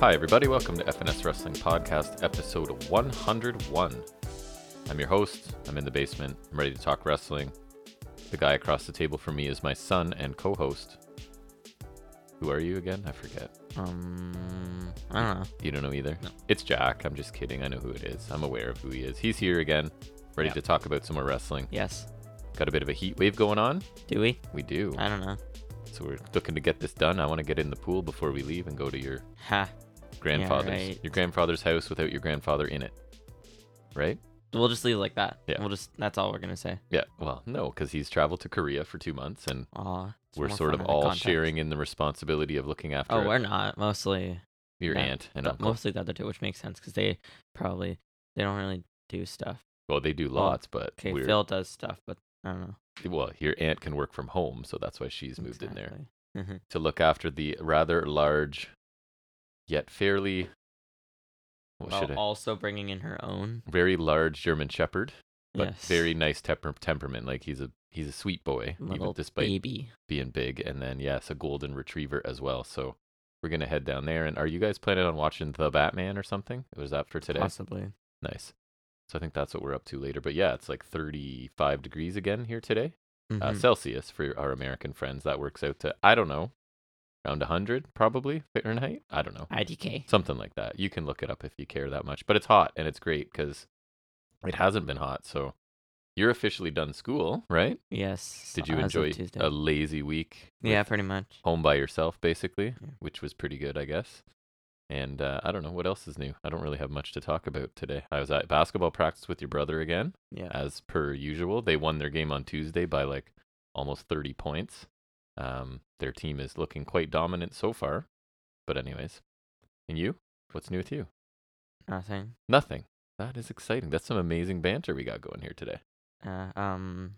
Hi, everybody. Welcome to FNS Wrestling Podcast, episode 101. I'm your host. I'm in the basement. I'm ready to talk wrestling. The guy across the table from me is my son and co host. Who are you again? I forget. Um, I don't know. You don't know either? No. It's Jack. I'm just kidding. I know who it is. I'm aware of who he is. He's here again, ready to talk about some more wrestling. Yes. Got a bit of a heat wave going on? Do we? We do. I don't know. So we're looking to get this done. I want to get in the pool before we leave and go to your Ha. Grandfather's right. your grandfather's house without your grandfather in it. Right? We'll just leave it like that. Yeah. We'll just. That's all we're gonna say. Yeah. Well, no, because he's traveled to Korea for two months, and Aw. we're sort of all context. sharing in the responsibility of looking after Oh, we're not. Mostly. your no, aunt and uncle. mostly the other two, which makes sense because they probably they don't really do stuff. Well, they do Well, lots, but Okay, we're, Phil does stuff, but I don't know. well, your aunt can work from home, so that's why she's moved in there Exactly. To look after the rather large, yet fairly, what While should I? also bringing in her own. Very large German Shepherd, but yes. very nice temper- temperament. Like he's a he's a sweet boy, even little despite baby. being big. And then yes, a golden retriever as well. So we're gonna head down there. And are you guys planning on watching the Batman or something? Was that for today? Possibly. Nice. So I think that's what we're up to later. But yeah, it's like 35 degrees again here today. Uh, Mhm. Celsius for our American friends. That works out to I don't know, around 100 probably Fahrenheit. I don't know, IDK. something like that. You can look it up if you care that much. But it's hot and it's great because it hasn't been hot. So you're officially done school, right? Yes. Did you enjoy a lazy week? Yeah, pretty much. home by yourself basically, Yeah. which was pretty good, I guess. And uh, I don't know what else is new. I don't really have much to talk about today. I was at basketball practice with your brother again, Yeah. as per usual. They won their game on Tuesday by like almost 30 points. Um, their team is looking quite dominant so far. But anyways, and you? What's new with you? Nothing. Nothing. That is exciting. That's some amazing banter we got going here today. Uh, um,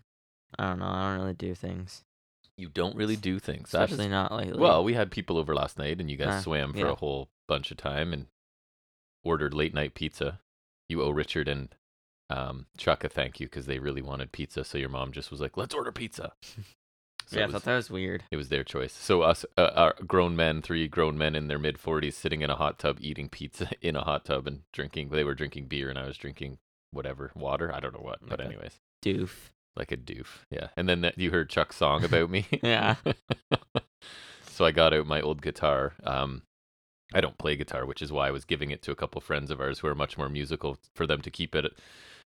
I don't know. I don't really do things, You don't really do things. That's- especially not lately. Well, we had people over last night, and you guys Uh, swam for yeah. a whole bunch of time and ordered late night pizza. You owe Richard and um, Chuck a thank you because they really wanted pizza. So your mom just was like, "Let's order pizza." So yeah, I thought that was weird. it was their choice. So us, uh, our grown men, three grown men in their mid forties, sitting in a hot tub eating pizza in a hot tub and drinking. They were drinking beer, and I was drinking whatever water. I don't know what, but anyways, Doof. like a doof. Yeah. And then that, you heard Chuck's song about me. Yeah. so I got out my old guitar. Um, I don't play guitar, which is why I was giving it to a couple friends of ours who are much more musical for them to keep it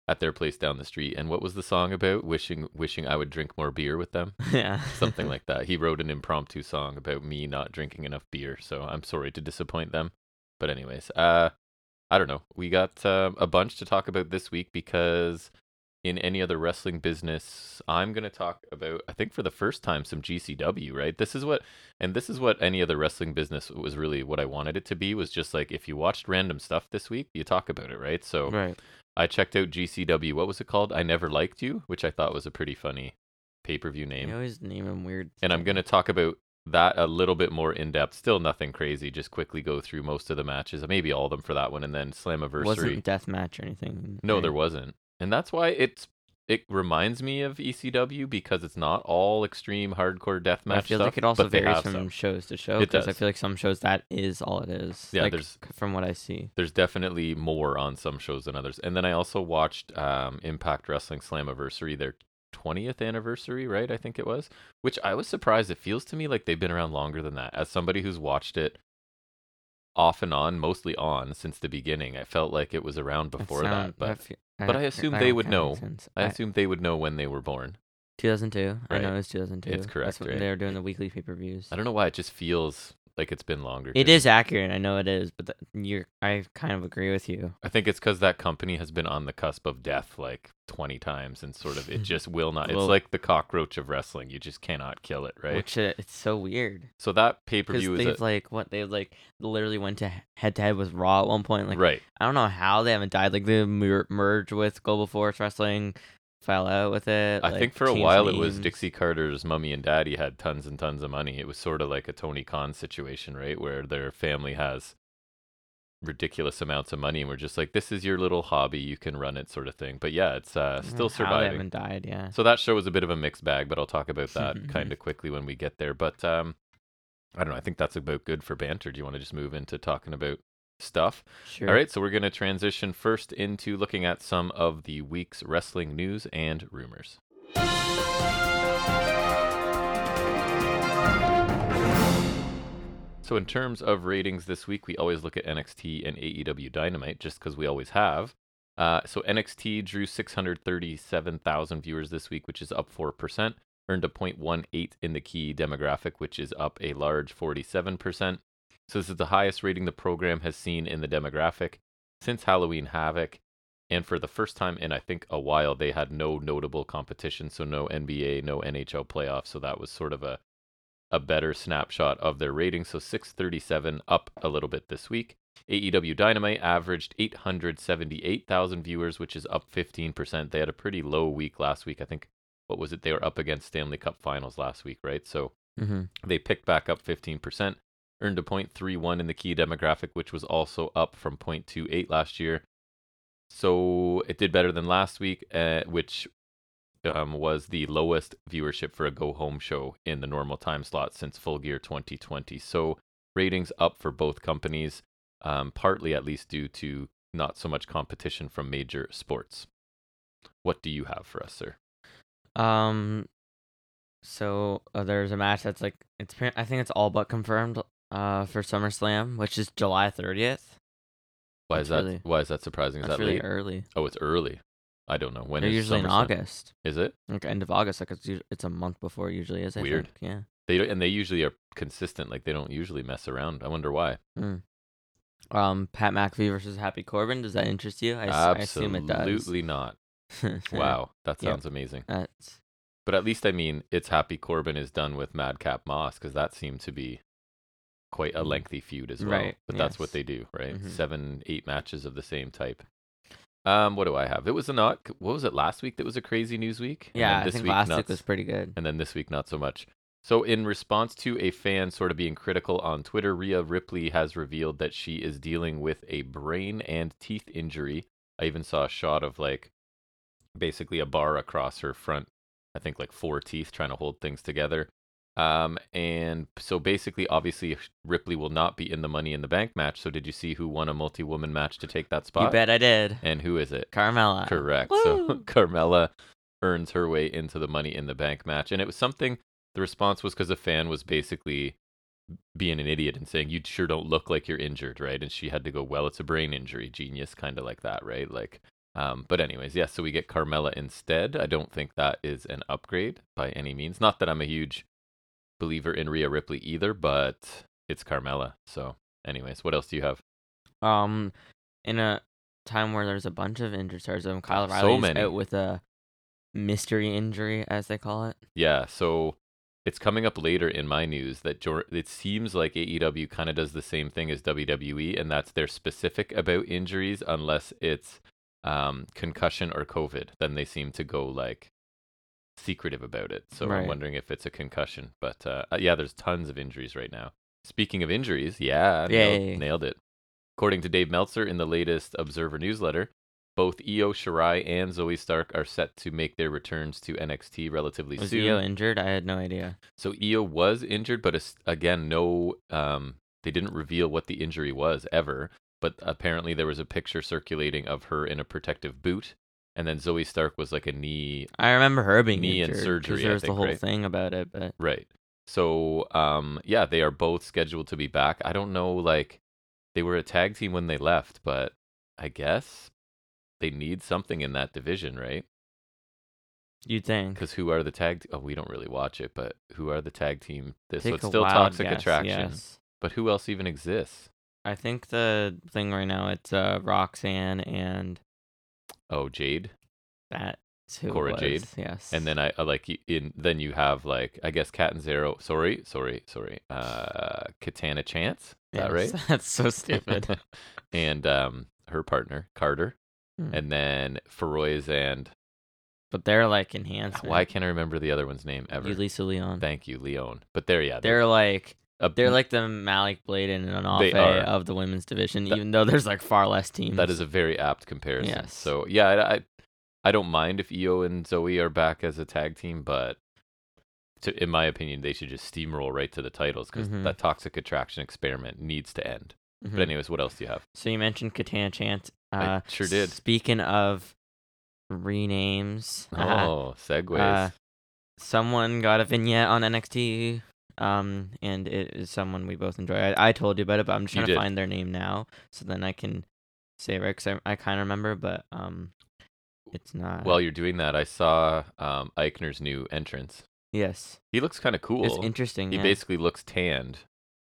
at, their place down the street. And what was the song about? Wishing, wishing I would drink more beer with them, yeah. something like that. He wrote an impromptu song about me not drinking enough beer. So I'm sorry to disappoint them. But anyways, uh, I don't know. We got uh, a bunch to talk about this week because in any other wrestling business, I'm going to talk about, I think for the first time, some GCW, right? This is what, and this is what any other wrestling business was really what I wanted it to be was just like if you watched random stuff this week, you talk about it, right? So Right. I checked out GCW. What was it called? I Never Liked You, which I thought was a pretty funny pay per view name You always name them weird. and I'm going to talk about that a little bit more in depth. Still nothing crazy. Just quickly go through most of the matches, maybe all of them for that one, and then Slammiversary. Wasn't death match or anything. no, there wasn't, and that's why it's it reminds me of ECW because it's not all extreme hardcore deathmatch I feel stuff. like it also varies from some. shows to show. Because I feel like some shows that is all it is. Yeah, like, there's- from what I see. There's definitely more on some shows than others. And then I also watched um, Impact Wrestling Slammiversary, their 20th anniversary, right? I think it was, which I was surprised. It feels to me like they've been around longer than that. As somebody who's watched it off and on, mostly on since the beginning, I felt like it was around That before sound- that. But fe- but I that assume they would know. sense. I assume they would know when they were born. 2002. I know it's 2002. It's correct, That's when right? they were doing the weekly pay per views. I don't know why it just feels like it's been longer. It to me. is accurate. I know it is, but th- you're. I kind of agree with you. I think it's because that company has been on the cusp of death like 20 times and sort of it just will not. It's like the cockroach of wrestling. You just cannot kill it, right? Which uh, it's so weird So that pay per view is a, like what they like literally went to head to head with Raw at one point. Like right. I don't know how they haven't died. Like they mer- merged with Global Force Wrestling, fell out with it. I like, think for a while it was. Dixie Carter's mummy and daddy had tons and tons of money. It was sort of like a Tony Khan situation, right? Where their family has ridiculous amounts of money and we're just like, this is your little hobby, you can run it sort of thing. But yeah, it's uh, still How surviving. haven't died, yeah. So that show was a bit of a mixed bag, but I'll talk about that kind of quickly when we get there. But um, I don't know. I think that's about good for banter. Do you want to just move into talking about stuff. Sure. All right, so we're going to transition first into looking at some of the week's wrestling news and rumors. So, in terms of ratings this week, we always look at NXT and AEW Dynamite just because we always have. Uh, so, NXT drew 637,000 viewers this week, which is up 4%, earned a 0.18 in the key demographic, which is up a large 47%. So, this is the highest rating the program has seen in the demographic since Halloween Havoc. And for the first time in, I think, a while, they had no notable competition. So, no NBA, no NHL playoffs. So, that was sort of a a better snapshot of their ratings. So 637 up a little bit this week. AEW Dynamite averaged 878,000 viewers, which is up 15%. They had a pretty low week last week. I think, what was it? They were up against Stanley Cup finals last week, right? So Mm-hmm. they picked back up 15%, earned a 0.31 in the key demographic, which was also up from 0.28 last year. So it did better than last week, uh, which um, was the lowest viewership for a go home show in the normal time slot since Full Gear 2020. So ratings up for both companies, um, partly at least due to not so much competition from major sports. What do you have for us, sir? Um, so uh, there's a match that's like it's I think it's all but confirmed uh for SummerSlam, which is July 30th. Why is That's that? really- why is that surprising? Is That's that really late? early. Oh, it's early. I don't know when. They're is usually in August, Is it? like end of August. Like it's it's a month before it usually is. I Weird. Think. Yeah. They don't, and they usually are consistent. Like they don't usually mess around. I wonder why. Mm. Um, Pat McAfee versus Happy Corbin. Does that interest you? I assume it does. Absolutely not. Wow, that Yep. sounds amazing. That's But at least I mean, it's happy Corbin is done with Madcap Moss because that seemed to be quite a lengthy feud as well. Right, But that's what they do, right? Mhm. Seven, eight matches of the same type. Um, what do I have? It was a not. What was it last week? That was a crazy news week. Yeah. then I this think week last not week was pretty good. and then this week not so much. So, in response to a fan sort of being critical on Twitter, Rhea Ripley has revealed that she is dealing with a brain and teeth injury. I even saw a shot of like basically a bar across her front, I think like four teeth trying to hold things together. Um, and so basically, obviously, Ripley will not be in the Money in the Bank match. So, did you see who won a multi woman match to take that spot? You bet I did. And who is it? Carmella. Correct. So Woo! Carmella earns her way into the Money in the Bank match, and it was something. The response was because a fan was basically being an idiot and saying, "You sure don't look like you're injured, right?" And she had to go, "Well, it's a brain injury, genius," kind of like that, right? Like, um, but anyways, yes. so we get Carmella instead. I don't think that is an upgrade by any means. Not that I'm a huge believer in Rhea Ripley either, but it's Carmella. So, anyways, what else do you have? Um, in a time where there's a bunch of injured stars, um, Kyle So many. out with a mystery injury, as they call it. Yeah, so it's coming up later in my news that Jor- it seems like AEW kind of does the same thing as WWE, and that's they're specific about injuries unless it's um, concussion or COVID. Then they seem to go like secretive about it. So I'm wondering if it's a concussion. But uh, uh, yeah, there's tons of injuries right now. Speaking of injuries, yeah, nailed, nailed it. According to Dave Meltzer in the latest Observer newsletter, both Io Shirai and Zoey Stark are set to make their returns to NXT relatively Was soon. Io injured? I had no idea. So Io was injured, but again, no, um, they didn't reveal what the injury was ever. But apparently there was a picture circulating of her in a protective boot, and then Zoey Stark was like a knee. I remember her being Knee and injured. 'cause surgery, I There the whole right? thing about it, but Right. So, um, yeah, they are both scheduled to be back. I don't know, like, they were a tag team when they left, but I guess they need something in that division, right? you'd think. Because who are the tag? oh, we don't really watch it, but who are the tag team? This so it's still Toxic guess, Attraction. Yes. But who else even exists? I think the thing right now it's uh Roxanne and Oh, Jade, that's who Cora was, Jade. Yes. and then I I like in then you have like I guess Cat and Zero. Sorry, sorry, sorry. Uh, Katana Chance. Is that right? That's so stupid. and um, her partner Carter, Hmm. and then Feroz and but they're like enhanced. why can't I remember the other one's name ever? Lisa Leon? Thank you, Leon. But there, yeah, They're like they're like the Malik Blade and They are. of the women's division, That- even though there's like far less teams. That is a very apt comparison. Yes. So yeah, I, I I don't mind if Io and Zoey are back as a tag team, but to, in my opinion, they should just steamroll right to the titles because Mhm. that toxic attraction experiment needs to end. Mhm. But anyways, what else do you have? So you mentioned Katana Chance. I Uh, sure did. Speaking of renames, uh, Oh, segues. uh, someone got a vignette on NXT, um, and it is someone we both enjoy. I, I told you about it, but I'm just trying to find their name now, so then I can say it right. Cause I, I kind of remember, but um, it's not. While you're doing that, I saw um, Eichner's new entrance. yes, He looks kind of cool. it's interesting. He yeah. basically looks tanned,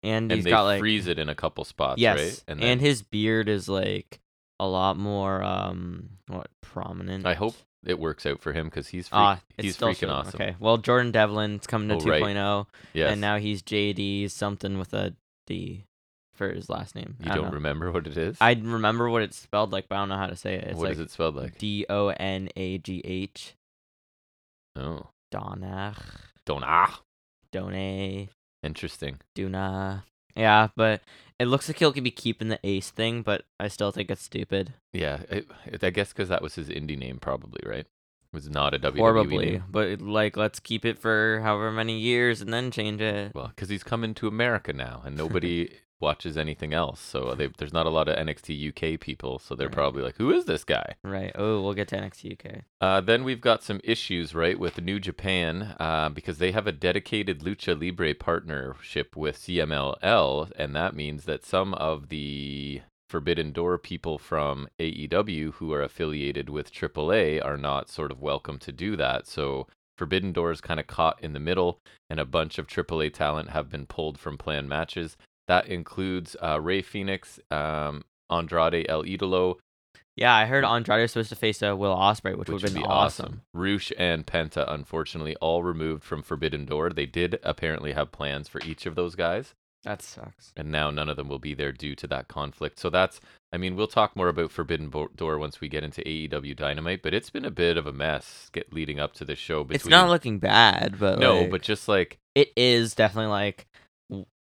and and he's they got like freeze it in a couple spots, yes, right? and, then his beard is like a lot more um, what prominent. I hope it works out for him because he's freak- Ah, he's freaking awesome. Okay, well, Jordan Devlin's coming to Oh, 2.0, right. Yes. and now he's JD something with a D for his last name. you I don't know. remember what it is? I remember what it's spelled like, but I don't know how to say it. It's What like is it spelled like? D O N A G H. Oh, Donach. don't ah. Done. Interesting. Duna. Yeah, but it looks like he'll be keeping the ace thing, but I still think it's stupid. Yeah, it, it- I guess because that was his indie name, probably right. It was not a WWE Horribly. name. But like let's keep it for however many years and then change it. Well, because he's coming to America now, and nobody watches anything else. So they, there's not a lot of NXT UK people. So they're Right. probably like, "Who is this guy?" Right. Oh, we'll get to NXT UK. Uh, then we've got some issues, right, with New Japan uh, because they have a dedicated Lucha Libre partnership with CMLL, and that means that some of the Forbidden Door people from AEW who are affiliated with AAA are not sort of welcome to do that. So Forbidden Door is kind of caught in the middle, and a bunch of AAA talent have been pulled from planned matches. That includes uh, Rey Fenix, um, Andrade El Idolo, Yeah, I heard Andrade was supposed to face uh, Will Ospreay, which, which would have been be awesome. awesome. Rush and Penta, unfortunately, all removed from Forbidden Door. They did apparently have plans for each of those guys, That sucks. and now none of them will be there due to that conflict. So that's, I mean, we'll talk more about Forbidden Bo- Door once we get into AEW Dynamite, but it's been a bit of a mess get leading up to this show. Between, It's not looking bad, but no, like, but just like it is definitely like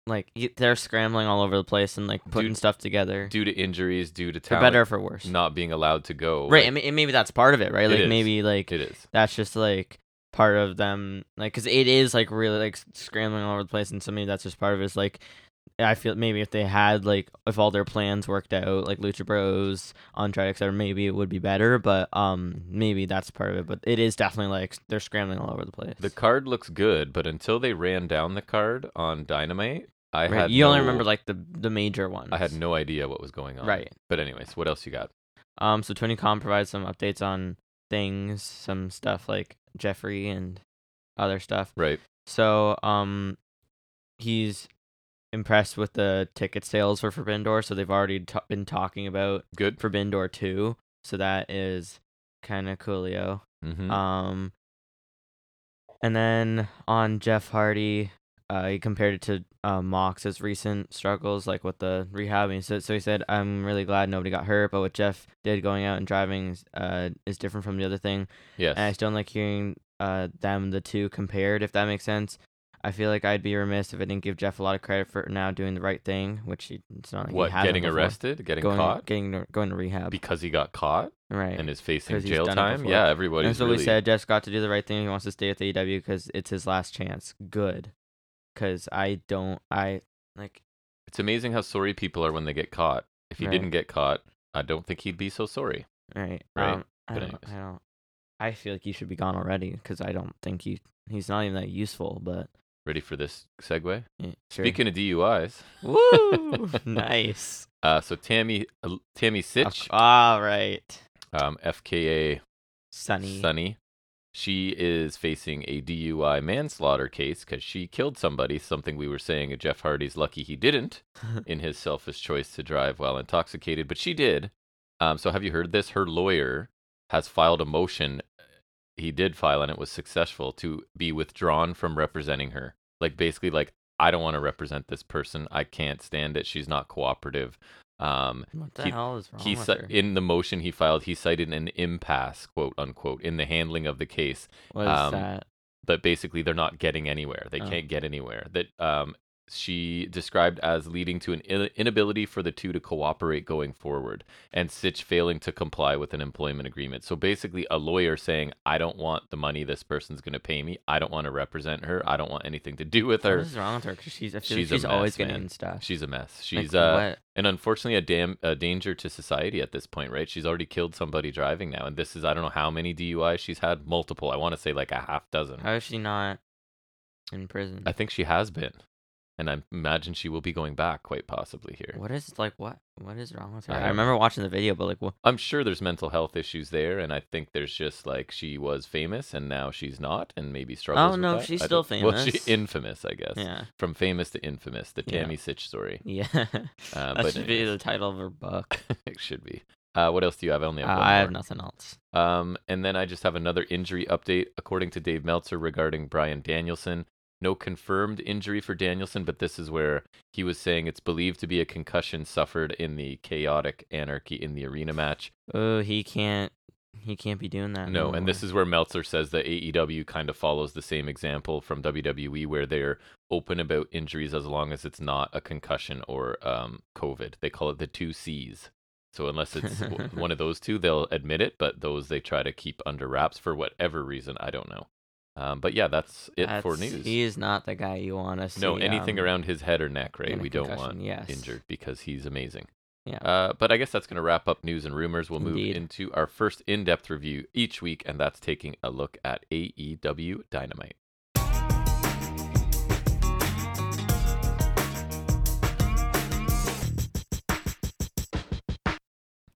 like they're scrambling all over the place and like putting Dude, stuff together due to injuries, due to for better or for worse. not being allowed to go. right, like, and, ma- and maybe that's part of it, right? Like maybe like it is. that's just like part of them, like because it is like really like scrambling all over the place, and so maybe that's just part of it. Is like I feel maybe if they had like if all their plans worked out, like Lucha Bros, Andrade, etc., maybe it would be better. But um, maybe that's part of it. But it is definitely like they're scrambling all over the place. The card looks good, but until they ran down the card on Dynamite, I Right, had you only remember like the the major ones. I had no idea what was going on. Right. But anyways, what else you got? Um, so Tony Khan provides some updates on things, some stuff like Jeffrey and other stuff. Right. So, um, he's impressed with the ticket sales for Forbidden Door. So they've already t- been talking about Good. Forbidden Door two. So that is kind of coolio. Mm-hmm. Um, and then on Jeff Hardy, uh, he compared it to uh, Mox's recent struggles, like with the rehabbing. Said, so he said, "I'm really glad nobody got hurt, but what Jeff did going out and driving is, uh, is different from the other thing. yes. And I still don't like hearing uh them the two compared, if that makes sense. I feel like I'd be remiss if I didn't give Jeff a lot of credit for now doing the right thing, which he, it's not like what? Getting arrested? Getting going caught? getting going to rehab, because he got caught right? and is facing jail time? Yeah, everybody's And so really. we said Jeff's got to do the right thing. He wants to stay with AEW because it's his last chance. Good, because I don't. I like. It's amazing how sorry people are when they get caught. If he Right. didn't get caught, I don't think he'd be so sorry. Right. Right, Um, I don't. I don't. I feel like he should be gone already because I don't think he he's not even that useful. But Ready for this segue? yeah, sure. Speaking of DUIs, Woo! nice. uh, so Tammy uh, Tammy Sytch, All right. um, FKA Sunny. Sunny. She is facing a DUI manslaughter case because she killed somebody. Something we were saying Jeff Hardy's lucky he didn't in his selfish choice to drive while intoxicated, but she did. Um, so have you heard this? Her lawyer has filed a motion. He did file, and it was successful to be withdrawn from representing her. Like basically, like I don't want to represent this person. I can't stand it. She's not cooperative. Um, what the he- hell is wrong he with her? in the motion he filed, he cited an impasse, quote unquote, in the handling of the case. What is um, that? But basically, they're not getting anywhere. They Oh. can't get anywhere. That um, she described as leading to an inability for the two to cooperate going forward, and Sytch failing to comply with an employment agreement. So basically, a lawyer saying, "I don't want the money this person's going to pay me. I don't want to represent her. I don't want anything to do with What her." is wrong with her? Because she's, She's she's always mess, getting man. in stuff. She's a mess. Like, She's uh, what? and unfortunately a damn a danger to society at this point, right? She's already killed somebody driving now, and this is I don't know how many DUIs she's had, multiple. I want to say like a half dozen. How is she not in prison? I think she has been, and I imagine she will be going back quite possibly here. What is like what? What is wrong with her? I I, remember watching the video, but like, what? I'm sure there's mental health issues there, and I think there's just like she was famous and now she's not, and maybe struggles. Oh, no, that. she's I still don't- Well, she famous. infamous, I guess. Yeah, From famous to infamous, the Yeah. Tammy Sytch story. yeah. Uh, that but should be the title of her book. it should be. Uh, what else do you have? I only Uh, have one I have nothing else. Um, and then I just have another injury update. According to Dave Meltzer regarding Bryan Danielson, no confirmed injury for Danielson, but this is where he was saying it's believed to be a concussion suffered in the chaotic anarchy in the arena match. Oh, he can't. He can't be doing that. No, and this is where Meltzer says that AEW kind of follows the same example from WWE, where they're open about injuries as long as it's not a concussion or um, COVID. They call it the two C's. So unless it's one of those two, they'll admit it, but those they try to keep under wraps for whatever reason. I don't know. Um, but yeah, that's it for news. He is not the guy you want to see. no, anything um, around his head or neck, right? We don't want yes. injured because he's amazing. Yeah. Uh, but I guess that's going to wrap up news and rumors. We'll move into our first in depth review each week, and that's taking a look at AEW Dynamite.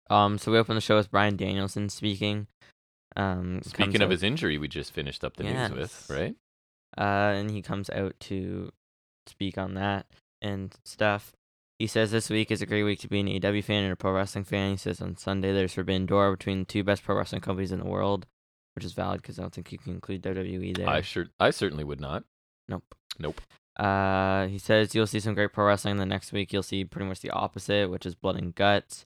Um. So we open the show with Bryan Danielson speaking. Um. Speaking of out- his injury, we just finished up the news with, right? uh, and he comes out to speak on that and stuff. He says this week is a great week to be an AEW fan and a pro wrestling fan. He says on Sunday there's Forbidden Door between the two best pro wrestling companies in the world, which is valid because I don't think you can include WWE there. I sure, I certainly would not. nope. Nope. Uh, he says you'll see some great pro wrestling. The next week you'll see pretty much the opposite, which is blood and guts.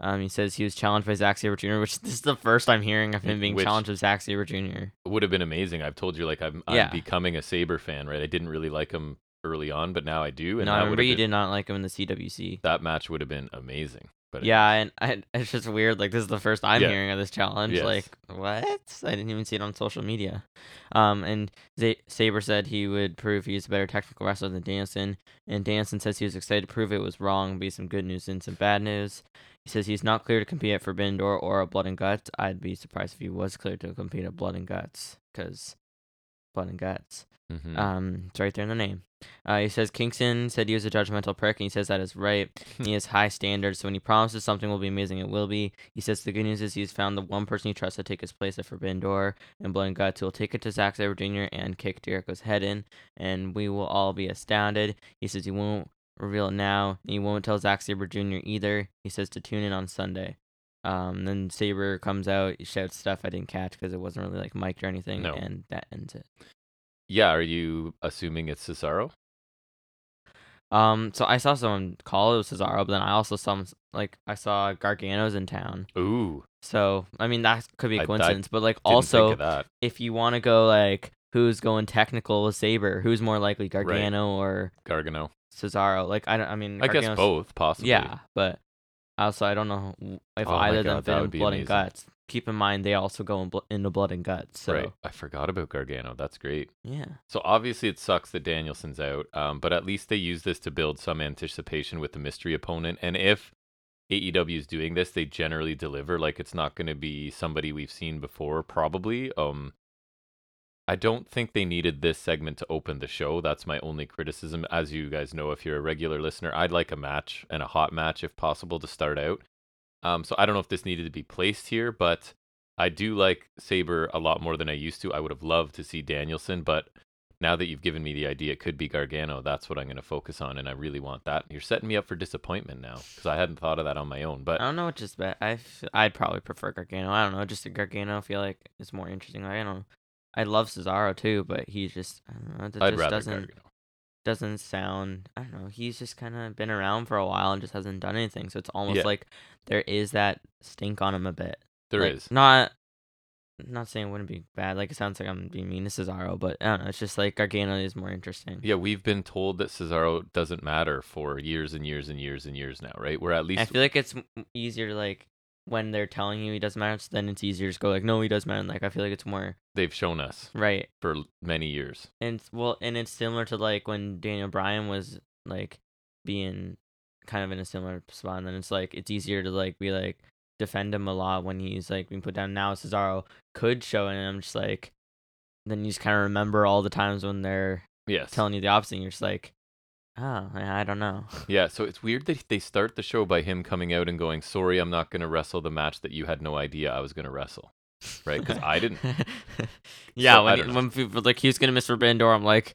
Um, he says he was challenged by Zack Sabre Jr., which this is the first I'm hearing of him being Which- challenged with Zack Sabre Jr. It would have been amazing. I've told you, like, I'm, Yeah. I'm becoming a Sabre fan, right? I didn't really like him early on, but now I do. And No, I remember you been- did not like him in the CWC. That match would have been amazing. But it- Yeah, and I, it's just weird. Like this is the first I'm Yeah. hearing of this challenge. Yes. Like what? I didn't even see it on social media. Um, and Z- Sabre said he would prove he's a better technical wrestler than Danson. And Danson says he was excited to prove it was wrong. Be some good news and some bad news. He says he's not clear to compete at Forbidden Door or Blood and Guts. I'd be surprised if he was clear to compete at Blood and Guts because Blood and Guts. Mhm. Um, it's right there in the name. Uh, he says Kingston said he was a judgmental prick, and he says that is right. he has high standards, so when he promises something will be amazing, it will be. He says the good news is he's found the one person he trusts to take his place at Forbidden Door and Blood and Guts who will take it to Zack Sabre Jr. and kick Jericho's head in, and we will all be astounded. He says he won't reveal it now, and he won't tell Zack Sabre Jr. either. He says to tune in on Sunday. Um, then Sabre comes out, he shouts stuff I didn't catch because it wasn't really like mic'd or anything, No. and that ends it. yeah, are you assuming it's Cesaro? Um, so I saw someone call it was Cesaro, but then I also saw like I saw Gargano's in town. Ooh, So I mean that could be I- a I coincidence, but like also if you want to go like who's going technical with Sabre, who's more likely Gargano or Gargano. Cesaro? Like I don't, I mean, I guess both, possibly. Yeah, but also I don't know if Oh either of them fit in Blood and. Guts. Keep in mind they also go in bl- into Blood and Guts. So Right. I forgot about Gargano. That's great. yeah, So obviously it sucks that Danielson's out, um, but at least they use this to build some anticipation with the mystery opponent. And if AEW is doing this, they generally deliver. Like it's not going to be somebody we've seen before, probably. Um, I don't think they needed this segment to open the show. That's my only criticism. As you guys know, if you're a regular listener, I'd like a match and a hot match if possible to start out. Um, so I don't know if this needed to be placed here, but I do like Sabre a lot more than I used to. I would have loved to see Danielson, but now that you've given me the idea, it could be Gargano. That's what I'm going to focus on, and I really want that. You're setting me up for disappointment now because I hadn't thought of that on my own. But I don't know what just bet. I f- I'd probably prefer Gargano. I don't know, just a Gargano. I feel like it's more interesting. Like, I don't. I love Cesaro too, but he just I don't know. It I'd just rather doesn't Gargano. doesn't sound. I don't know. He's just kind of been around for a while and just hasn't done anything. So it's almost Yeah. like there is that stink on him a bit. There Like, is. not not saying it wouldn't be bad. Like it sounds like I'm being mean to Cesaro, but I don't know. It's just like Gargano is more interesting. Yeah, we've been told that Cesaro doesn't matter for years and years and years and years now, right? Where at least I feel like it's m- easier to like when they're telling you he doesn't matter, so then it's easier to just go like, no, he does matter. And, like I feel like it's more they've shown us right. for many years. And it's- well, and it's similar to like when Daniel Bryan was like being kind of in a similar spot, and then it's like it's easier to like be like defend him a lot when he's like being put down. Now Cesaro could show, and I'm just like, then you just kind of remember all the times when they're Yes. telling you the opposite. And you're just like, oh, I I don't know. Yeah, so it's weird that they start the show by him coming out and going, "Sorry, I'm not going to wrestle the match that you had no idea I was going to wrestle." Right? Because I didn't. yeah, So, when when people like he was gonna miss Door, I'm like,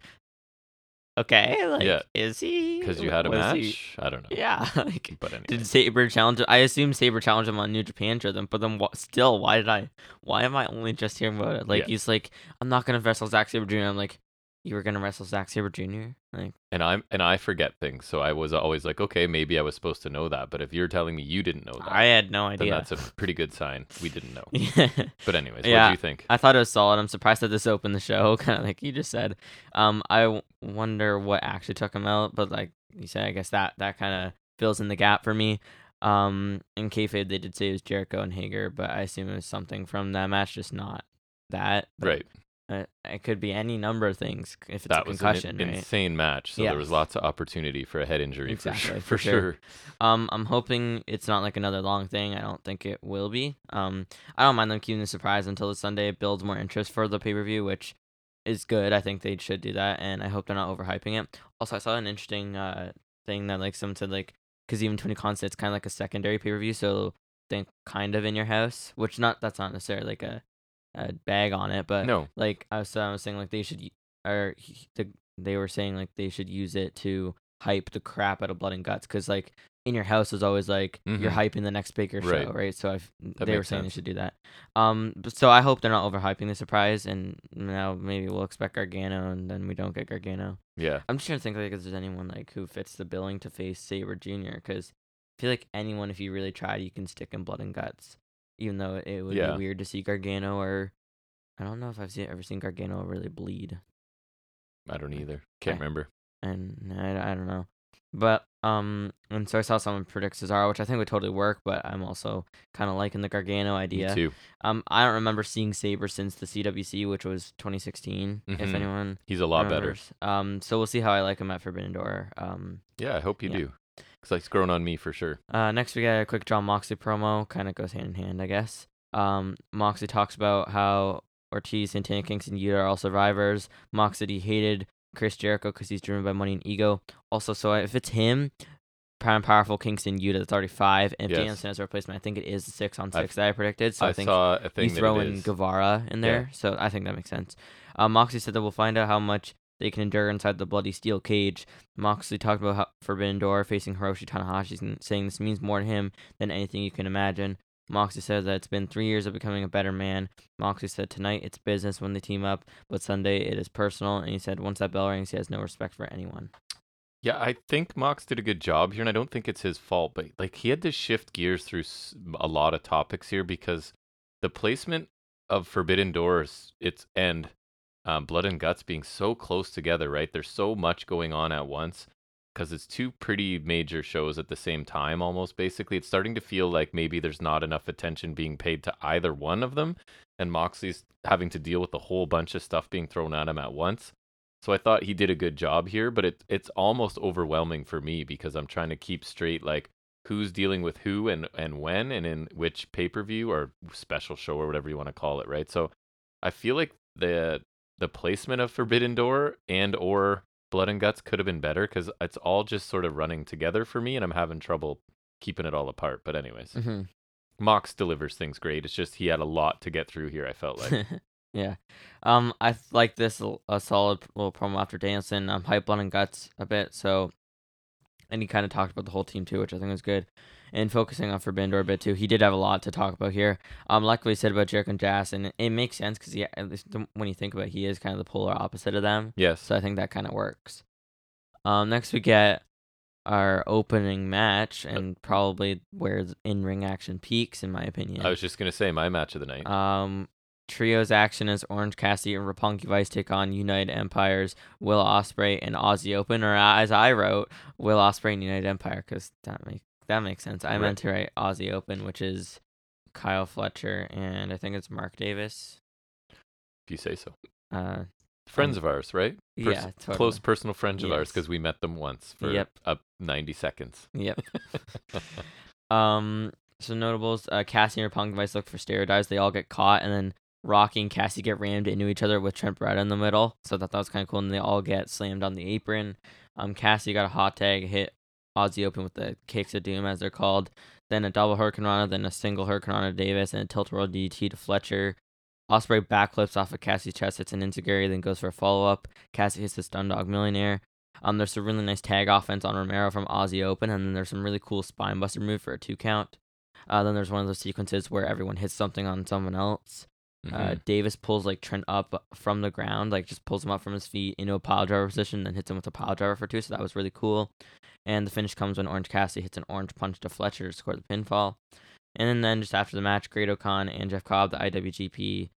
okay, like, Yeah. is he? Because you had a Was match. he- I don't know. Yeah, like But anyway, did Sabre challenge? I assume Sabre challenged him on New Japan to them, but then? Still, why did I? Why am I only just hearing about it? Like Yeah. he's like, I'm not gonna wrestle Zack Sabre Jr. I'm like, you were gonna wrestle Zack Sabre Jr. Like, and I'm and I forget things, so I was always like, okay, maybe I was supposed to know that. But if you're telling me you didn't know that, I had no then idea. that's a pretty good sign. We didn't know. yeah. But anyways, what do you think? I thought it was solid. I'm surprised that this opened the show, kind of like you just said. Um, I w- wonder what actually took him out, but like you said, I guess that that kind of fills in the gap for me. Um, in kayfabe, they did say it was Jericho and Hager, but I assume it was something from that match, just not that. But, Right. Uh, it could be any number of things if it's That a was concussion, an right? insane match. So Yeah. there was lots of opportunity for a head injury Exactly, for sure. for For sure. sure. Um, I'm hoping it's not like another long thing. I don't think it will be. Um, I don't mind them keeping the surprise until the Sunday. It builds more interest for the pay per view, which is good. I think they should do that, and I hope they're not overhyping it. Also, I saw an interesting uh thing that like someone said like because even Tony Khan said it's kind of like a secondary pay per view, so think kind of in your house, which not that's not necessarily like a a bag on it, but No. like I was, I was saying like they should or he- the they were saying like they should use it to hype the crap out of blood and guts because like in your house is always like you're Mhm. hyping the next bigger show Right. right so I've, That they were saying sense. they should do that um so i hope they're not overhyping the surprise and now maybe we'll expect gargano and then we don't get gargano Yeah. i'm just trying to think like if there's anyone like who fits the billing to face sabre junior because i feel like anyone if you really tried you can stick in blood and guts even though it would Yeah. be weird to see gargano or i don't know if i've seen, ever seen gargano really bleed I don't either. Can't Okay. remember. and I, I don't know. But um, and so I saw someone predict Cesaro, which I think would totally work. But I'm also kind of liking the Gargano idea. Me too. Um, I don't remember seeing Sabre since the CWC, which was 2016. If Mhm. anyone He's a lot better. Um, so we'll see how I like him at Forbidden Door. Um, Yeah, I hope you Yeah. do. Because like, it's grown on me for sure. uh, next we got a quick Jon Moxley promo. Kind of goes hand in hand, I guess. Um, Moxley talks about how Ortiz, Santana, Kingston, Yuta are all survivors. Moxley hated Chris Jericho because he's driven by money and ego. Also, so if it's him, and Powerful, Kingston, Yuta, that's already five. And Yes. Danielson has a replacement, I think it is six on I've- six that I predicted. So I, I, think saw a thing that throw it in is. Guevara in Yeah. there. So I think that makes sense. Uh, Moxley said that we'll find out how much they can endure inside the bloody steel cage. Moxley talked about how Forbidden Door facing Hiroshi Tanahashi, and saying this means more to him than anything you can imagine. Moxley said that it's been three years of becoming a better man. Moxley said tonight it's business when they team up, but Sunday it is personal. And he said once that bell rings, he has no respect for anyone. Yeah, I think Mox did a good job here, and I don't think it's his fault. But like, he had to shift gears through a lot of topics here because the placement of Forbidden Doors, its end, um, Blood and Guts being so close together, right? There's so much going on at once because it's two pretty major shows at the same time, almost basically. It's starting to feel like maybe there's not enough attention being paid to either one of them, and Moxley's having to deal with a whole bunch of stuff being thrown at him at once. So I thought he did a good job here, but it it's almost overwhelming for me because I'm trying to keep straight like who's dealing with who and and when and in which pay-per-view or special show or whatever you want to call it, right? So I feel like the the placement of Forbidden Door and or Blood and Guts could have been better cuz it's all just sort of running together for me and I'm having trouble keeping it all apart. But anyways, Mm-hmm. Mox delivers things great. It's just he had a lot to get through here, I felt like. yeah. Um, I like this a, solid little promo after Danielson. Um, hype blood and guts a bit. So, and he kind of talked about the whole team too, which I think was good. And focusing on Forbidden Door a bit too. He did have a lot to talk about here. Um, like he said about Jericho and Jazz, and it, makes sense because he, at least when you think about, it, he is kind of the polar opposite of them. yes. So I think that kind of works. Um, next we get our opening match, and probably where in ring action peaks, in my opinion. I was just going to say my match of the night. Um, trios action as Orange Cassidy and Roppongi Vice take on United Empires, Will Ospreay and Aussie Open, or as I wrote, Will Ospreay and United Empire, because that make that makes sense. I Right. meant to write Aussie Open, which is Kyle Fletcher and I think it's Mark Davis. If you say so. Uh, Friends of ours, right? Pers- yeah, totally. Close personal friends of ours because we met them once for Yep. up 90 seconds. Yep. Um, so notables, uh, Cassie and Roppongi Vice look for stereo dives. They all get caught, and then Rocky and Cassie get rammed into each other with Trent Beretta in the middle. So I thought that was kind of cool. And they all get slammed on the apron. Um, Cassie got a hot tag, hit Aussie open with the kicks of doom, as they're called. Then a double hurricanrana, then a single hurricanrana Davis, and a tilt roll DT to Fletcher. Ospreay backflips off of Cassie's chest, hits an enzuigiri, then goes for a follow up. Cassie hits the Stun Dog Millionaire. Um, there's some really nice tag offense on Romero from Aussie Open, and then there's some really cool spine buster move for a two count. Uh, then there's one of those sequences where everyone hits something on someone else. Uh, Mhm. Davis pulls like Trent up from the ground, like just pulls him up from his feet into a pile driver position, then hits him with a pile driver for two. So that was really cool. And the finish comes when Orange Cassidy hits an orange punch to Fletcher to score the pinfall. And then just after the match, Great-O-Khan and Jeff Cobb, the IWGP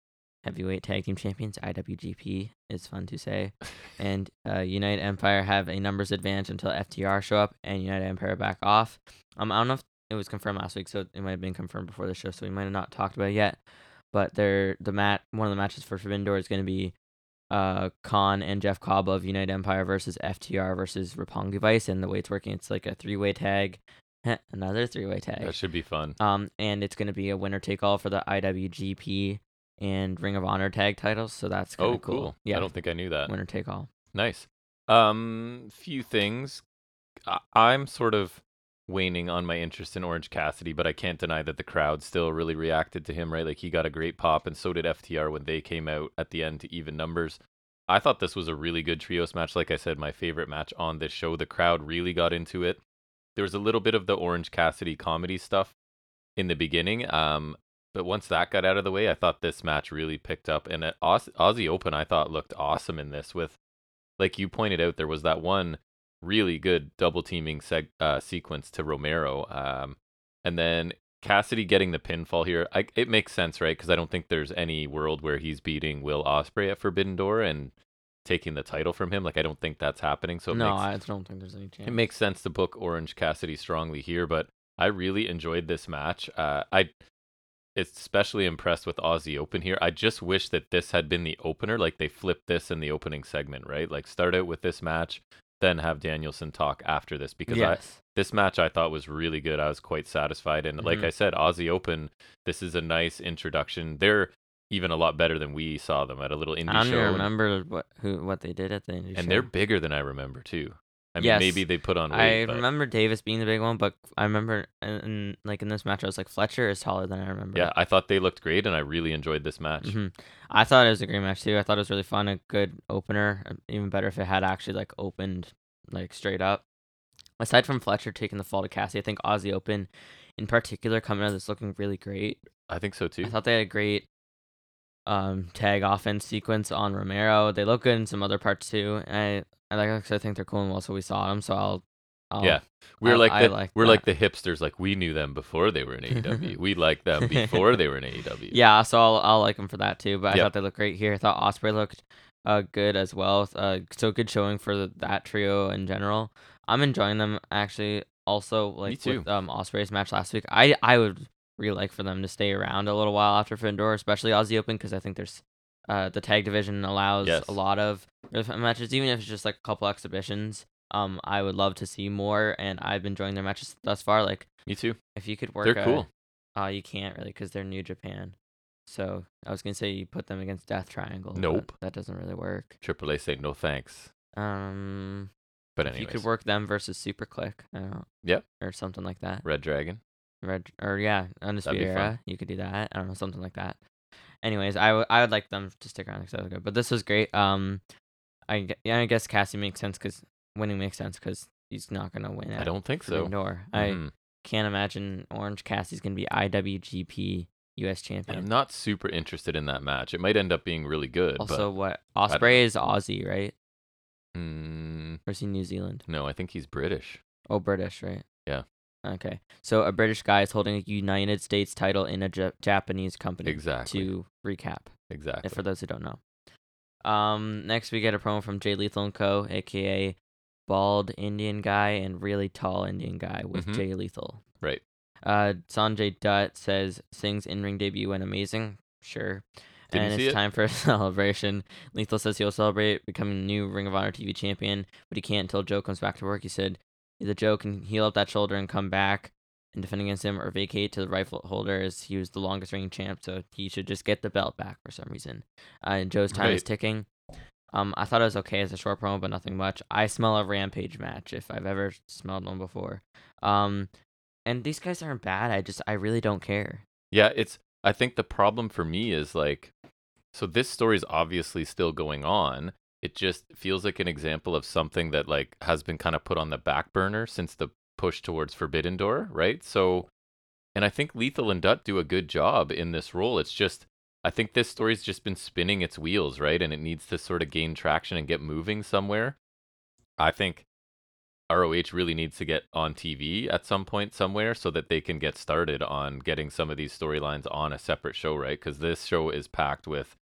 Heavyweight Tag Team Champions, IWGP is fun to say, and uh, United Empire have a numbers advantage until FTR show up and United Empire back off. Um, I don't know if it was confirmed last week, so it might have been confirmed before the show, so we might have not talked about it yet. But they're the mat one of the matches for Forbidden Door is going to be uh Khan and Jeff Cobb of United Empire versus FTR versus Roppongi Vice, and the way it's working, it's like a three way tag, another three way tag. That should be fun. Um, and it's going to be a winner take all for the IWGP and Ring of Honor tag titles. So that's kind Oh, cool. cool. Yeah, I don't think I knew that. winner take all. Nice. Um, few things. I- I'm sort of waning on my interest in Orange Cassidy, but I can't deny that the crowd still really reacted to him, right? Like he got a great pop, and so did FTR when they came out at the end to even numbers. I thought this was a really good trios match. Like I said, my favorite match on this show. The crowd really got into it. There was a little bit of the Orange Cassidy comedy stuff in the beginning. Um, but once that got out of the way, I thought this match really picked up. And Aus- Aussie Open, I thought looked awesome in this. With, like you pointed out, there was that one really good double teaming seg- uh, sequence to Romero. Um, and then Cassidy getting the pinfall here. I, it makes sense, right? Because I don't think there's any world where he's beating Will Ospreay at Forbidden Door and taking the title from him. Like I don't think that's happening. So it no, makes I don't think there's any chance. it makes sense to book Orange Cassidy strongly here, but I really enjoyed this match. Uh, I especially impressed with Aussie Open here. I just wish that this had been the opener, like they flipped this in the opening segment, right? Like start out with this match, then have Danielson talk after this because I this match I thought was really good. I was quite satisfied, and like Mhm. I said, Aussie Open, this is a nice introduction. They're even a lot better than we saw them at a little indie I don't show, I remember what who what they did at the indie and show. they're bigger than I remember too. I mean, Yes. maybe they put on I but- remember Davis being the big one, but I remember in, in like in this match, I was like Fletcher is taller than I remember. Yeah, I thought they looked great, and I really enjoyed this match. hmm I thought it was a great match too. I thought it was really fun, a good opener. uh, Even better if it had actually like opened like straight up. Aside from Fletcher taking the fall to Cassie, I think Aussie Open, in particular, coming out of this looking really great. I think so too. I thought they had a great um tag offense sequence on Romero. They look good in some other parts too. I I like I think they're cool and well, so we saw them. So I'll, I'll Yeah, we're I- like I the like we're that. like the hipsters. Like we knew them before they were in AEW. we liked them before they were in AEW. Yeah, so I'll, I'll like them for that too. But I Yep. thought they looked great here. I thought Ospreay looked uh good as well. Uh, so good showing for the, that trio in general. I'm enjoying them actually. Also, like too. with um Ospreay's match last week, I I would really like for them to stay around a little while after Findor, especially Aussie Open, because I think there's uh the tag division allows Yes. a lot of matches, even if it's just like a couple exhibitions. Um, I would love to see more, and I've been enjoying their matches thus far. Like Me too. if you could work, They're a- cool. uh, you can't really because they're New Japan. So I was gonna say you put them against Death Triangle. Nope. that doesn't really work. Triple A say no thanks. Um, But if you could work them versus SuperKliq, I don't know. Yep. Or something like that. Red Dragon. Red or yeah, Undisputed. Era. You could do that. I don't know, something like that. Anyways, I would I would like them to stick around because that was good. But this was great. Um, I yeah, I guess Cassie makes sense because winning makes sense because he's not gonna win. I don't think so. Door. I Mhm. can't imagine Orange Cassie's gonna be IWGP US champion. I'm not super interested in that match. It might end up being really good. Also, what Ospreay is Aussie, right? mm, Or is he New Zealand? no, I think he's British. Oh, British, right? Yeah. Okay, so a British guy is holding a United States title in a Japanese company. Exactly. To recap, exactly. for those who don't know. Um, next we get a promo from Jay Lethal and Co., aka bald Indian guy and really tall Indian guy with Mhm. Jay Lethal. Right. Uh, Sanjay Dutt says Singh's in-ring debut went amazing. Sure. Didn't and it's it. time for a celebration. Lethal says he'll celebrate becoming the new Ring of Honor TV champion, but he can't until Joe comes back to work. He said either Joe can heal up that shoulder and come back and defend against him, or vacate to the rifle holder as he was the longest reigning champ, so he should just get the belt back for some reason. Uh, and Joe's time is ticking. Um, I thought it was okay as a short promo, but nothing much. I smell a rampage match if I've ever smelled one before. Um, and these guys aren't bad. I just I really don't care. Yeah, it's. I think the problem for me is like, so this story is obviously still going on. It just feels like an example of something that like has been kind of put on the back burner since the push towards Forbidden Door, right? So, and I think Lethal and Dutt do a good job in this role. It's just, I think this story's just been spinning its wheels, right? And it needs to sort of gain traction and get moving somewhere. I think ROH really needs to get on TV at some point somewhere so that they can get started on getting some of these storylines on a separate show, right? Because this show is packed with.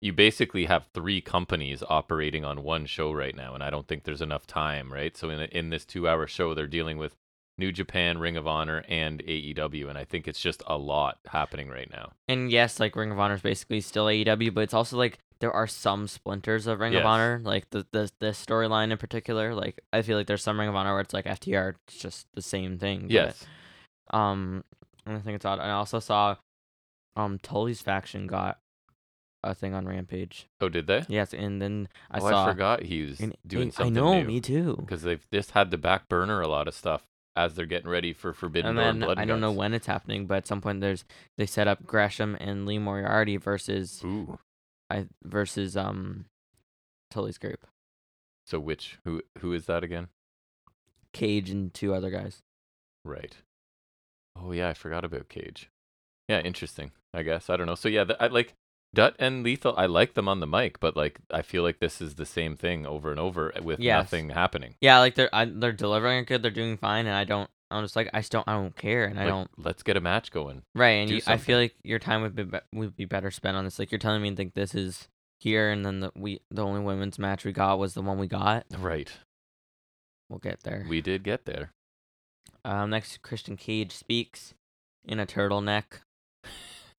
You basically have three companies operating on one show right now, and I don't think there's enough time, right? So in in this two-hour show, they're dealing with New Japan, Ring of Honor, and AEW, and I think it's just a lot happening right now. And yes, like Ring of Honor is basically still AEW, but it's also like there are some splinters of Ring Yes. of Honor, like the the this storyline in particular. Like I feel like there's some Ring of Honor where it's like FTR, it's just the same thing. but, Yes, um, I think it's odd. I also saw, um, Tully's faction got a thing on Rampage. Oh, did they? Yes, and then I oh, saw. I forgot he was and- doing I something I know, new. me too. because they've just had to back burner a lot of stuff as they're getting ready for Forbidden And Door then and Blood I don't know when it's happening, but at some point there's they set up Gresham and Lee Moriarty versus Ooh. I versus um Tully's group. So which who who is that again? Cage and two other guys. Right. Oh yeah, I forgot about Cage. Yeah, interesting. I guess I don't know. So yeah, the, I like Dutt and Lethal. I like them on the mic, but like I feel like this is the same thing over and over with Yes. nothing happening. Yeah, like they're I, they're delivering it good. They're doing fine, and I don't. I'm just like I just don't. I don't care, and I don't. Let's get a match going. Right, and you, I feel like your time would be, be would be better spent on this. Like you're telling me, think this is here, and then the we the only women's match we got was the one we got. Right. We'll get there. We did get there. Um, next, Christian Cage speaks in a turtleneck.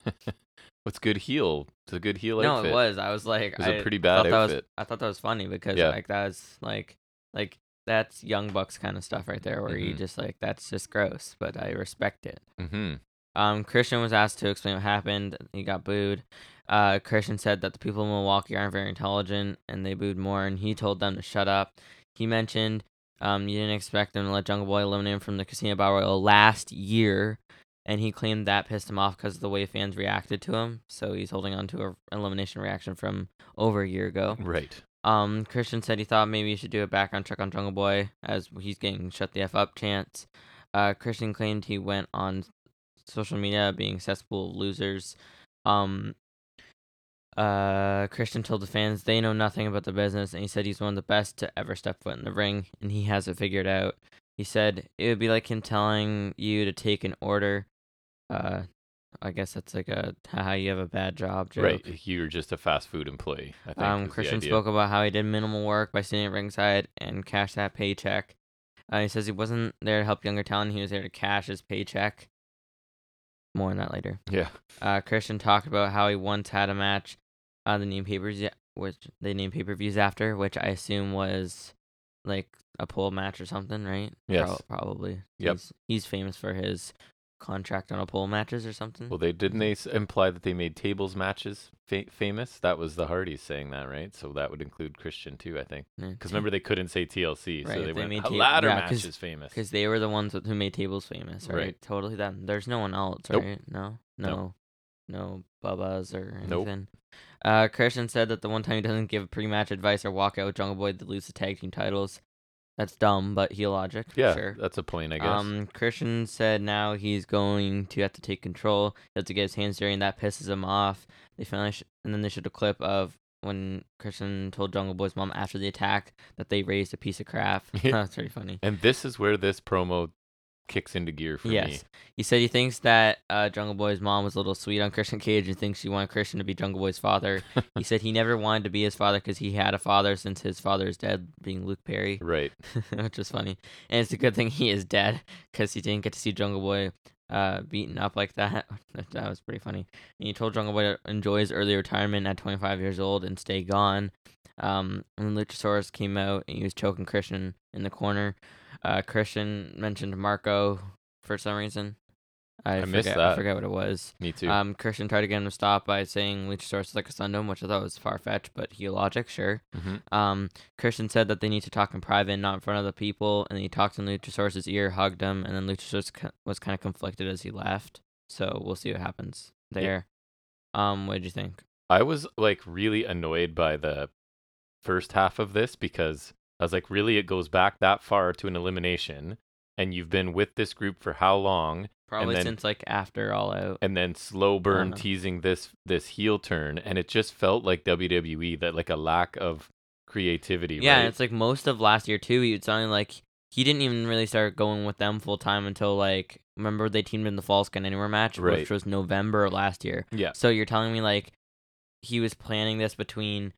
What's good heel? It's a good heel no, outfit. it was. I was like, It was a I pretty thought bad that was- outfit. I thought that was funny because Yeah. like that was like like that's young bucks kind of stuff right there, where you Mhm. just like that's just gross, but I respect it. Mm-hmm. Um, Christian was asked to explain what happened. He got booed. Uh, Christian said that the people in Milwaukee aren't very intelligent, and they booed more. And he told them to shut up. He mentioned, um, you didn't expect them to let Jungle Boy eliminate him from the Casino Battle Royal last year, and he claimed that pissed him off because of the way fans reacted to him. So he's holding on to a elimination reaction from over a year ago. Right. Um, Christian said he thought maybe he should do a background check on Jungle Boy as he's getting shut the f up chance. Uh, Christian claimed he went on social media being cesspool of losers. Um, uh, Christian told the fans they know nothing about the business, and he said he's one of the best to ever step foot in the ring, and he has it figured out. He said it would be like him telling you to take an order. Uh, I guess that's like a haha, you have a bad job joke. Right. You're just a fast food employee. I think. Um, Christian spoke about how he did minimal work by sitting at ringside and cashed that paycheck. Uh, he says he wasn't there to help younger talent; he was there to cash his paycheck. More on that later. Yeah. Uh, Christian talked about how he once had a match, uh, the name papers, which they named pay per views after, which I assume was like a pole match or something, right? Yes. probably. Yep. He's, he's famous for his contract on a pole matches or something. Well, they didn't they imply that they made tables matches fa- famous? That was the Hardys saying that, right? So that would include Christian too, I think. Because remember they couldn't say TLC, Right, so they they went made a ta- ladder yeah, match 'cause- famous. Because they were the ones who made tables famous, right? Right. Totally them. There's no one else, Nope. right? No, No. no, no Bubba's or Nope. anything. Uh, Christian said that the one time he doesn't give pre-match advice or walk out with Jungle Boy to lose the tag team titles. That's dumb, but heel logic. yeah, sure. that's a point, I guess. Um, Christian said now he's going to have to take control. He has to get his hands dirty, and that pisses him off. They finally, sh- and then they showed a clip of when Christian told Jungle Boy's mom after the attack that they raised a piece of crap. That's pretty funny. and this is where this promo kicks into gear for me. Yes. He said he thinks that uh, Jungle Boy's mom was a little sweet on Christian Cage and thinks she wanted Christian to be Jungle Boy's father. he said he never wanted to be his father because he had a father since his father is dead, being Luke Perry, Right. which is funny. And it's a good thing he is dead because he didn't get to see Jungle Boy uh, beaten up like that. that. Was pretty funny. And he told Jungle Boy to enjoy his early retirement at 25 years old and stay gone. Um, and Luchasaurus came out and he was choking Christian in the corner. Uh, Christian mentioned Marko for some reason. I, I missed forget, I forget what it was. Me too. Um, Christian tried to get him to stop by saying Luchasaurus is like a Sundom, which I thought was far fetched, but he logic, sure. hmm Um, Christian said that they need to talk in private, not in front of the people, and he talked in Luchasaurus' ear, hugged him, and then Luchasaurus was kind of conflicted as he left. So we'll see what happens Yeah. there. Um, what did you think? I was like really annoyed by the first half of this because I was like, really, it goes back that far to an elimination, and you've been with this group for how long? Probably then- since like after All Out. and then slow burn uh-huh. teasing this this heel turn and it just felt like WWE that like a lack of creativity Yeah, right? and it's like most of last year too. He sounded like he didn't even really start going with them full time until like remember they teamed in the Falls Count Anywhere match, Right. which was November last year. yeah So you're telling me like he was planning this between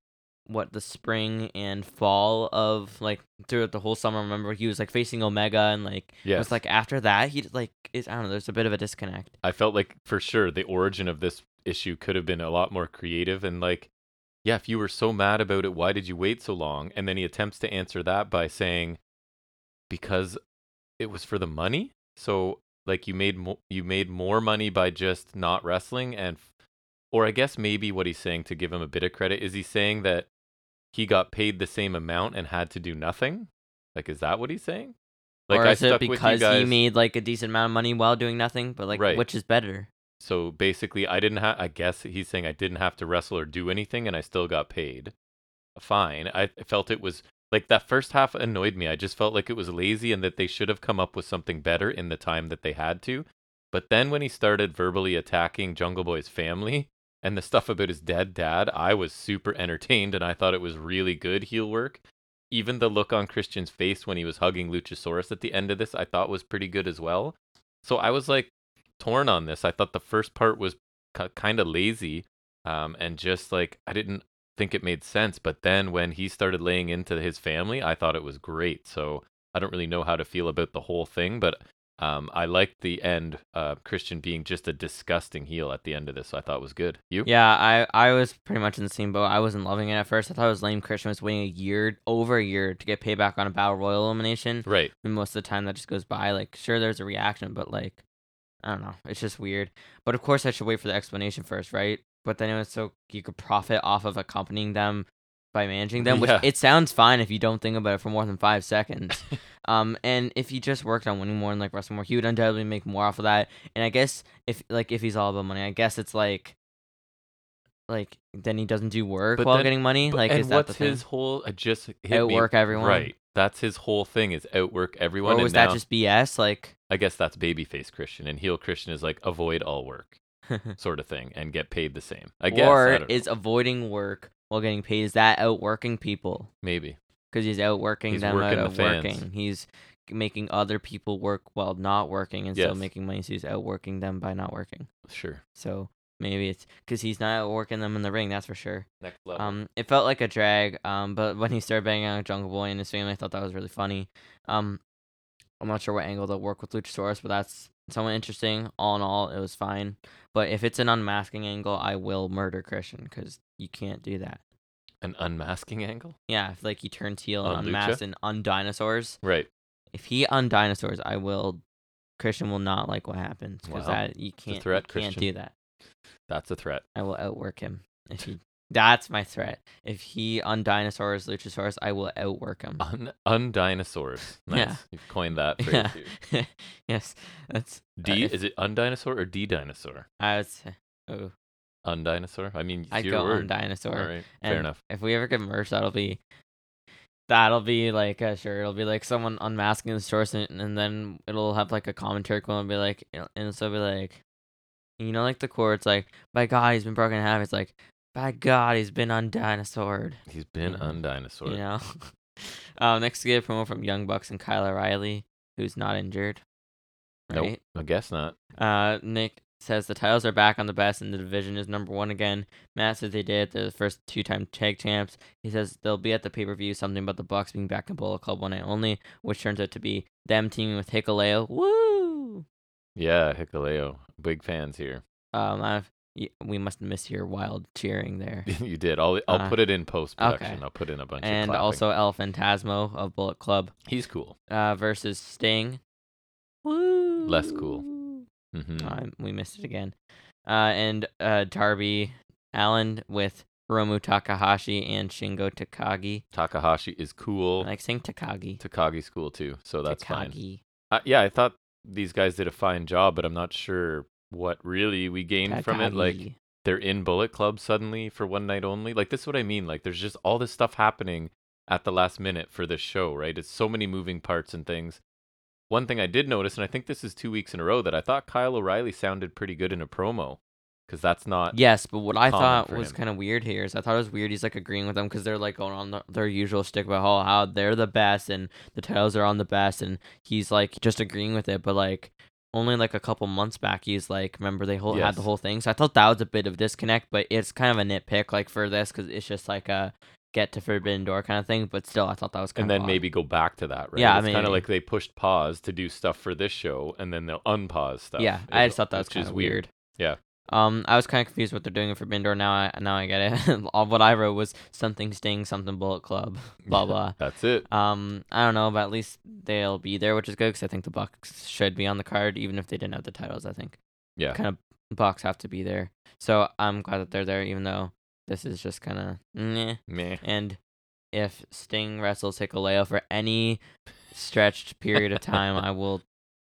what the spring and fall of like throughout the whole summer. Remember he was like facing Omega and like it yes was like after that he like is I don't know. There's a bit of a disconnect. I felt like for sure the origin of this issue could have been a lot more creative and like yeah if you were so mad about it why did you wait so long and then he attempts to answer that by saying because it was for the money so like you made mo- you made more money by just not wrestling and f- or I guess maybe what he's saying to give him a bit of credit is he saying that he got paid the same amount and had to do nothing like is that what he's saying like or is it because guys he made like a decent amount of money while doing nothing? But like Right. which is better? So basically, I didn't have. I guess he's saying I didn't have to wrestle or do anything, and I still got paid. Fine. I felt it was like that first half annoyed me. I just felt like it was lazy, and that they should have come up with something better in the time that they had to. But then when he started verbally attacking Jungle Boy's family and the stuff about his dead dad, I was super entertained, and I thought it was really good heel work. Even the look on Christian's face when he was hugging Luchasaurus at the end of this, I thought was pretty good as well. So I was like torn on this. I thought the first part was k- kind of lazy, um, and just like I didn't think it made sense. But then when he started laying into his family, I thought it was great. So I don't really know how to feel about the whole thing, but um, I liked the end. Uh, Christian being just a disgusting heel at the end of this. So I thought it was good. You? Yeah, I I was pretty much in the same boat. I wasn't loving it at first. I thought it was lame. Christian was waiting a year, over a year, to get payback on a battle royal elimination. Right. And most of the time that just goes by. Like, sure, there's a reaction, but like, I don't know. It's just weird. But of course, I should wait for the explanation first, right? But then it was so you could profit off of accompanying them by managing them, which Yeah. it sounds fine if you don't think about it for more than five seconds. um, and if he just worked on winning more and like wrestling more, he would undoubtedly make more off of that. And I guess if like if he's all about money, I guess it's like. Like then he doesn't do work But while then- getting money. But- Like and is that what's thing? his whole? I just hit me- Outwork everyone? Right. That's his whole thing is outwork everyone. or was that now- just BS? Like, I guess that's babyface Christian, and heel Christian is like avoid all work, sort of thing, and get paid the same. I guess. or I don't know. is avoiding work while getting paid? Is that outworking people? maybe. Because he's outworking He's them working out of fans. working. He's making other people work while not working and still making money. So he's outworking them by not working. Sure. So maybe it's because he's not outworking them in the ring. That's for sure. Next level. Um, it felt like a drag. Um, but when he started banging on Jungle Boy and his family, I thought that was really funny. Um, I'm not sure what angle they'll work with Luchasaurus, but that's somewhat interesting. All in all, it was fine. But if it's an unmasking angle, I will murder Christian because you can't do that. An unmasking angle. Yeah, if like he turns heel and On Lucha? unmasks and undinosaurs. Right. If he undinosaurs, I will. Christian will not like what happens because Wow. that you can't. threat, you can't Christian. do that. That's a threat. I will outwork him if he. That's my threat. If he undinosaurs Luchasaurus, I will outwork him. Un undinosaurs. Nice. Yeah. You've coined that phrase. Yeah. yes, that's. D uh, if- is it undinosaur or D dinosaur? I would say. Oh, Undinosaur. I mean, it's I your go word. undinosaur. All right. And Fair enough. If we ever get merch, that'll be. That'll be like uh, sure. It'll be like someone unmasking the source, and, and then it'll have like a commentary quote and be like, and it'll be like, you know, like the quote. It's like, by God, he's been broken in half. It's like, by God, he's been undinosaur. He's been undinosaur. You know. um, next, we get a promo from Young Bucks and Kyle O'Reilly, who's not injured. right? Nope, I guess not. Uh, Nick says the titles are back on the best, and the division is number one again. Matt says they did. They're the first two-time tag champs. He says they'll be at the pay-per-view. Something about the Bucks being back in Bullet Club one night only, which turns out to be them teaming with Hikuleo. Woo! Yeah, Hikuleo. Big fans here. Um, I've we must miss your wild cheering there. you did. I'll I'll Uh, put it in post production. okay. I'll put in a bunch of and also El Fantasmo of Bullet Club he's cool. uh, versus Sting. Woo! Less cool. Hmm Uh, we missed it again. Uh, and uh, Darby Allin with Hiromu Takahashi and Shingo Takagi. Takahashi is cool. I like saying Takagi. Takagi's cool too, so that's fine. Takagi. Uh, yeah, I thought these guys did a fine job, but I'm not sure what really we gained from it. Like they're in Bullet Club suddenly for one night only. Like this is what I mean. Like there's just all this stuff happening at the last minute for this show, right? It's so many moving parts and things. One thing I did notice, and I think this is two weeks in a row, that I thought Kyle O'Reilly sounded pretty good in a promo, because that's not. Yes, but what I thought was kind of weird here is I thought it was weird he's like agreeing with them because they're like going on the, their usual stick about how, how they're the best and the titles are on the best and he's like just agreeing with it, but like only like a couple months back he's like remember they whole had the whole thing so I thought that was a bit of disconnect, but it's kind of a nitpick like for this because it's just like a get to Forbidden Door kind of thing, but still I thought that was kind and of then maybe go back to that, right? Yeah, it's kind of like they pushed pause to do stuff for this show, and then they'll unpause stuff. Yeah, I just thought that was kind of weird. Yeah. Um, I was kind of confused what they're doing for Bindor. Now I now I get it. All what I wrote was something Sting, something Bullet Club, blah blah. That's it. Um, I don't know, but at least they'll be there, which is good because I think the Bucks should be on the card, even if they didn't have the titles. I think Yeah. kind of Bucks have to be there, so I'm glad that they're there, even though this is just kind of meh. Meh. And if Sting wrestles Hikuleo for any stretched period of time, I will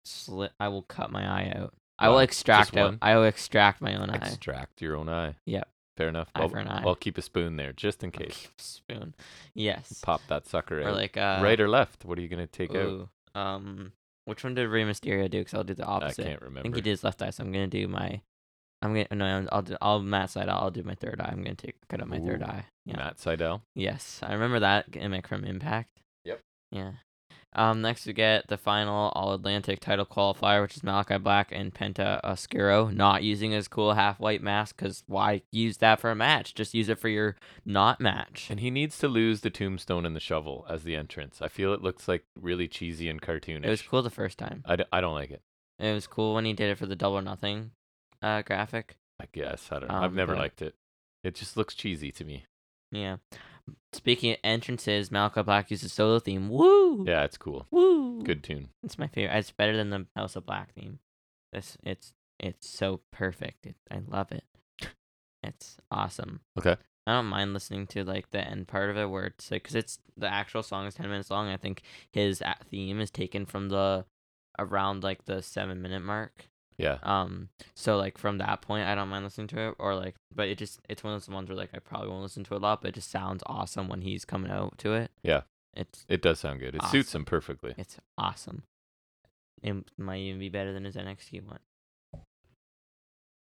slit. I will cut my eye out. I will extract out. I will extract my own eye. Extract your own eye. Yep. Fair enough. Eye I'll, for an eye. I'll keep a spoon there just in case. Spoon. Yes. Pop that sucker Or out. like uh, right or left? What are you gonna take out? um, which one did Rey Mysterio do? Because I'll do the opposite. I can't remember. I think he did his left eye, so I'm gonna do my. I'm gonna no, I'll do. I'll Matt side. I'll do my third eye. I'm gonna take cut out my third eye. Yeah. Matt Sydal. Yes, I remember that gimmick from Impact. Yep. Yeah. Um, next we get the final All Atlantic title qualifier, which is Malachi Black and Penta Oscuro not using his cool half white mask because why use that for a match? Just use it for your not match. And he needs to lose the tombstone and the shovel as the entrance. I feel it looks like really cheesy and cartoonish. It was cool the first time. I, d- I don't like it. It was cool when he did it for the Double or Nothing uh, graphic. I guess I don't know. I've Um, never but- liked it. It just looks cheesy to me. Yeah. Speaking of entrances, Malachi Black uses solo theme. Woo! Yeah, it's cool. Woo! Good tune. It's my favorite. It's better than the House of Black theme. This it's it's so perfect. It, I love it. It's awesome. Okay. I don't mind listening to like the end part of it where it's like because it's the actual song is ten minutes long. I think his theme is taken from the around like the seven minute mark. Yeah. Um, so like from that point, I don't mind listening to it, or like, but it just it's one of those ones where like I probably won't listen to it a lot, but it just sounds awesome when he's coming out to it. Yeah. It's It does sound good. It suits him perfectly. it's awesome. It might even be better than his NXT one.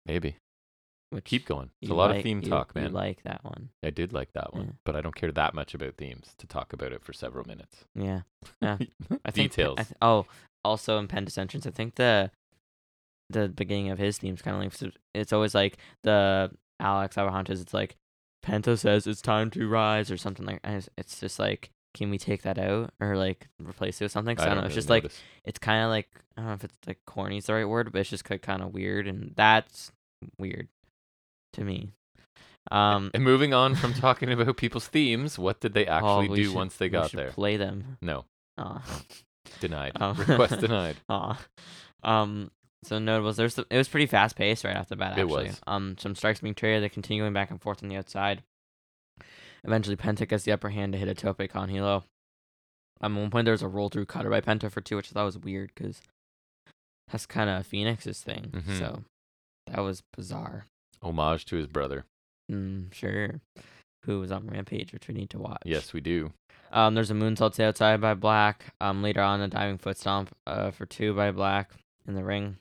Maybe. Which Keep going. It's a lot like- of theme you- talk, man. like that one? I did like that one, Yeah. but I don't care that much about themes to talk about it for several minutes. Yeah. Yeah. I think Details. I th- oh, also in Pentas Entrance, I think the the beginning of his theme's kind of like it's always like the Alex Abrahantes. It's like Penta says it's time to rise or something like. and It's, it's just like, can we take that out or like replace it with something? 'Cause I, don't know. It's really just like it's kind of like I don't know if it's like corny is the right word, but it's just kind of weird, and that's weird to me. Um, And moving on from talking about people's themes, what did they oh, actually do should- once they got there? Play them. No, Aw. denied. Oh. Request denied. Aw. Um. So notables. There's it was pretty fast paced right off the bat. It Actually. was. Um. Some strikes being traded. They continue going back and forth on the outside. Eventually, Penta gets the upper hand to hit a tope con hilo. Um, at one point there was a roll through cutter by Penta for two, which I thought was weird because that's kind of Fenix's thing. Mhm. So that was bizarre. Homage to his brother. Mm, sure. Who was on Rampage, which we need to watch. Yes, we do. Um, there's a moonsault to the outside by Black. Um, later on a diving foot stomp uh, for two by Black in the ring.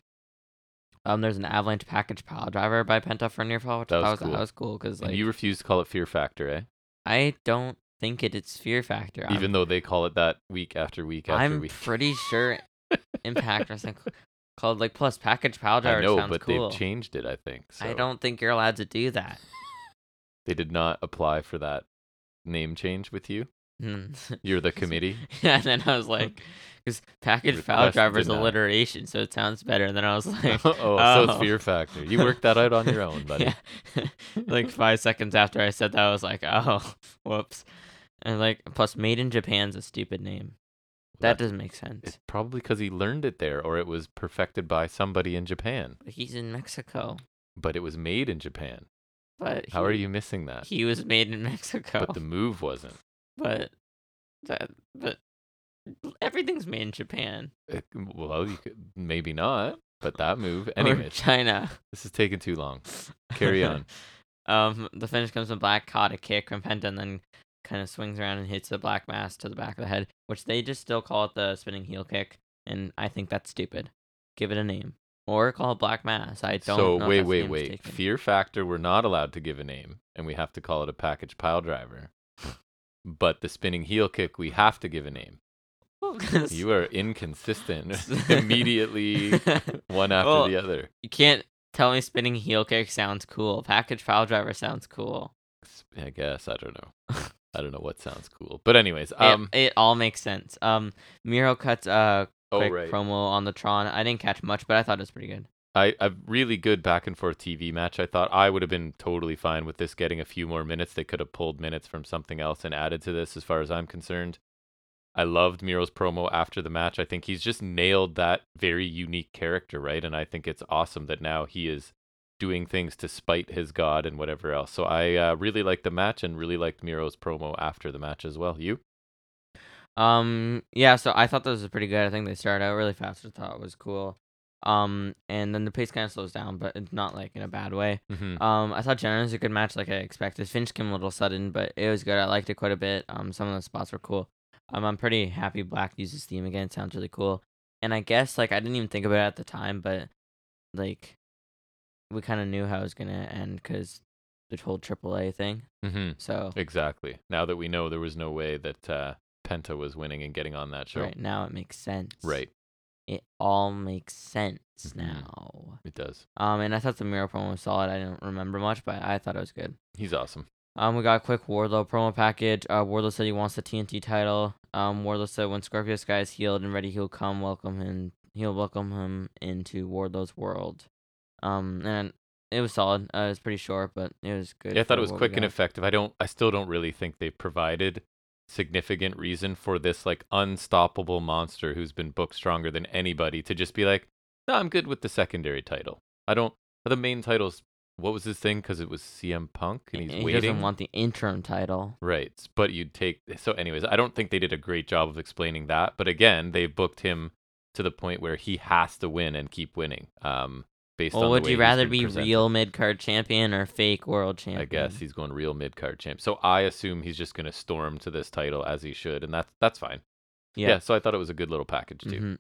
Um, there's an avalanche package pile driver by Penta for a near fall, which That was thought was cool. that was cool because and like you refuse to call it Fear Factor, eh? I don't think it, it is Fear Factor. I'm- Even though they call it that week after week after week. I'm pretty sure Impact Wrestling. called like plus package pile driver I know, but cool. they've changed it. I think. So I don't think you're allowed to do that. They did not apply for that name change with you. Hmm. You're the committee. yeah, and then I was like, because package pile Request driver is alliteration, so it sounds better. And then I was like, oh, so oh. it's Fear Factor. You worked that out on your own, buddy. Yeah. like five seconds after I said that, I was like, oh, whoops. And like, plus, Made in Japan's a stupid name. That doesn't make sense. It's probably because he learned it there, or it was perfected by somebody in Japan. But he's in Mexico. But it was made in Japan. But How are you missing that? He was made in Mexico. But the move wasn't. But that but everything's made in Japan. It- well, you could maybe not, but that move. Or Anyways, China. this is taking too long. Carry on. um, the finish comes from Black caught a kick from Penta and then kind of swings around and hits the Black Mass to the back of the head, which they just still call it the spinning heel kick, and I think that's stupid. Give it a name or call it Black Mass. I don't. so wait, wait, wait. taken. Fear Factor, we're not allowed to give a name, and we have to call it a package pile driver. But the spinning heel kick, we have to give a name. You are inconsistent. Immediately, one after Well, the other. You can't tell me spinning heel kick sounds cool. Package pile driver sounds cool. I guess I don't know. I don't know what sounds cool, but anyways, It- um, it, all makes sense. Um, Miro cuts a oh quick right, promo on the Tron. I didn't catch much, but I thought it was pretty good. I a really good back and forth TV match. I thought I would have been totally fine with this getting a few more minutes. They could have pulled minutes from something else and added to this, as far as I'm concerned. I loved Miro's promo after the match. I think he's just nailed that very unique character, right? And I think it's awesome that now he is doing things to spite his god and whatever else. So I uh, really liked the match and really liked Miro's promo after the match as well. You? Um, yeah. So I thought this was pretty good. I think they started out really fast. I thought was cool. Um, and then the pace kind of slows down, but it's not like in a bad way. Mm-hmm. Um, I thought it was a good match, like I expected. Finch came a little sudden, but it was good. I liked it quite a bit. Um, some of the spots were cool. Um, I'm pretty happy Black uses theme again. It sounds really cool. And I guess like I didn't even think about it at the time, but like we kind of knew how it was gonna end because the whole AAA thing. Mm-hmm. So Exactly. Now that we know there was no way that uh, Penta was winning and getting on that show. right now it makes sense. Right. It all makes sense Mhm. now. It does. Um, and I thought the Miro promo was solid. I didn't remember much, but I thought it was good. He's awesome. Um, we got a quick Wardlow promo package. Uh, Wardlow said he wants the TNT title. Um, Wardlow said when Scorpio Sky is healed and ready, he'll come welcome him. He'll welcome him into Wardlow's world. Um, and it was solid. Uh, it was pretty short, but it was good. Yeah, I thought it was quick and effective. I don't. I still don't really think they provided significant reason for this like unstoppable monster who's been booked stronger than anybody to just be like, no, I'm good with the secondary title. I don't. The main titles. What was his thing? Because it was CM Punk and he's he waiting. doesn't want the interim title. Right. But you'd take so anyways, I don't think they did a great job of explaining that. But again, they booked him to the point where he has to win and keep winning. Um based Well, on would you rather be presented. real mid card champion or fake world champion? I guess he's going real mid card champ. So I assume he's just gonna storm to this title as he should, and that's that's fine. Yeah. so I thought it was a good little package too. Mhm.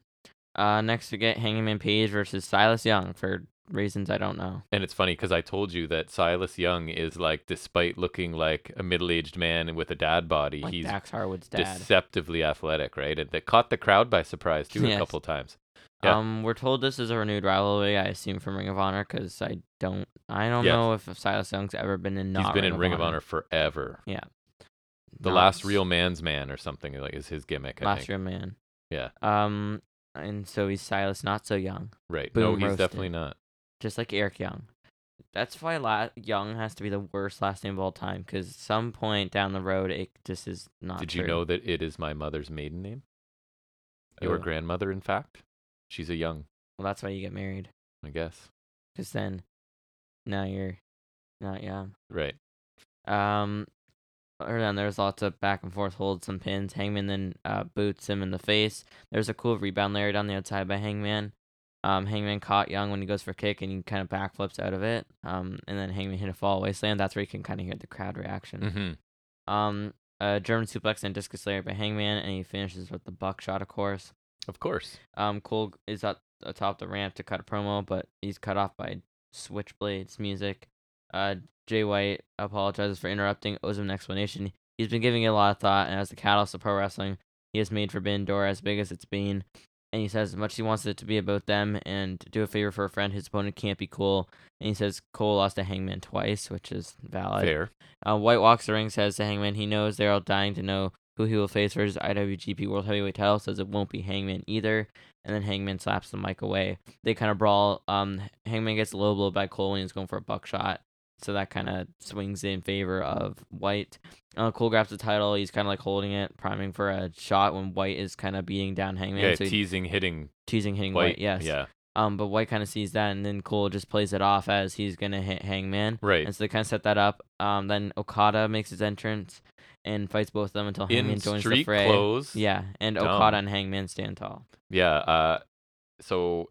Uh, next we get Hangman Page versus Silas Young for reasons I don't know. And it's funny because I told you that Silas Young is like, despite looking like a middle-aged man with a dad body, Like he's Dax Harwood's dad. deceptively athletic, right? And that caught the crowd by surprise too Yes. a couple times. Yeah. Um, we're told this is a renewed rivalry. I assume from Ring of Honor because I don't, I don't Yes. know if Silas Young's ever been in. Not He's been Ring in Ring of Honor forever. Yeah. The Not last real man's man or something like is his gimmick. I last think. real man. Yeah. Um, and so he's Silas, not so young, Right. no, he's roasted. definitely not. just like Eric Young. That's why La- Young has to be the worst last name of all time because some point down the road it just is not. Did you know that it is my mother's maiden name? Your Oh. grandmother, in fact. She's a young, Well, that's why you get married I guess. because then, now you're not young. Right. Um, early on, there's lots of back and forth holds, some pins. Hangman then uh, boots him in the face. There's a cool rebound layer down the outside by Hangman. Um, Hangman caught Young when he goes for a kick and he kind of backflips out of it. Um, and then Hangman hit a fall away slam. That's where you can kind of hear the crowd reaction. hmm Um, a German suplex and discus lariat by Hangman, and he finishes with the buckshot, of course. Of course. Um, Cole is at the top of the ramp to cut a promo, but he's cut off by Switchblades music. Uh, Jay White apologizes for interrupting, owes him an explanation. He's been giving it a lot of thought, and as the catalyst of pro wrestling, he has made Forbidden Door as big as it's been. and he says as much as he wants it to be about them and do a favor for a friend, his opponent can't be Cole. And he says Cole lost to Hangman twice, which is valid. Fair. Uh, White walks the ring, says to Hangman he knows they're all dying to know who he will face his IWGP World Heavyweight title. Says it won't be Hangman either. And then Hangman slaps the mic away. They kind of brawl. Um, Hangman gets a low blow by Cole when he's going for a buckshot. So that kind of swings in favor of White. Uh, Cole grabs the title. He's kind of like holding it, priming for a shot when White is kind of beating down Hangman. Yeah, so teasing, hitting teasing, hitting White. White. Yes. Yeah. Um, but White kind of sees that, and then Cole just plays it off as he's gonna hit Hangman. Right. And so they kind of set that up. Um, then Okada makes his entrance and fights both of them until Hangman In joins the street fray. clothes. Yeah, and Dumb. Okada and Hangman stand tall. Yeah. Uh, so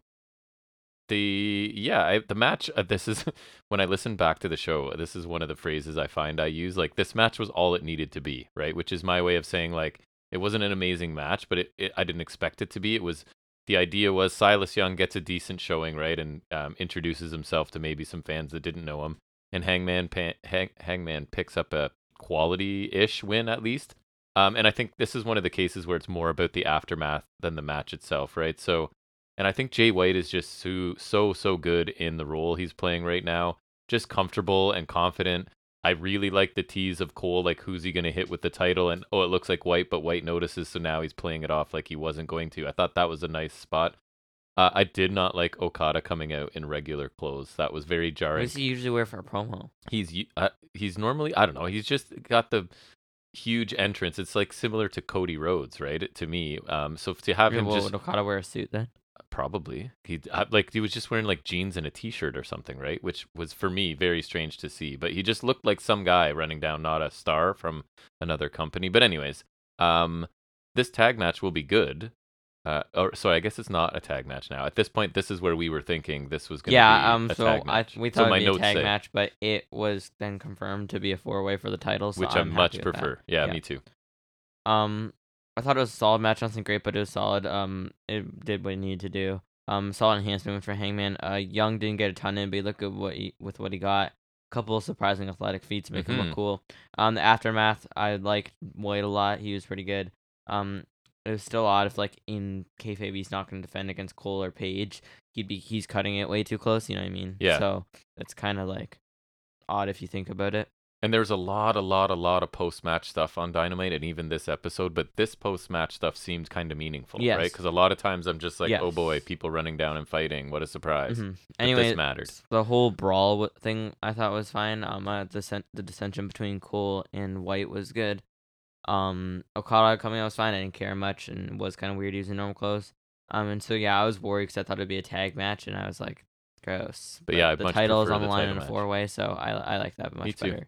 the yeah I, the match. Uh, this is when I listen back to the show. This is one of the phrases I find I use. Like this match was all it needed to be, right? Which is my way of saying like it wasn't an amazing match, but it, it I didn't expect it to be. It was the idea was Silas Young gets a decent showing, right, and um, introduces himself to maybe some fans that didn't know him, and Hangman pa- Hang, Hangman picks up a quality-ish win at least. Um, and I think this is one of the cases where it's more about the aftermath than the match itself, right? So, and I think Jay White is just so so so good in the role he's playing right now, just comfortable and confident. I really like the tease of Cole, like who's he gonna hit with the title, and oh, it looks like White, but White notices, so now he's playing it off like he wasn't going to. I thought that was a nice spot. Uh, I did not like Okada coming out in regular clothes. That was very jarring. What does he usually wear for a promo? He's uh, he's normally I don't know. He's just got the huge entrance. It's like similar to Cody Rhodes, right? To me, um, so to have Yeah, him well, just would Okada wear a suit then? Probably. He uh, like he was just wearing like jeans and a t-shirt or something, right? Which was for me very strange to see. But he just looked like some guy running down, not a star from another company. But anyways, um, this tag match will be good. Uh, or so I guess it's not a tag match now. At this point, this is where we were thinking this was going to be Yeah. Um. a So tag I match. we thought my it'd be a tag say- match, but it was then confirmed to be a four way for the titles, so which I'm I much happy with that. prefer. Yeah, Yeah. me too. Um, I thought it was a solid match. Nothing great, but it was solid. Um, it did what it needed to do. Um, solid enhancement for Hangman. Uh, Young didn't get a ton in, but he looked good what he, with what he got. Couple of surprising athletic feats make him Mhm. look cool. Um, the aftermath, I liked White a lot. He was pretty good. Um, it was still odd if like in kayfabe he's not going to defend against Cole or Page. He'd be he's cutting it way too close. You know what I mean? Yeah. So it's kind of like odd if you think about it. And there's a lot, a lot, a lot of post match stuff on Dynamite and even this episode, but this post match stuff seemed kind of meaningful, yes. right? Because a lot of times I'm just like, Yes. oh boy, people running down and fighting. What a surprise. Mhm. But Anyway, this mattered. the whole brawl thing I thought was fine. Um, uh, the sen- the dissension between Cole and White was good. Um, Okada coming out was fine. I didn't care much, and it was kind of weird using normal clothes. Um, and so yeah, I was worried because I thought it'd be a tag match, and I was like, gross. But yeah, I the title is on the line in a four way, so I I like that much too. better.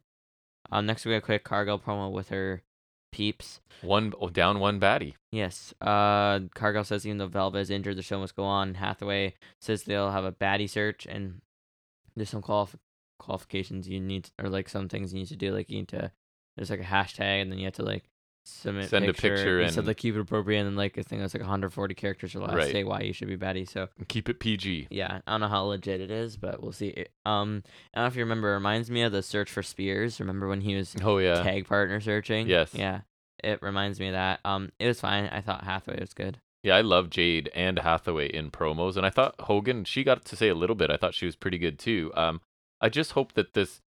Um, next we got a quick Cargill promo with her peeps. One oh, down, one baddie. Yes. Uh, Cargill says even though Velva is injured, the show must go on. Hathaway says they'll have a baddie search, and there's some qualif- qualifications you need, or like some things you need to do. Like you need to, there's like a hashtag, and then you have to like submit Send a picture You said like keep it appropriate, and then like I think that's like 140 characters or less. Right. Say why you should be baddie. So Keep it PG. yeah, I don't know how legit it is, but we'll see. Um, I don't know if you remember. It reminds me of the search for Spears. Remember when he was Oh yeah. tag partner searching? Yes. Yeah. It reminds me of that. Um, it was fine. I thought Hathaway was good. Yeah, I love Jade and Hathaway in promos, and I thought Hogan. She got to say a little bit. I thought she was pretty good too. Um, I just hope that this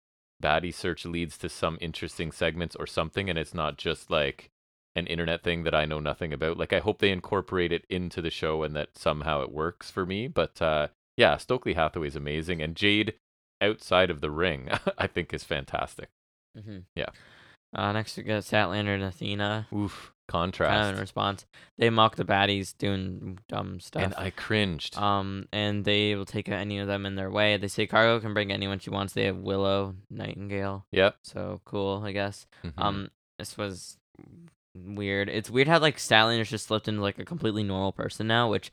baddie search leads to some interesting segments or something, and it's not just like an internet thing that I know nothing about. Like I hope they incorporate it into the show and that somehow it works for me. But uh, yeah, Stokely Hathaway's amazing, and Jade outside of the ring, I think is fantastic. Mm-hmm. Yeah. Uh, next we got Statlander and Athena. Oof, Kind of in response, they mock the baddies doing dumb stuff. and I cringed. um, and they will take any of them in their way. They say Cargill can bring anyone she wants. They have Willow, Nightingale. yep. So cool, I guess. mhm. Um, this was weird. It's weird how like Statlander's just slipped into like a completely normal person now, which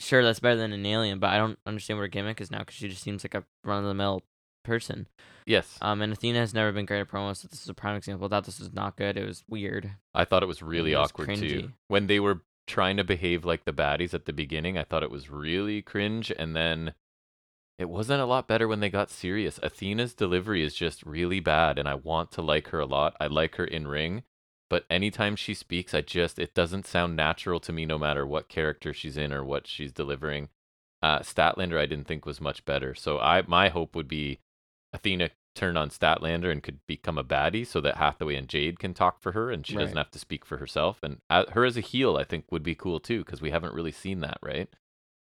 sure that's better than an alien, but I don't understand what her gimmick is now because she just seems like a run of the mill person. yes. Um, and Athena has never been great at promos, so this is a prime example. that this was not good. It was weird. I thought it was really it was awkward too. When they were trying to behave like the baddies at the beginning, I thought it was really cringe. And then it wasn't a lot better when they got serious. Athena's delivery is just really bad, and I want to like her a lot. I like her in ring. but anytime she speaks, I just it doesn't sound natural to me, no matter what character she's in or what she's delivering. Uh, Statlander, I didn't think was much better. So I my hope would be Athena turn on Statlander and could become a baddie, so that Hathaway and Jade can talk for her, and she doesn't have to speak for herself. And uh, her as a heel, I think, would be cool too, because we haven't really seen that right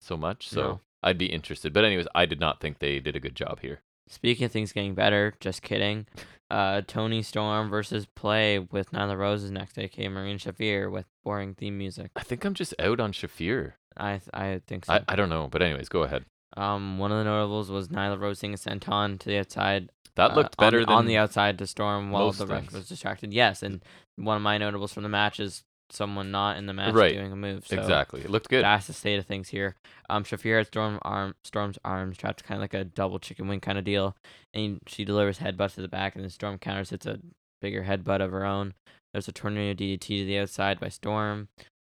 so much. So No. I'd be interested. But anyways, I did not think they did a good job here. Speaking of things getting better, just kidding. Uh, Toni Storm versus Play with Nyla Roses next, aka Marina Shafir with boring theme music. I think I'm just out on Shafir. I th- I think so. I, I don't know, but anyways, go ahead. Um, one of the notables was Nyla Rose a senton to the outside. That uh, looked on better the- than on the outside to Storm while the rest things. was distracted. Yes, and one of my notables from the match is someone not in the match Right. doing a move. So exactly. It looked good. That's the state of things here. Um, Shafir had Storm arm, Storm's arms trapped, kind of like a double chicken wing kind of deal, and she delivers headbutt to the back, and then Storm counters hits a bigger headbutt of her own. There's a tornado DDT to the outside by Storm.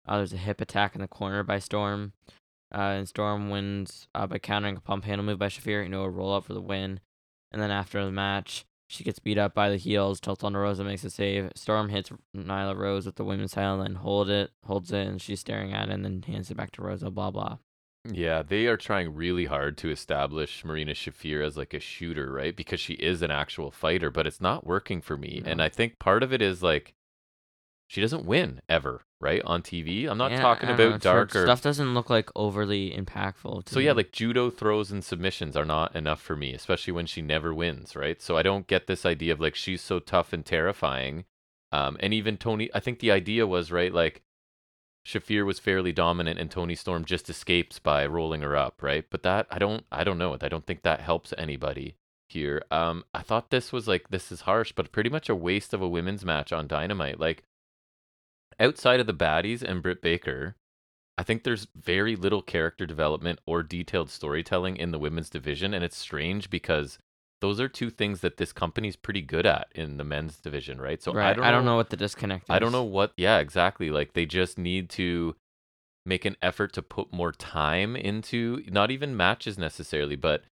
Uh, there's a hip attack in the corner by Storm. Uh, and Storm wins uh, by countering a pump handle move by Shafir, you know, a roll up for the win. And then after the match, she gets beat up by the heels. Till Thunder Rosa makes a save. Storm hits Nyla Rose with the women's title and hold it, holds it, and she's staring at it and then hands it back to Rosa. Blah blah. Yeah, they are trying really hard to establish Marina Shafir as like a shooter, right? Because she is an actual fighter, but it's not working for me. And I think part of it is like she doesn't win ever, right? On TV. I'm not Yeah, talking don't know, about dark or stuff. Doesn't look like overly impactful. To So yeah, like judo throws and submissions are not enough for me, especially when she never wins, right? So I don't get this idea of like she's so tough and terrifying. Um, and even Toni, I think the idea was right, like Shafir was fairly dominant, and Toni Storm just escapes by rolling her up, right? But that I don't, I don't know. I don't think that helps anybody here. Um, I thought this was like this is harsh, but pretty much a waste of a women's match on Dynamite. Like outside of the baddies and Britt Baker, I think there's very little character development or detailed storytelling in the women's division, and it's strange because those are two things that this company's pretty good at in the men's division, right? So right. I don't know, what the disconnect is. I don't know what. Yeah, exactly. Like they just need to make an effort to put more time into not even matches necessarily, but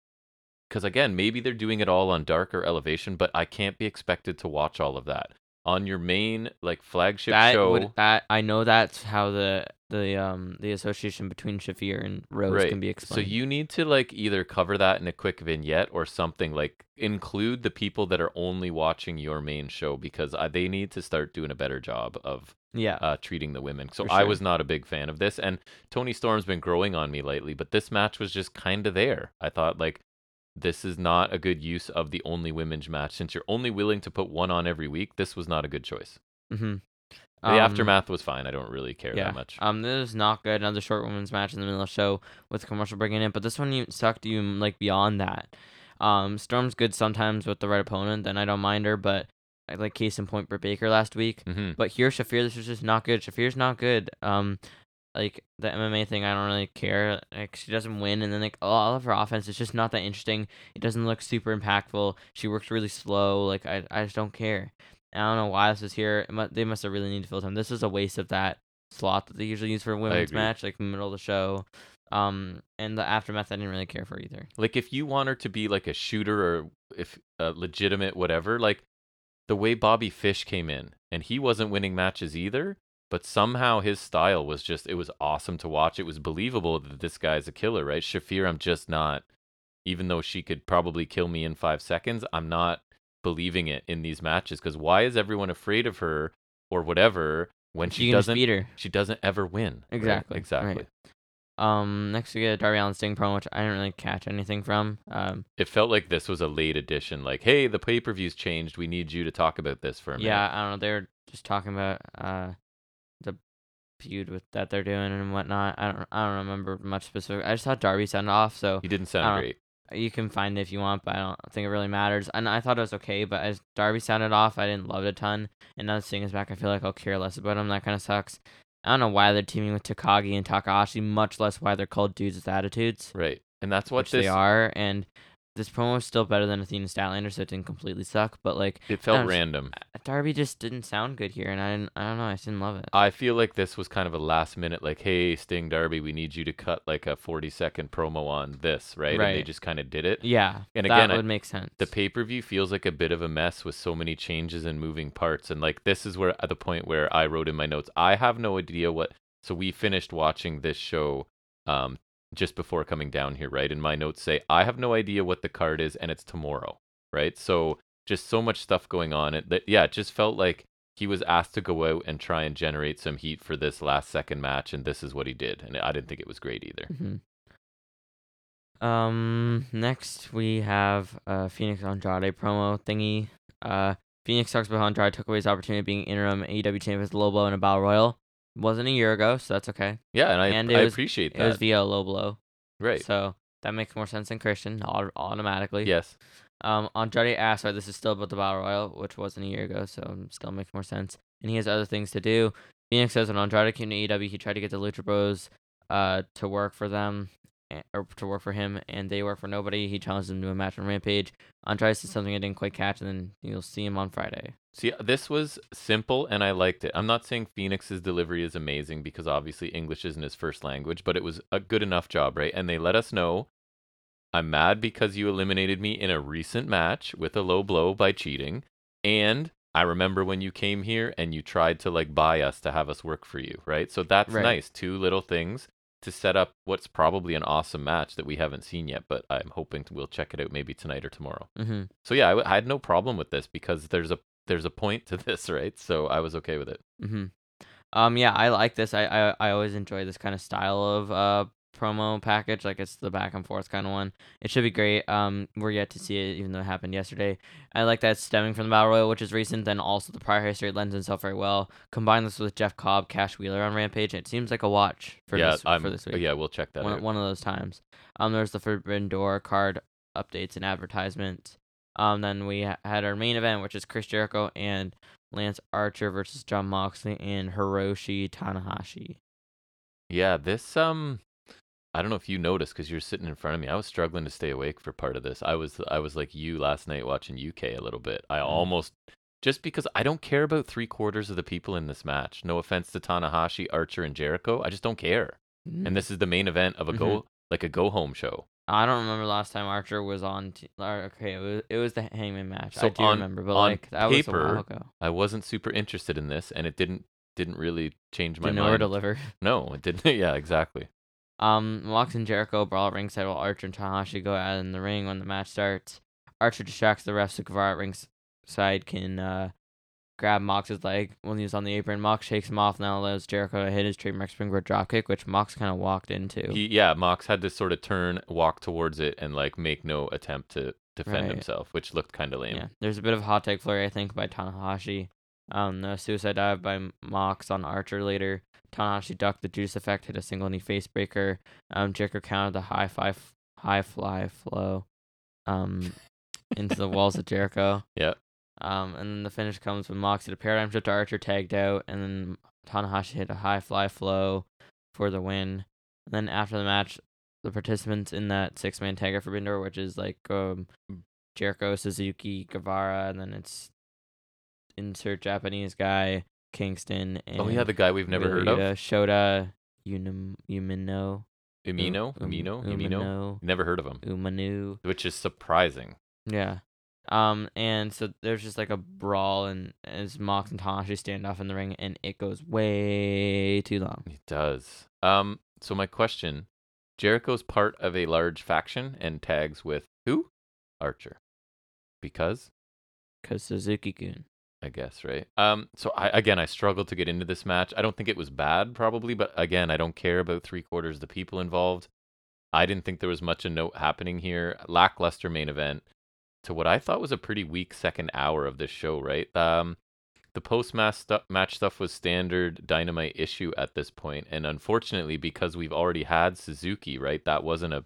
because again, maybe they're doing it all on Dark or Elevation, but I can't be expected to watch all of that on your main like flagship that show. would that I know that's how the the um the association between Shafir and Rose can be explained. So you need to like either cover that in a quick vignette or something like include the people that are only watching your main show because uh, they need to start doing a better job of yeah. uh, treating the women. So For I was not a big fan of this, and Toni Storm's been growing on me lately. But this match was just kind of there. I thought like this is not a good use of the only women's match since you're only willing to put one on every week. This was not a good choice. mm-hmm. The aftermath was fine. I don't really care yeah. that much. Um, this is not good. Another short women's match in the middle of the show with commercial breaking in, but this one you sucked you like beyond that. Um, Storm's good sometimes with the right opponent, then I don't mind her, but I like case in point Britt Baker last week. hmm But here, Shafir, this is just not good. Shafir's not good. Um, like the MMA thing, I don't really care. Like she doesn't win, and then like all of her offense is just not that interesting. It doesn't look super impactful. She works really slow. Like I, I just don't care. I don't know why this is here. It mu- they must have really need to fill time. This is a waste of that slot that they usually use for a women's match, like middle of the show. Um, and the aftermath, I didn't really care for either. Like if you want her to be like a shooter or if uh, legitimate whatever, like the way Bobby Fish came in and he wasn't winning matches either, but somehow his style was just it was awesome to watch. It was believable that this guy's a killer, right? Shafir, I'm just not even though she could probably kill me in 5 seconds, I'm not believing it in these matches cuz why is everyone afraid of her or whatever when she just doesn't beat her. she doesn't ever win. right? Exactly, Exactly. right. Um, next we get a Darby Allin Sting promo, which I didn't really catch anything from. Um, It felt like this was a late addition. Like, hey, the pay per view's changed. We need you to talk about this for a minute. yeah, I don't know. They're just talking about uh the feud with that they're doing and whatnot. I don't I don't remember much specific. I just saw Darby sound off, so He didn't sound great. you can find it if you want, but I don't think it really matters. And I thought it was okay, but as Darby sounded off, I didn't love it a ton. And now seeing Sting is back, I feel like I'll care less about him. That kind of sucks. I don't know why they're teaming with Takagi and Takahashi, much less why they're called dudes with attitudes, Right. And that's what this they are. And this promo is still better than Athena Statlander, so it didn't completely suck. But like It felt know, random. Darby just didn't sound good here, and I didn't. I don't know. I just didn't love it. I feel like this was kind of a last minute, like, hey, Sting Darby, we need you to cut like a 40 second promo on this, right? Right. And they just kind of did it. Yeah, And that again, I- would make sense. The pay per view feels like a bit of a mess with so many changes and moving parts. And like, this is where at the point where I wrote in my notes, I have no idea what. So we finished watching this show um, just before coming down here, right? And my notes say, I have no idea what the card is, and it's tomorrow, right? So just so much stuff going on. It, that, yeah, it just felt like he was asked to go out and try and generate some heat for this last second match, and this is what he did. And I didn't think it was great either. Mhm. Um. Next, we have uh Fenix Andrade promo thingy. Uh, Fenix talks about how Andrade took away his opportunity of being interim AEW champion with low blow in a battle royal. Wasn't a year ago, so that's okay. Yeah, and I, And I was- appreciate that. It was via a low blow, right. so that makes more sense than Christian automatically. yes. Um, Andrade asked why this is still about the battle royal, which wasn't a year ago, so still makes more sense. And he has other things to do. Fenix says when Andrade came to EW, he tried to get the Lucha Bros, uh, to work for them, or to work for him, and they work for nobody. He challenged them to a match on Rampage. Andrade said hmm. something I didn't quite catch, and then you'll see him on Friday. See, uh, this was simple and I liked it. I'm not saying Fenix's delivery is amazing because obviously English isn't his first language, but it was a good enough job, right? And they let us know I'm mad because you eliminated me in a recent match with a low blow by cheating. And I remember when you came here and you tried to like buy us to have us work for you, right? So that's Right. nice. Two little things to set up what's probably an awesome match that we haven't seen yet, but I'm hoping to, we'll check it out maybe tonight or tomorrow. Mm-hmm. So yeah, I, w- I had no problem with this because there's a there's a point to this, right? So I was okay with it. Mm-hmm. Um, yeah, I like this. I, I I always enjoy this kind of style of uh promo package. Like it's the back and forth kind of one. It should be great. Um, we're yet to see it, even though it happened yesterday. I like that stemming from the battle royal, which is recent. Then also the prior history lends itself very well. Combine this with Jeff Cobb, Cash Wheeler on Rampage, it seems like a watch for yeah, this I'm, for this week. yeah, we'll check that one, out. one of those times. Um, there's the Forbidden Door card updates and advertisements. Um, then we ha- had our main event, which is Chris Jericho and Lance Archer versus Jon Moxley and Hiroshi Tanahashi. Yeah, this um, I don't know if you noticed because you're sitting in front of me. I was struggling to stay awake for part of this. I was I was like you last night watching UK a little bit. I Mhm. almost just because I don't care about three quarters of the people in this match. No offense to Tanahashi, Archer, and Jericho. I just don't care. Mm. And this is the main event of a go like a go home show. I don't remember last time Archer was on. T- okay, it was it was the Hangman match. So I do on- remember, but on like that was a while ago. I wasn't super interested in this, and it didn't didn't really change my Didn't mind. deliver. No, it didn't. yeah, exactly. Um, Mox and Jericho brawl at ringside while Archer and Tanahashi go out in the ring when the match starts. Archer distracts the refs so Guevara at ringside can uh, grab Mox's leg when he's on the apron. Mox shakes him off and now allows Jericho to hit his trademark springboard dropkick, which Mox kind of walked into. He yeah, Mox had to sort of turn, walk towards it, and like make no attempt to defend Right. himself, which looked kind of lame. yeah, there's a bit of hot take flurry, I think, by Tanahashi. Um, the suicide dive by Mox on Archer later. Tanahashi ducked the Judas Effect, hit a single knee facebreaker. Um, Jericho countered the high five, high fly flow, um, into the walls of Jericho. Yep. Um, and then the finish comes when Mox hit a paradigm shift to Archer, tagged out, and then Tanahashi hit a high fly flow for the win. And then after the match, the participants in that six man tag are Forbidden Door, which is like um, Jericho, Suzuki, Guevara, and then it's insert Japanese guy, Kingston, and Oh yeah, the guy we've never heard of, Shota, Unum, Umino, Umino, Um, Umino, Umino. Umino, Never heard of him, Umanu. which is surprising. Yeah. Um, and so there's just like a brawl, and as Mox and Tanahashi stand off in the ring, and it goes way too long. It does. Um. So my question: Jericho's part of a large faction and tags with who? Archer. Because Cause Suzuki Gun. I guess, right? Um, so I again I struggled to get into this match. I don't think it was bad, probably, but again, I don't care about three quarters of the people involved. I didn't think there was much a note happening here. Lackluster main event to what I thought was a pretty weak second hour of this show, right? Um, the post stuff, match stuff was standard dynamite issue at this point, and unfortunately, because we've already had Suzuki, right? That wasn't a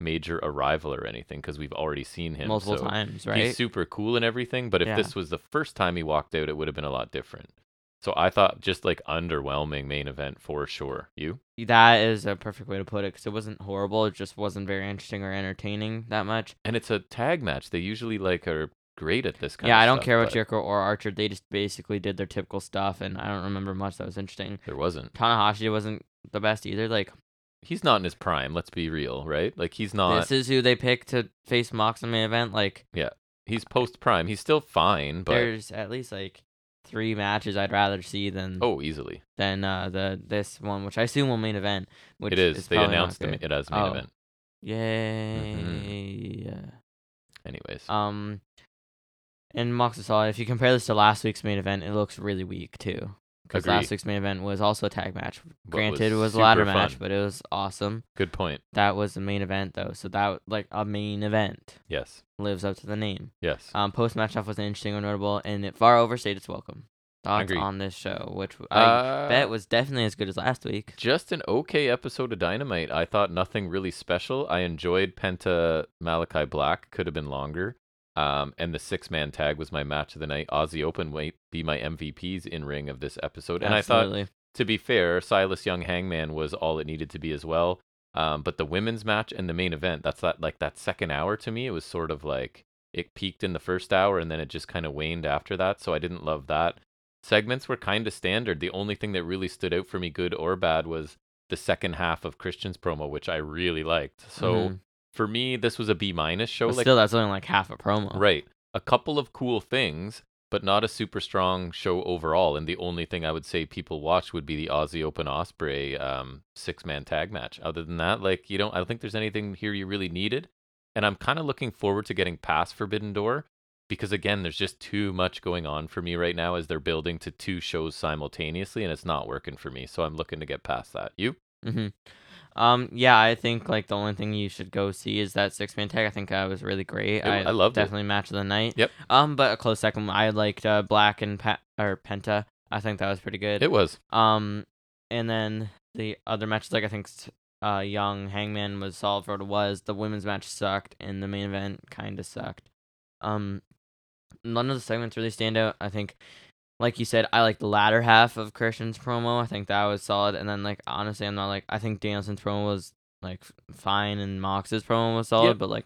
major arrival or anything because we've already seen him multiple so times, right? He's super cool and everything, but if Yeah. this was the first time he walked out, it would have been a lot different. So I thought just like underwhelming main event for sure. You? That is a perfect way to put it because it wasn't horrible. It just wasn't very interesting or entertaining that much. And it's a tag match. They usually like are great at this kind yeah, I don't stuff, care about Jericho or Archer. They just basically did their typical stuff, and I don't remember much that was interesting. There wasn't. Tanahashi wasn't the best either. Like He's not in his prime, let's be real, right? Like he's not this is who they picked to face Mox in the main event. Like yeah, he's post prime. He's still fine, but there's at least like three matches I'd rather see than oh, easily. than uh, the this one, which I assume will main event. Which it is. they probably not announced it as main Oh. event. Yay! Anyways. Um, and Mox is solid. If you compare this to last week's main event, it looks really weak too. Because last week's main event was also a tag match. But Granted, it was was a ladder super match, fun. but it was awesome. Good point. That was the main event though, so that like a main event Yes. lives up to the name. Yes. Um, post match stuff was interesting or notable, and it far overstayed its welcome. Thoughts Agree. on this show, which I Uh, bet was definitely as good as last week. just an okay episode of Dynamite. I thought nothing really special. I enjoyed Penta Malachi Black. Could have been longer. Um, and the six man tag was my match of the night. Aussie Open might be my MVPs in ring of this episode. And I thought to be fair, Silas Young Hangman was all it needed to be as well. Um, but the women's match and the main event, that's that like that second hour to me, it was sort of like it peaked in the first hour and then it just kind of waned after that. So I didn't love that. Segments were kind of standard. The only thing that really stood out for me, good or bad, was the second half of Christian's promo, which I really liked. So Mhm. For me, this was a B minus show. But like still, that's only like half a promo. Right. A couple of cool things, but not a super strong show overall. And the only thing I would say people watch would be the Aussie Open Ospreay um, six man tag match. Other than that, like you don't I don't think there's anything here you really needed. And I'm kind of looking forward to getting past Forbidden Door because again, there's just too much going on for me right now as they're building to two shows simultaneously and it's not working for me. So I'm looking to get past that. You? hmm Um. Yeah, I think like the only thing you should go see is that six man tag. I think that was really great. It- I, I loved it. definitely match of the night. Yep. Um, but a close second. I liked uh, Black and pa- or Penta. I think that was pretty good. It was. Um, and then the other matches, like I think, uh, Young Hangman was solid for what it was. The women's match sucked, and the main event kind of sucked. Um, none of the segments really stand out. I think, like you said, I like the latter half of Christian's promo. I think that was solid. And then, like honestly, I'm not like I think Danielson's promo was like fine, and Mox's promo was solid, Yep. but like.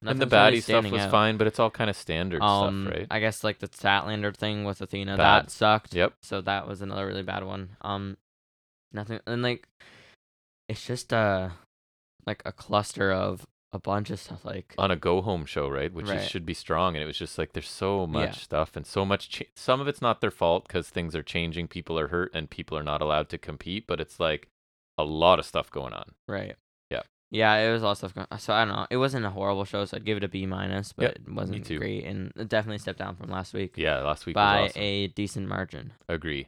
and the nothing's really baddie stuff was out. fine, but it's all kind of standard Um, stuff, right? I guess like the Statlander thing with Athena Bad. that sucked. Yep. So that was another really bad one. Um, nothing and like, it's just uh, like a cluster of a bunch of stuff. Like on a go home show, right? Which Right. should be strong, and it was just like there's so much Yeah. stuff and so much. Ch- some of it's not their fault because things are changing, people are hurt, and people are not allowed to compete. But it's like a lot of stuff going on. right. Yeah. Yeah, it was a lot of stuff. Going, so I don't know. It wasn't a horrible show, so I'd give it a B minus, but Yep, it wasn't too. great, and it definitely stepped down from last week Yeah, last week by was awesome. a decent margin. Agree.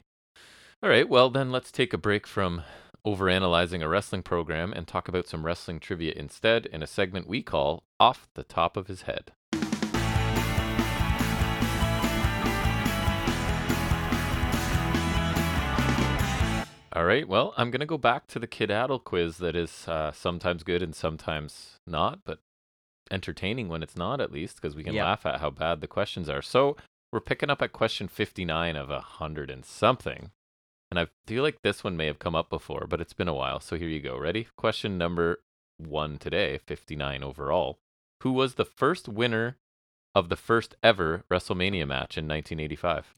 All right, well then let's take a break from overanalyzing a wrestling program and talk about some wrestling trivia instead in a segment we call "Off the Top of His Head." All right, well, I'm going to go back to the Kid Addle quiz that is uh, sometimes good and sometimes not, but entertaining when it's not, at least, because we can Yep. laugh at how bad the questions are. So we're picking up at question 59 of a 100 and something. And I feel like this one may have come up before, but it's been a while. So here you go. Ready? Question number one today, 59 overall. Who was the first winner of the first ever WrestleMania match in 1985?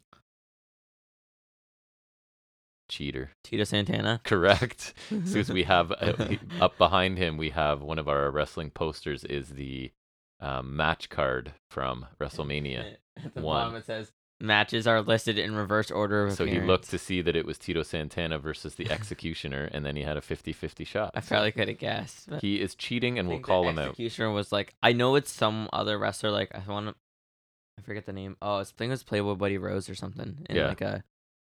Cheater. Tito Santana. Correct. Since we have uh, up behind him, we have one of our wrestling posters is the um, match card from WrestleMania. At the One. bottom it says matches are listed in reverse order of So he looked to see that it was Tito Santana versus the Executioner, and then he had a 50-50 shot. I probably could have guessed. he is cheating, and we'll call him out. Executioner was like I know it's some other wrestler. Like I want to, I forget the name. Oh, I think it was Playboy Buddy Rose or something. In Yeah. like a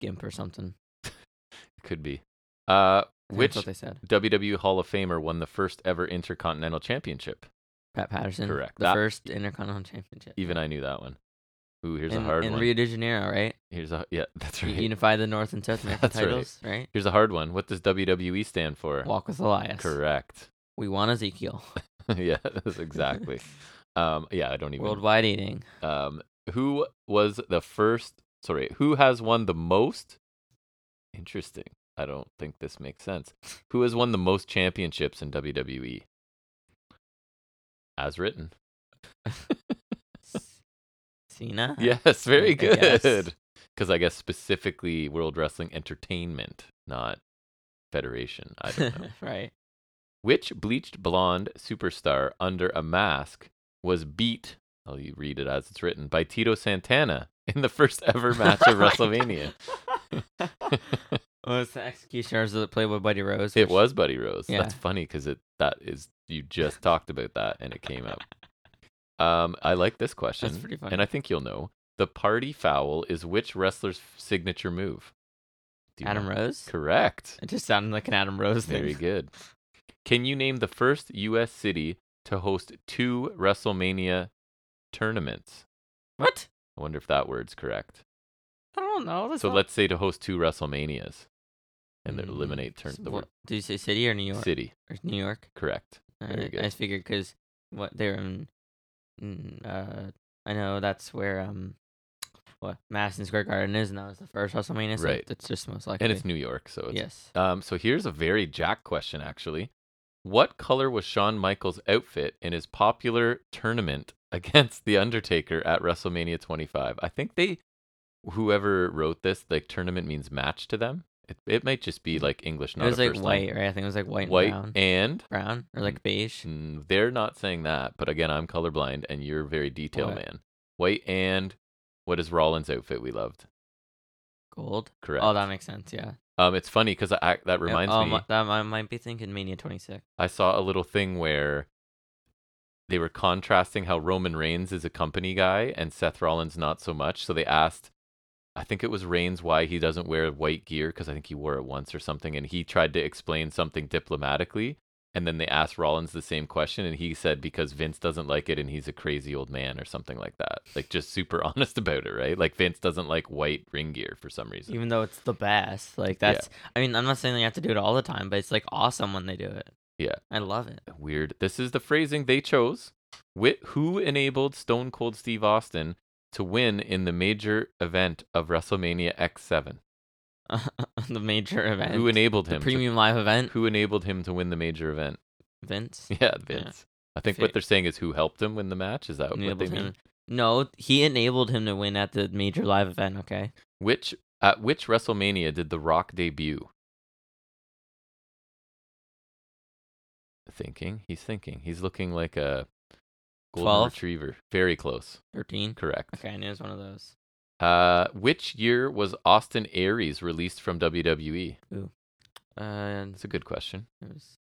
gimp or something. Could be. Uh, which what they said. WWE Hall of Famer won the first ever Intercontinental Championship? Pat Patterson. correct. The That- first Intercontinental Championship. Even I knew that one. Ooh, here's in, a hard one. in one. Rio de Janeiro, right? Here's a yeah, that's right. Unify the North and South American That's right. titles, right? Here's a hard one. What does WWE stand for? Walk with Elias. Correct. We want Ezekiel. yeah, that's exactly. um, yeah, I don't even. Worldwide eating. Um, who was the first sorry, who has won the most? Interesting. I don't think this makes sense. Who has won the most championships in WWE? As written. Cena. Yes, very I good. Because I guess specifically World Wrestling Entertainment, not Federation. I don't know. right. Which bleached blonde superstar under a mask was beat? I'll you read it as it's written by Tito Santana in the first ever match of WrestleMania. was the executioners that played with Buddy Rose? It was Buddy Rose. Yeah. That's funny because it that is you just talked about that and it came up. Um, I like this question, That's pretty funny. and I think you'll know. The party foul is which wrestler's signature move? Adam know? Rose. Correct. It just sounded like an Adam Rose thing. Very good. Can you name the first U.S. city to host two WrestleMania tournaments? What? I wonder if that word's correct. I don't know. That's So not- let's say to host two WrestleManias and then Mm, eliminate turn the word Did you say city or New York? city. Or New York. Correct. I, Very I good. just figured because what they're in. In, Uh, I know that's where um, what Madison Square Garden is, and that was the first WrestleMania. So Right. It's just most likely. And it's New York, so it's yes. Um, so here's a very Jack question, actually. What color was Shawn Michaels' outfit in his popular tournament against The Undertaker at WrestleMania 25? I think they, whoever wrote this, like tournament means match to them. It, it might just be like English, It was like white, right? I think it was like white, White and brown. and brown or like beige. mm, they're not saying that, but again, I'm colorblind, and you're a very detail What? man. White and what is Rollins' outfit we loved? Gold. Correct. Oh, that makes sense. Yeah. um, it's funny because I, that Yeah, reminds oh, me. mi- that I might be thinking Mania 26. I saw a little thing where they were contrasting how Roman Reigns is a company guy and Seth Rollins not so much. So they asked, I think it was Reigns why he doesn't wear white gear because I think he wore it once or something, and he tried to explain something diplomatically. And then they asked Rollins the same question, and he said because Vince doesn't like it and he's a crazy old man or something like that. Like just super honest about it, right? Like Vince doesn't like white ring gear for some reason. Even though it's the best. Like, Yeah. that's. I mean, I'm not saying they have to do it all the time, but it's like awesome when they do it. Yeah. I love it. weird. This is the phrasing they chose. Wh- who enabled Stone Cold Steve Austin to win in the major event of WrestleMania X7? the major event. Who enabled the him? premium live event? Who enabled him to win the major event? Vince. Yeah, Vince. I think what they're saying is who helped him win the match. Is that what they mean? him. No, he enabled him to win at the major live event. Okay. Which at which WrestleMania did The Rock debut? Thinking. He's thinking. He's looking like a golden 12? retriever. Very close. 13. Correct. Okay, I knew it was one of those. Uh, which year was Austin Aries released from WWE? Uh, That's a good question. it was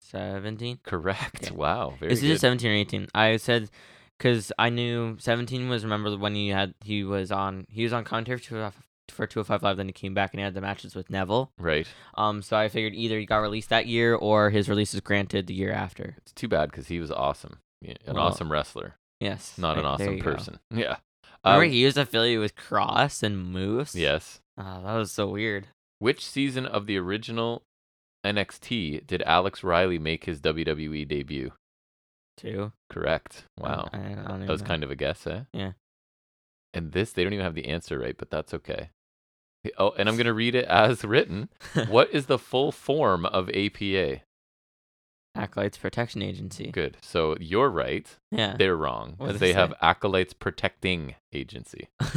17. Correct. Okay. Wow. Very It's either good. 17 or 18. I said because I knew 17 was remember when he had he was on he was on commentary for 205 for 205 live then he came back and he had the matches with Neville. Right. Um so I figured either he got released that year or his release is granted the year after. It's too bad because he was awesome. Yeah, an Well, awesome wrestler, Yes. not an awesome you go. person. Yeah. Remember Um, he was affiliated with Cross and Moose? yes. Oh, that was so weird. Which season of the original NXT did Alex Riley make his WWE debut? Two. Correct. Wow. I, I That was know. kind of a guess, eh? Yeah. And this, they don't even have the answer right, but that's okay. Oh, and I'm going to read it as written. what is the full form of APA? Acolytes Protection Agency. Good. So you're right. Yeah. They're wrong they they have acolytes protecting agency.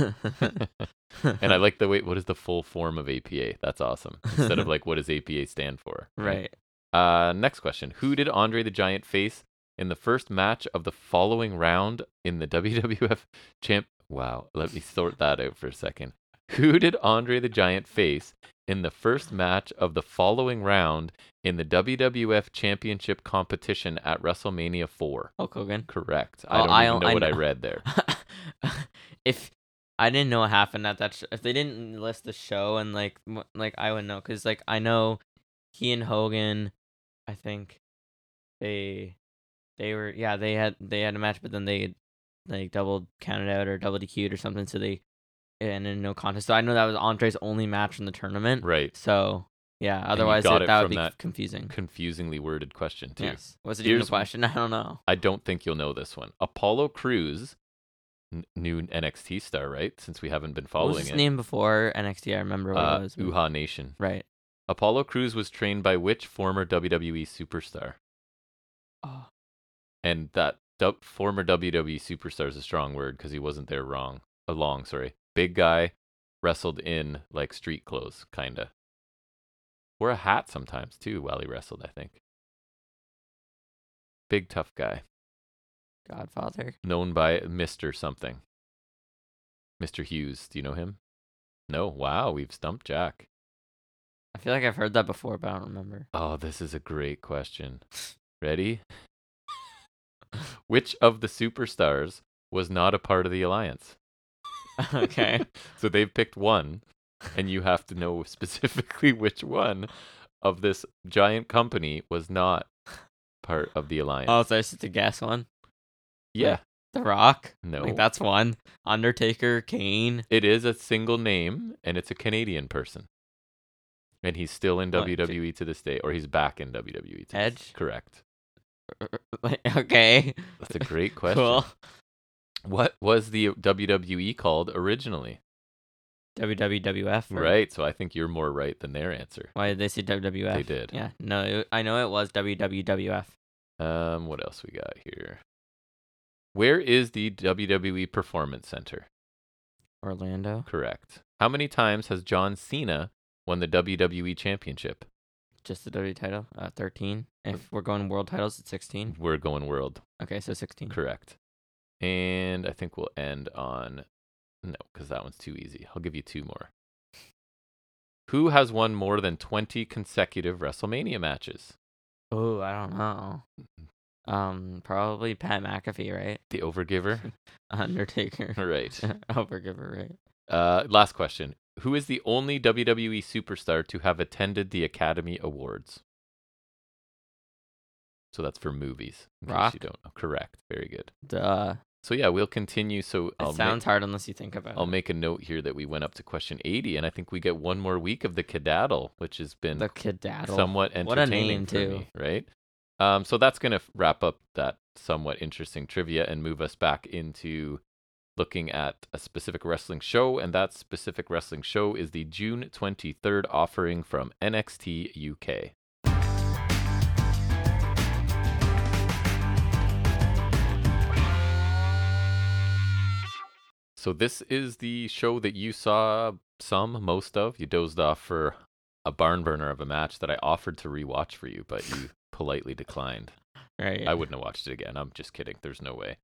and I like the wait. What is the full form of APA? That's awesome. Instead of like, what does APA stand for? right. Uh, next question: Who did Andre the Giant face in the first match of the following round in the WWF champ? Wow. Let me sort that out for a second. Who did Andre the Giant face in the first match of the following round in the WWF Championship competition at WrestleMania 4? Hulk Hogan. Correct. I don't I even know I what I know. read there. if I didn't know what happened at that, sh- if they didn't list the show and like, like I would know, cause like I know he and Hogan, I think they, they were yeah they had they had a match, but then they like double counted out or double DQ'd or something, so they and in no contest. So I know that was Andre's only match in the tournament. Right. So yeah, otherwise it, it that would be that confusing. Confusingly worded question, too. Yes. Was it even a question? I don't know. I don't think you'll know this one. Apollo Crews, n- new NXT star, right? Since we haven't been What was following his it. name before NXT? I remember what uh, it was. Uhaa Nation. Right. Apollo Crews was trained by which former WWE superstar? Oh. And that du- former WWE superstar is a strong word because he wasn't there wrong. Uh, long, sorry. Big guy, wrestled in like street clothes, kinda. Wore a hat sometimes too while he wrestled. I think. Big tough guy, Godfather. known by Mister something. Mister Hughes. Do you know him? No. Wow, we've stumped Jack. I feel like I've heard that before, but I don't remember. Oh, this is a great question. Ready? Which of the superstars was not a part of the alliance? okay. So they've picked one, and you have to know specifically which one of this giant company was not part of the oh, alliance. Oh, so it's just a guess one. yeah. The Rock. No. Like that's one. Undertaker, Kane. It is a single name, and it's a Canadian person. And he's still in WWE to this day, or he's back in WWE. To this- Edge? Correct. Like, okay. That's a great question. Cool. What was the WWE called originally? WWF. or- Right. So I think you're more right than their answer. Why did they say WWF? They did. Yeah. No, it, I know it was WWF. Um, what else we got here? Where is the WWE Performance Center? Orlando. Correct. How many times has John Cena won the WWE Championship? Just the W title. Uh, 13. If we're going world titles, it's 16. We're going world. Okay, so 16. Correct. And I think we'll end on no, because that one's too easy. I'll give you two more. Who has won more than 20 consecutive WrestleMania matches? Oh, I don't know. Um, probably Pat McAfee, right? The Overgiver? Undertaker. right. Overgiver, right? Uh, last question. Who is the only WWE superstar to have attended the Academy Awards? So that's for movies. In case Rock? you don't know. Correct. Very good. Duh. So yeah, we'll continue. So It I'll sounds make, hard unless you think about it. I'll make a note here that we went up to question 80, and I think we get one more week of the Cadaddle, which has been The Kedaddle. somewhat entertaining What a name, too. me, right? Um, so that's going to wrap up that somewhat interesting trivia and move us back into looking at a specific wrestling show, and that specific wrestling show is the June 23rd offering from NXT UK. So this is the show that you saw some, most of. You dozed off for a barn burner of a match that I offered to rewatch for you, but you politely declined. Right. I wouldn't have watched it again. I'm just kidding. There's no way.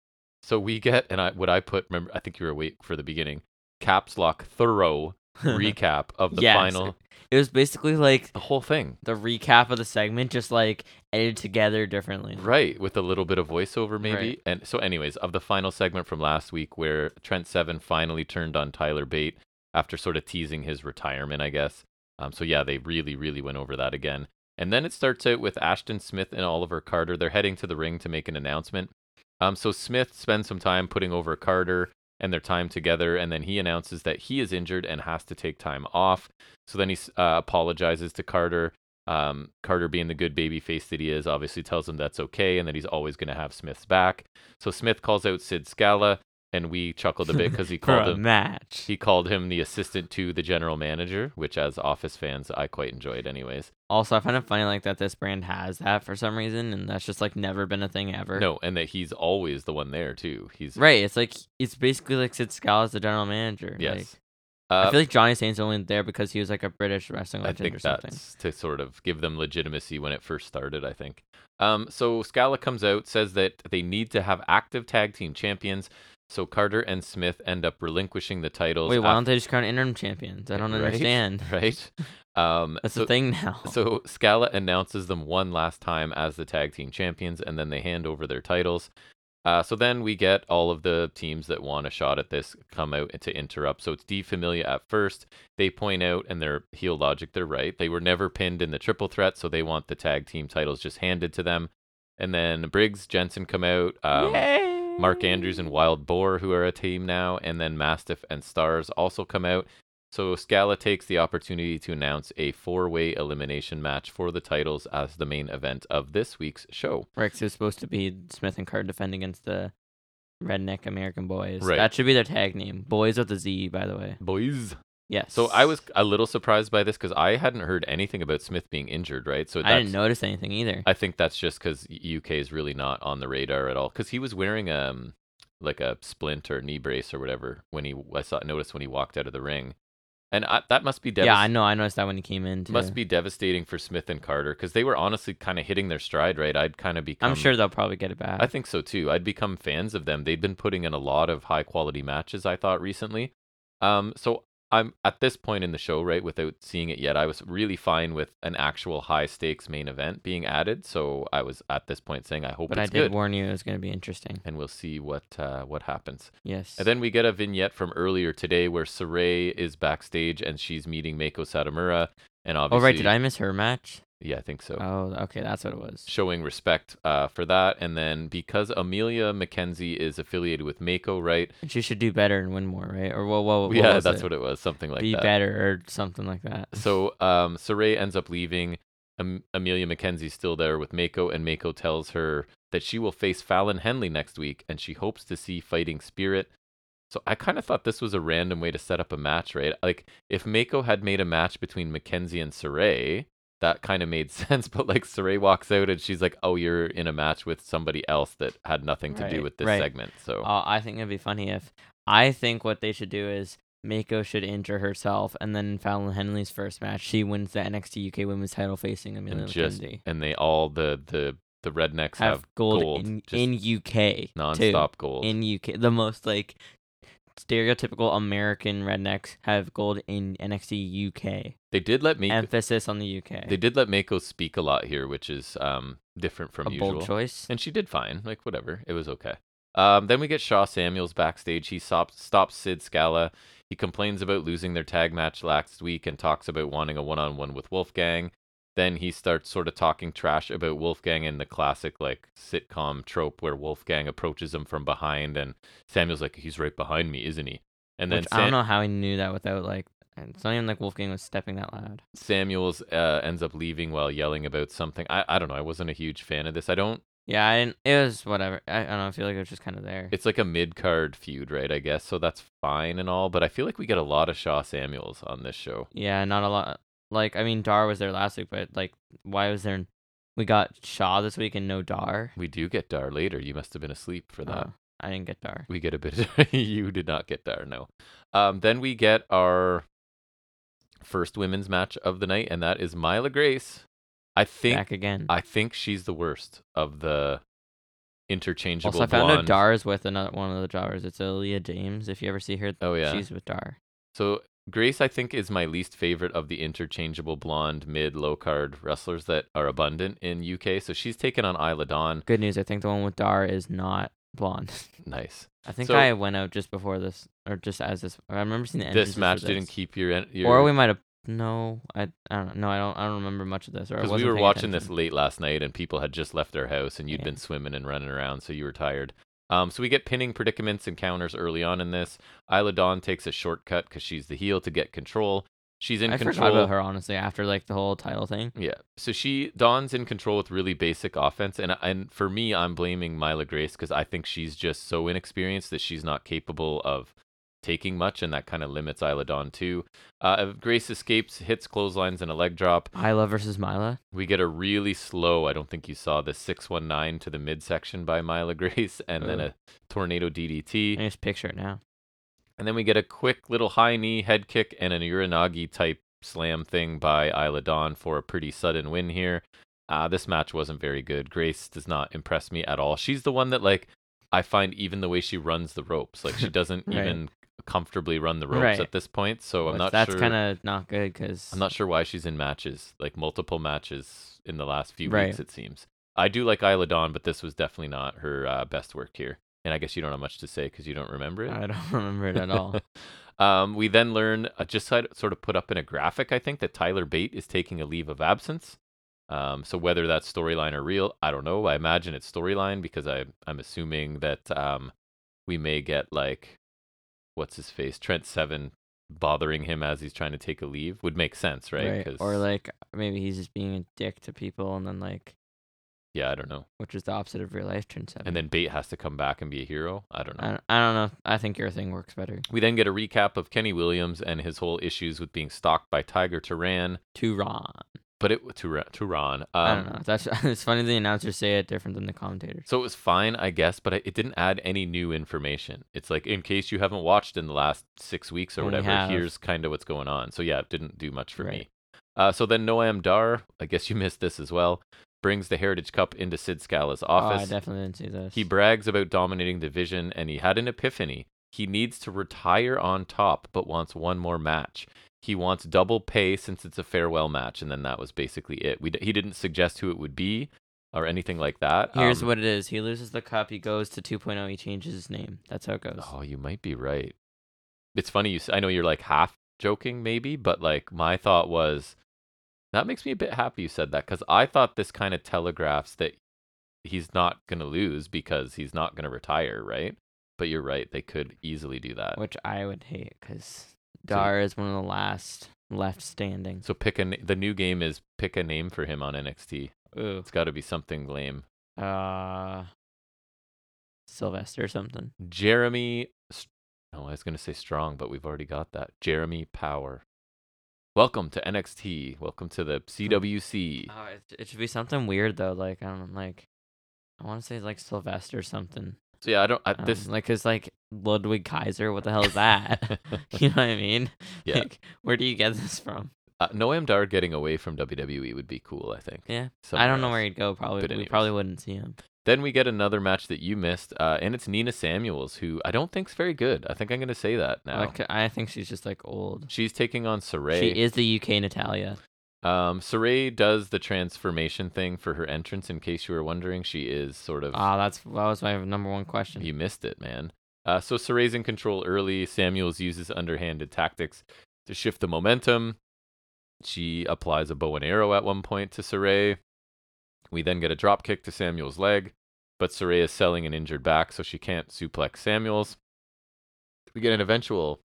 So we get, and I what I put. Remember, I think you were awake for the beginning. Caps lock thorough recap of the Yes. final, It was basically like the whole thing. the recap of the segment, just like edited together differently. Right, with a little bit of voiceover maybe. Right. And so anyways, of the final segment from last week where Trent Seven finally turned on Tyler Bate after sort of teasing his retirement, I guess. Um so yeah, they really really went over that again. And then it starts out with Ashton Smith and Oliver Carter. They're heading to the ring to make an announcement. Um so Smith spends some time putting over Carter and their time together and then he announces that he is injured and has to take time off. So then he uh, apologizes to Carter um, Carter, being the good baby face that he is, obviously tells him that's okay and that he's always going to have Smith's back. So Smith calls out Sid Scala, and we chuckled a bit because he called him match. he called him the assistant to the general manager, which as Office fans I quite enjoyed, anyways. Also, I find it funny like that this brand has that for some reason, and that's just like never been a thing ever. No, and that he's always the one there too. He's Right. It's like it's basically like Sid Scala's the general manager. yes. Like, Uh, I feel like Johnny Saint's only there because he was like a British wrestling I legend think or something. that's to sort of give them legitimacy when it first started, I think. Um, so Scala comes out, says that they need to have active tag team champions. So Carter and Smith end up relinquishing the titles. Wait, why af- don't they just crown interim champions? I don't Right? understand. Right? Um, That's so, the thing now. So Scala announces them one last time as the tag team champions, and then they hand over their titles. Uh, so then we get all of the teams that want a shot at this come out to interrupt. So it's Die Familie at first. They point out, and their heel logic, they're right. They were never pinned in the triple threat, so they want the tag team titles just handed to them. And then Briggs, Jensen come out. Um, Yay! Mark Andrews and Wild Boar, who are a team now, and then Mastiff and Starz also come out. So Scala takes the opportunity to announce a four-way elimination match for the titles as the main event of this week's show. Rex is supposed to be Smith and Carter defend against the Redneck American Boys. Right. That should be their tag name. Boys with a Z, by the way. Boys. Yes. So I was a little surprised by this because I hadn't heard anything about Smith being injured, right? So I didn't notice anything either. I think that's just because UK is really not on the radar at all. Because he was wearing um like a splint or knee brace or whatever when he I saw noticed when he walked out of the ring, and I, that must be yeah, I know. I noticed that when he came in. Too. must be devastating for Smith and Carter because they were honestly kind of hitting their stride, right? I'd kind of become. I'm sure they'll probably get it back. I think so too. I'd become fans of them. They'd been putting in a lot of high quality matches, I thought recently. Um, so I'm at this point in the show, right, without seeing it yet, I was really fine with an actual high stakes main event being added. So I was at this point saying, I hope but I did good, warn you it was going to be interesting. and we'll see what uh, what happens. Yes. And then we get a vignette from earlier today where Saray is backstage and she's meeting Meiko Satomura, and obviously. oh right, did I miss her match? Yeah, I think so. Oh, okay, that's what it was. showing respect uh, for that. And then because Emilia McKenzie is affiliated with Meiko, right? And she should do better and win more, right? Or? What? what yeah, that's it? what it was. Something like be that. better or something like that. So um, Saray ends up leaving. Am- Emilia McKenzie's still there with Meiko, and Meiko tells her that she will face Fallon Henley next week, and she hopes to see Fighting Spirit. So I kind of thought this was a random way to set up a match, right? Like if Meiko had made a match between McKenzie and Saray, that kind of made sense. But like Saray walks out and she's like, "Oh, you're in a match with somebody else that had nothing to do with this right. segment." So Uh, I think it'd be funny if I think what they should do is Meiko should injure herself, and then Fallon Henley's first match, she wins the NXT UK Women's Title facing Emilia and just and they all the the the rednecks have, Have, gold, gold, in, in UK too. nonstop gold. In UK, the most like stereotypical American rednecks have gold in NXT UK. they did let me Emphasis on the UK. they did let Meiko speak a lot here, which is um different from a usual. bold choice. And she did fine. Like whatever, it was okay. Um, then we get Sha Samuels backstage. He stops stops Sid Scala. He complains about losing their tag match last week and talks about wanting a one-on-one with Wolfgang. Then he starts sort of talking trash about Wolfgang in the classic like sitcom trope where Wolfgang approaches him from behind and Samuel's like, "He's right behind me, isn't he?" And then Which I don't know how he knew that without like. It's not even like Wolfgang was stepping that loud. Samuels uh, ends up leaving while yelling about something. I, I don't know. I wasn't a huge fan of this. I don't. Yeah, I didn't. It was whatever. I, I don't know. I feel like it was just kind of there. It's like a mid card feud, right? I guess so. That's fine and all, but I feel like we get a lot of Sha Samuels on this show. Yeah, not a lot. Like, I mean, Dar was there last week, but like, why was there? We got Sha this week and no Dar. We do get Dar later. You must have been asleep for that. Oh, I didn't get Dar. We get a bit. Of, you did not get Dar, no. Um, then we get our first women's match of the night, and that is Myla Grace. I think Back again. I think she's the worst of the interchangeable also, I found out blonde. Dar is with another one of the jobbers. It's Aaliyah James. If you ever see her, Oh yeah. she's with Dar. So Grace, I think, is my least favorite of the interchangeable blonde mid low card wrestlers that are abundant in UK. So she's taken on Isla Dawn. Good news. I think the one with Dar is not blonde. Nice. I think So- I went out just before this, or just as this. I remember seeing the This match for didn't keep your, en- your Or we might have. No, I. I don't know. I don't. I don't remember much of this. Because we were watching this late last night and people had just left their house and you'd Yeah. been swimming and running around, so you were tired. Um, so we get pinning predicaments and counters early on in this. Isla Dawn takes a shortcut because she's the heel to get control. She's in I control. forgot about her honestly after like the whole title thing. Yeah. So she Dawn's in control with really basic offense, and and for me, I'm blaming Myla Grace because I think she's just so inexperienced that she's not capable of taking much, and that kind of limits Isla Dawn too. Uh, Grace escapes, hits clotheslines and a leg drop. Isla versus Myla. We get a really slow. I don't think you saw the six one nine to the midsection by Myla Grace, and then a tornado DDT. I just picture it now. And then we get a quick little high knee head kick and an uranage type slam thing by Isla Dawn for a pretty sudden win here. Uh, this match wasn't very good. Grace does not impress me at all. She's the one that like I find even the way she runs the ropes, like she doesn't Right. even comfortably run the ropes Right. at this point. So I'm Which not that's sure. kind of not good because I'm not sure why she's in matches, like multiple matches in the last few Right. weeks. It seems. I do like Isla Dawn, but this was definitely not her uh, best work here. And I guess you don't have much to say because you don't remember it. I don't remember it at all. um, we then learn, uh, just side- sort of put up in a graphic, I think, that Tyler Bate is taking a leave of absence. Um, so whether that's storyline or real, I don't know. I imagine it's storyline because I, I'm assuming that um, we may get like, what's his face, Trent Seven bothering him as he's trying to take a leave would make sense, right? Right. Or like maybe he's just being a dick to people and then like Yeah, I don't know. which is the opposite of real life, turn seven. And then Bate has to come back and be a hero. I don't know. I don't, I don't know. I think your thing works better. We then get a recap of Kenny Williams and his whole issues with being stalked by Tiger Turan. To Ron. But it Turan. Turan. Um, I don't know. That's it's funny the announcers say it different than the commentators. So it was fine, I guess, but it didn't add any new information. It's like in case you haven't watched in the last six weeks or Only whatever, here's kind of what's going on. So yeah, it didn't do much for me. Uh, so then Noam Dar, I guess you missed this as well, brings the Heritage Cup into Sid Scala's Oh, I office. definitely didn't see this. he brags about dominating the division, and he had an epiphany. He needs to retire on top, but wants one more match. He wants double pay since it's a farewell match, and then that was basically it. We d- he didn't suggest who it would be or anything like that. Here's Um, what it is. He loses the cup. He goes to 2.0. He changes his name. That's how it goes. Oh, you might be right. It's funny you. I know you're like half joking, maybe, but like my thought was that makes me a bit happy you said that because I thought this kind of telegraphs that he's not gonna lose because he's not gonna retire, right? But you're right; they could easily do that. Which I would hate because Dar is one of the last left standing. So pick a The new game is pick a name for him on NXT. Ooh. It's got to be something lame. Uh, Sylvester or something. Jeremy. Oh, I was gonna say strong, but we've already got that. Jeremy Power. Welcome to NXT. Welcome to the CWC. Oh, it, it should be something weird though. Like I don't like. I want to say like Sylvester or something. So yeah, I don't. I, Um, this like cause like Ludwig Kaiser. What the hell is that? you know what I mean? Yeah. Like, where do you get this from? uh, Noam Dar getting away from WWE would be cool. I think. Yeah. I don't know else. where he'd go. Probably But we anyways. probably wouldn't see him. Then we get another match that you missed, uh, and it's Nina Samuels, who I don't think's very good. I think I'm gonna say that now. Like I think she's just like old. She's taking on Saray. She is the UK Natalya. Um, Saray does the transformation thing for her entrance. In case you were wondering, she is sort of. Ah, that's that was my number one question. You missed it, man. Uh, so Saray's in control early. Samuels uses underhanded tactics to shift the momentum. She applies a bow and arrow at one point to Saray. We then get a drop kick to Samuel's leg, but Saray is selling an injured back, so she can't suplex Samuels. We get an eventual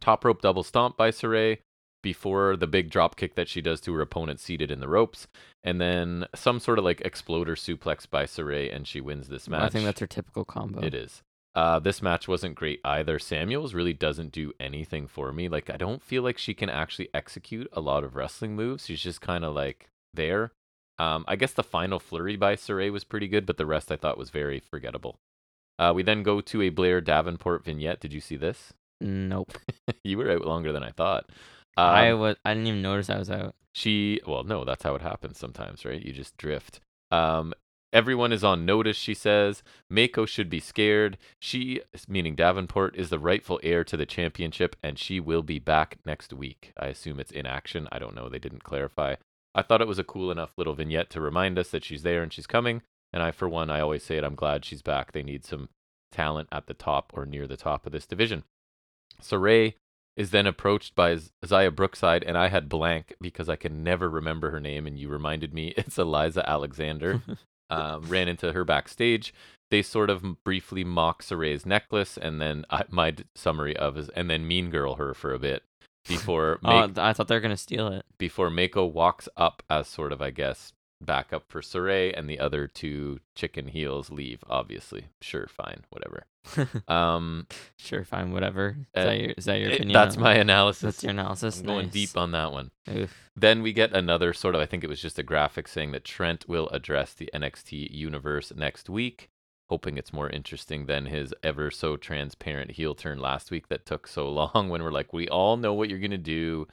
top rope double stomp by Saray before the big drop kick that she does to her opponent seated in the ropes, and then some sort of like exploder suplex by Saray, and she wins this match. I think that's her typical combo. It is. Uh, this match wasn't great either. Samuels really doesn't do anything for me. Like, I don't feel like she can actually execute a lot of wrestling moves. She's just kind of like there. Um, I guess the final flurry by Saray was pretty good, but the rest I thought was very forgettable. Uh, we then go to a Blair Davenport vignette. Did you see this? Nope. you were out longer than I thought. I Um, was. I didn't even notice I was out. she, well, no, that's how it happens sometimes, right? You just drift. Um, everyone is on notice, she says. Meiko should be scared. She, meaning Davenport, is the rightful heir to the championship, and she will be back next week. I assume it's in action. I don't know. They didn't clarify. I thought it was a cool enough little vignette to remind us that she's there and she's coming. And I, for one, I always say it. I'm glad she's back. They need some talent at the top or near the top of this division. Saray is then approached by Xia Brookside, and I had blank because I can never remember her name, and you reminded me it's Eliza Alexander. um, ran into her backstage. They sort of briefly mock Saray's necklace, and then I, my d- summary of is, and then mean girl her for a bit before Oh, make, I thought they were gonna steal it. before Meiko walks up as sort of, I guess, backup for Saray, and the other two chicken heels leave. Obviously, sure, fine, whatever. Um, sure, fine, whatever. Is Uh, that your, is that your it- opinion? that's my analysis. That's your analysis. I'm going deep on that one. Oof. Then we get another sort of, I think it was just a graphic saying that Trent will address the NXT universe next week, hoping it's more interesting than his ever so transparent heel turn last week that took so long when we're like, we all know what you're going to do.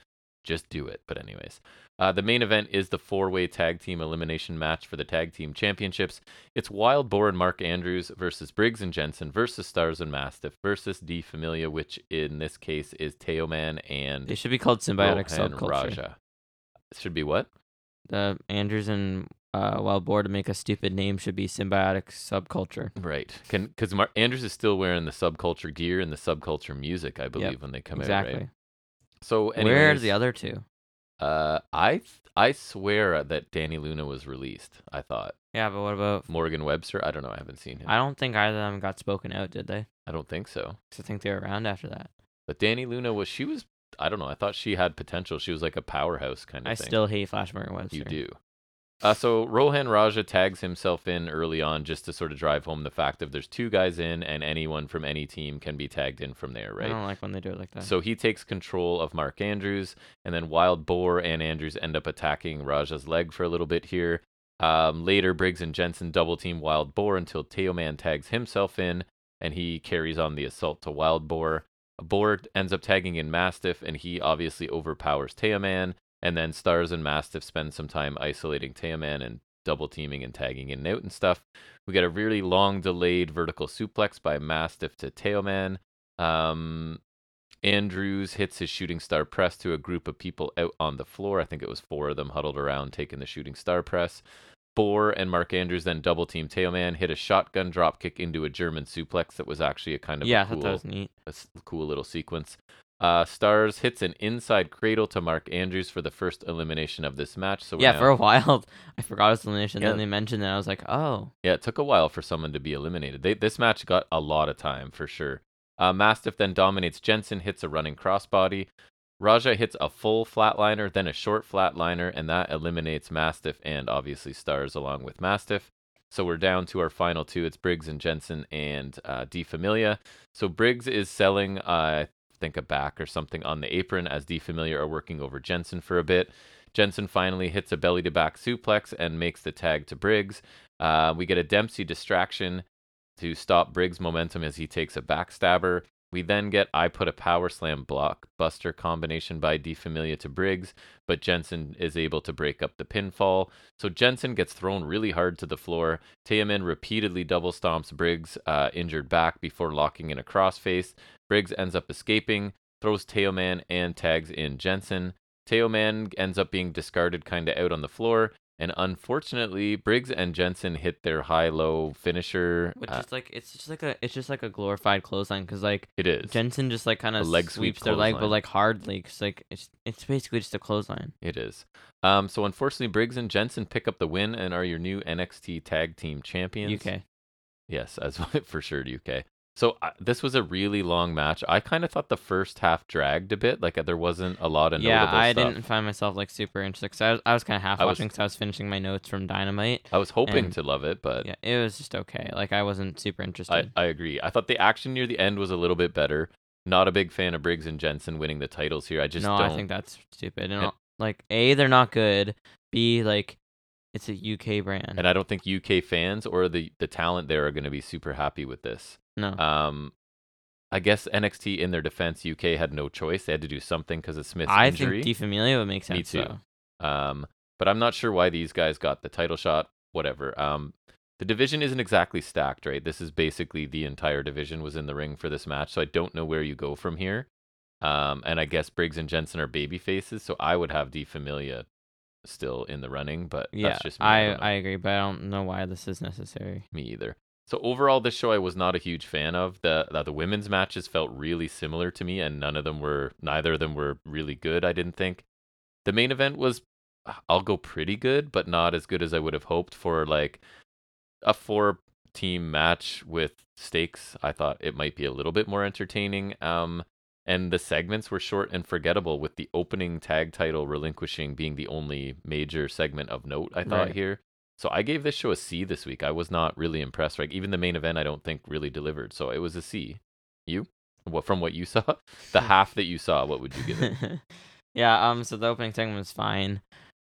Just do it. But, anyways, uh, the main event is the four way tag team elimination match for the tag team championships. It's Wild Boar and Mark Andrews versus Briggs and Jensen versus Starz and Mastiff versus Die Familie, which in this case is Teoman and They should be called symbiotic Rohan subculture. Raja. Should be what? The Andrews and uh, Wild Boar to make a stupid name should be symbiotic subculture. Right. Can because Mar- Andrews is still wearing the subculture gear and the subculture music, I believe, when they come exactly. out. Right. So Where are the other two? Uh, I th- I swear that Dani Luna was released. I thought Yeah, but what about? Morgan Webster. I don't know. I haven't seen him. I don't think either of them got spoken out, did they? I don't think so. I think they were around after that. But Dani Luna was. She was. I don't know. I thought she had potential. She was like a powerhouse kind of I thing. still hate Flash Morgan Webster. You do. Uh, so Rohan Raja tags himself in early on just to sort of drive home the fact of there's two guys in and anyone from any team can be tagged in from there, right? I don't like when they do it like that. So he takes control of Mark Andrews, and then Wild Boar and Andrews end up attacking Raja's leg for a little bit here. Um, later, Briggs and Jensen double team Wild Boar until Teoman tags himself in, and he carries on the assault to Wild Boar. Boar ends up tagging in Mastiff, and he obviously overpowers Teoman. And then Starz and Mastiff spend some time isolating Teoman and double teaming and tagging in and out and stuff. We get a really long delayed vertical suplex by Mastiff to Teoman. Um, Andrews hits his shooting star press to a group of people out on the floor. I think it was four of them huddled around taking the shooting star press. Boar and Mark Andrews then double team Teoman, hit a shotgun drop kick into a German suplex that was actually a kind of yeah, a cool, that was neat. a cool little sequence. Uh, Starz hits an inside cradle to Mark Andrews for the first elimination of this match. So Yeah, now- for a while, I forgot his elimination. Yeah. Then they mentioned it. I was like, oh, Yeah, it took a while for someone to be eliminated. They, this match got a lot of time for sure. Uh, Mastiff then dominates Jensen, hits a running crossbody. Raja hits a full flatliner, then a short flatliner, and that eliminates Mastiff and obviously Starz along with Mastiff. So we're down to our final two. It's Briggs and Jensen and uh, Die Familie. So Briggs is selling, uh, I think, a back or something on the apron as Die Familie are working over Jensen for a bit. Jensen finally hits a belly to back suplex and makes the tag to Briggs. Uh, we get a Dempsey distraction to stop Briggs' momentum as he takes a backstabber. We then get I put a power slam blockbuster combination by Die Familie to Briggs, but Jensen is able to break up the pinfall. So Jensen gets thrown really hard to the floor. Teoman repeatedly double stomps Briggs' uh, injured back before locking in a crossface. Briggs ends up escaping, throws Teoman and tags in Jensen. Teoman ends up being discarded kind of out on the floor. And unfortunately, Briggs and Jensen hit their high-low finisher. which Uh, is like it's just like a it's just like a glorified clothesline because like it is. Jensen just like kind of leg sweep sweeps their leg, but like hardly. Cause like it's it's basically just a clothesline. It is. Um, so unfortunately, Briggs and Jensen pick up the win and are your new NXT Tag Team Champions. UK. Yes, as for sure, UK. So uh, this was a really long match. I kind of thought the first half dragged a bit. Like uh, there wasn't a lot of Yeah, I stuff. didn't find myself like super interested. Cause I was, I was kind of half I watching because I was finishing my notes from Dynamite. I was hoping and- to love it, but Yeah, it was just okay. Like I wasn't super interested. I agree. I thought the action near the end was a little bit better. Not a big fan of Briggs and Jensen winning the titles here. I just no, don't. I think that's stupid. And And- like a, they're not good. B, like it's a UK brand. and I don't think UK fans or the the talent there are going to be super happy with this. no. Um, I guess NXT in their defense, UK had no choice. They had to do something because of Smith's I injury. think Die Familie would make sense. Me too. though. Um, but I'm not sure why these guys got the title shot. Whatever. Um, the division isn't exactly stacked, right? This is basically the entire division was in the ring for this match, so I don't know where you go from here. Um, and I guess Briggs and Jensen are baby faces, so I would have Die Familie still in the running, but Yeah, that's just me. I, I. I agree, but I don't know why this is necessary. me either. So overall, this show I was not a huge fan of. The, the the women's matches felt really similar to me, and none of them were. Neither of them were really good. I didn't think. The main event was, I'll go pretty good, but not as good as I would have hoped for like a four team match with stakes. I thought it might be a little bit more entertaining. Um, and the segments were short and forgettable, with the opening tag title relinquishing being the only major segment of note. I thought Right. here. So I gave this show a C this week. I was not really impressed. Like even the main event, I don't think really delivered. So it was a C. You? What from what you saw? The half that you saw, what would you give it? yeah. Um. So the opening segment was fine.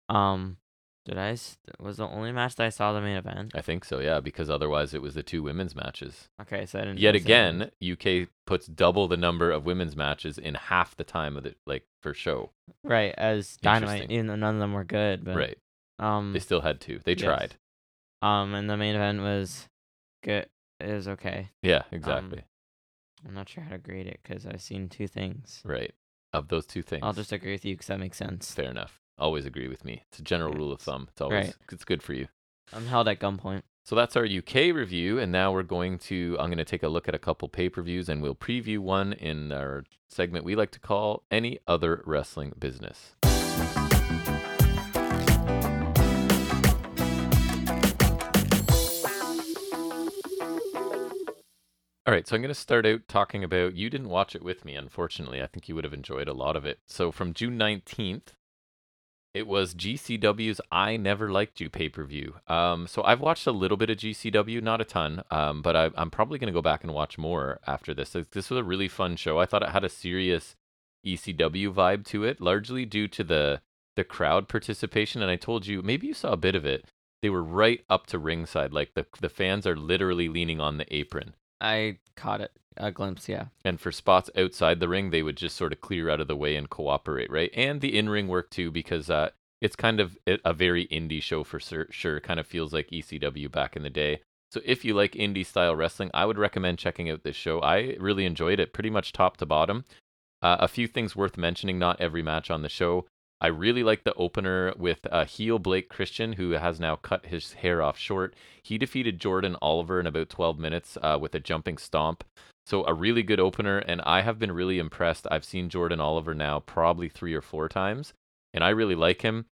Um. Did I Was the only match that I saw the main event? I think so, yeah, because otherwise it was the two women's matches. Okay, so I didn't. Yet again, UK puts double the number of women's matches in half the time of the like for show. right? As Dynamite, even though none of them were good, but right. Um. They still had two. They yes. tried. Um. And the main event was good. It was okay. Yeah, exactly. I'm not sure how to grade it because I've seen two things. right. Of those two things. I'll just agree with you because that makes sense. fair enough. Always agree with me. It's a general rule of thumb. It's always Right. it's good for you. I'm held at gunpoint. So that's our UK review, and now we're going to. I'm going to take a look at a couple pay per views, and we'll preview one in our segment we like to call "Any Other Wrestling Business." All right, so I'm going to start out talking about. You didn't watch it with me, unfortunately. I think you would have enjoyed a lot of it. So from June 19th It was GCW's I Never Liked You pay per view. Um, so I've watched a little bit of GCW, not a ton, um, but I, I'm probably going to go back and watch more after this. This this was a really fun show. I thought it had a serious ECW vibe to it, largely due to the the crowd participation. And I told you, maybe you saw a bit of it. They were right up to ringside, like the the fans are literally leaning on the apron. I caught it a glimpse, yeah. And for spots outside the ring, they would just sort of clear out of the way and cooperate, right? And the in ring work too, because uh, it's kind of a very indie show for sure. Kind of feels like ECW back in the day. So if you like indie style wrestling, I would recommend checking out this show. I really enjoyed it, pretty much top to bottom. Uh, a few things worth mentioning. Not every match on the show. I really like the opener with uh, heel Blake Christian, who has now cut his hair off short. He defeated Jordan Oliver in about 12 minutes uh, with a jumping stomp. So a really good opener, and I have been really impressed. I've seen Jordan Oliver now probably three or four times, and I really like him.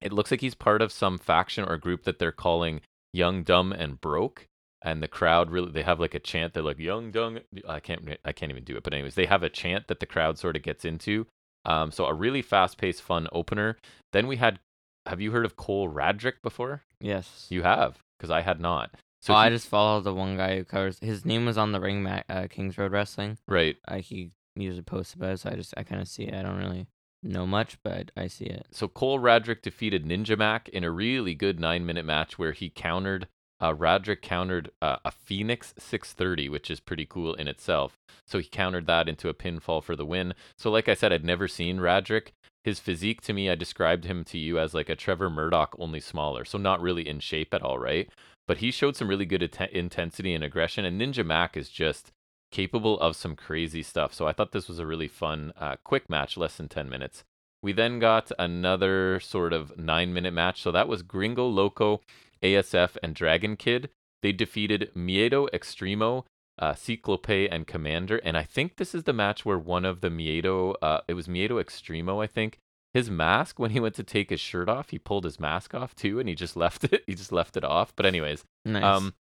It looks like he's part of some faction or group that they're calling Young, Dumb, and Broke. And the crowd really, they have like a chant. They're like Young, Dumb. I can't, I can't even do it. But anyways, they have a chant that the crowd sort of gets into. Um, so a really fast-paced, fun opener. Then we had, have you heard of Cole Radrick before? Yes. You have, because I had not. So oh, I just follow the one guy who covers. His name was on the ring, uh, Kings Road Wrestling. right. Uh, he usually posts about it, so I just I kind of see it. I don't really know much, but I see it. So Cole Radrick defeated Ninja Mack in a really good nine-minute match where he countered. Uh, Radrick countered uh, a Phoenix 630, which is pretty cool in itself. So he countered that into a pinfall for the win. So, like I said, I'd never seen Radrick. His physique to me, I described him to you as like a Trevor Murdoch, only smaller. So, not really in shape at all, right? But he showed some really good atten- intensity and aggression. And Ninja Mack is just capable of some crazy stuff. So, I thought this was a really fun, uh, quick match, less than 10 minutes. We then got another sort of nine minute match. So, that was Gringo Loco, ASF, and Drago Kid. They defeated Miedo Extremo, uh, Ciclope, and Komander. And I think this is the match where one of the Miedo, uh, it was Miedo Extremo, I think. His mask, when he went to take his shirt off, he pulled his mask off too, and he just left it. He just left it off. But anyways, Nice. um,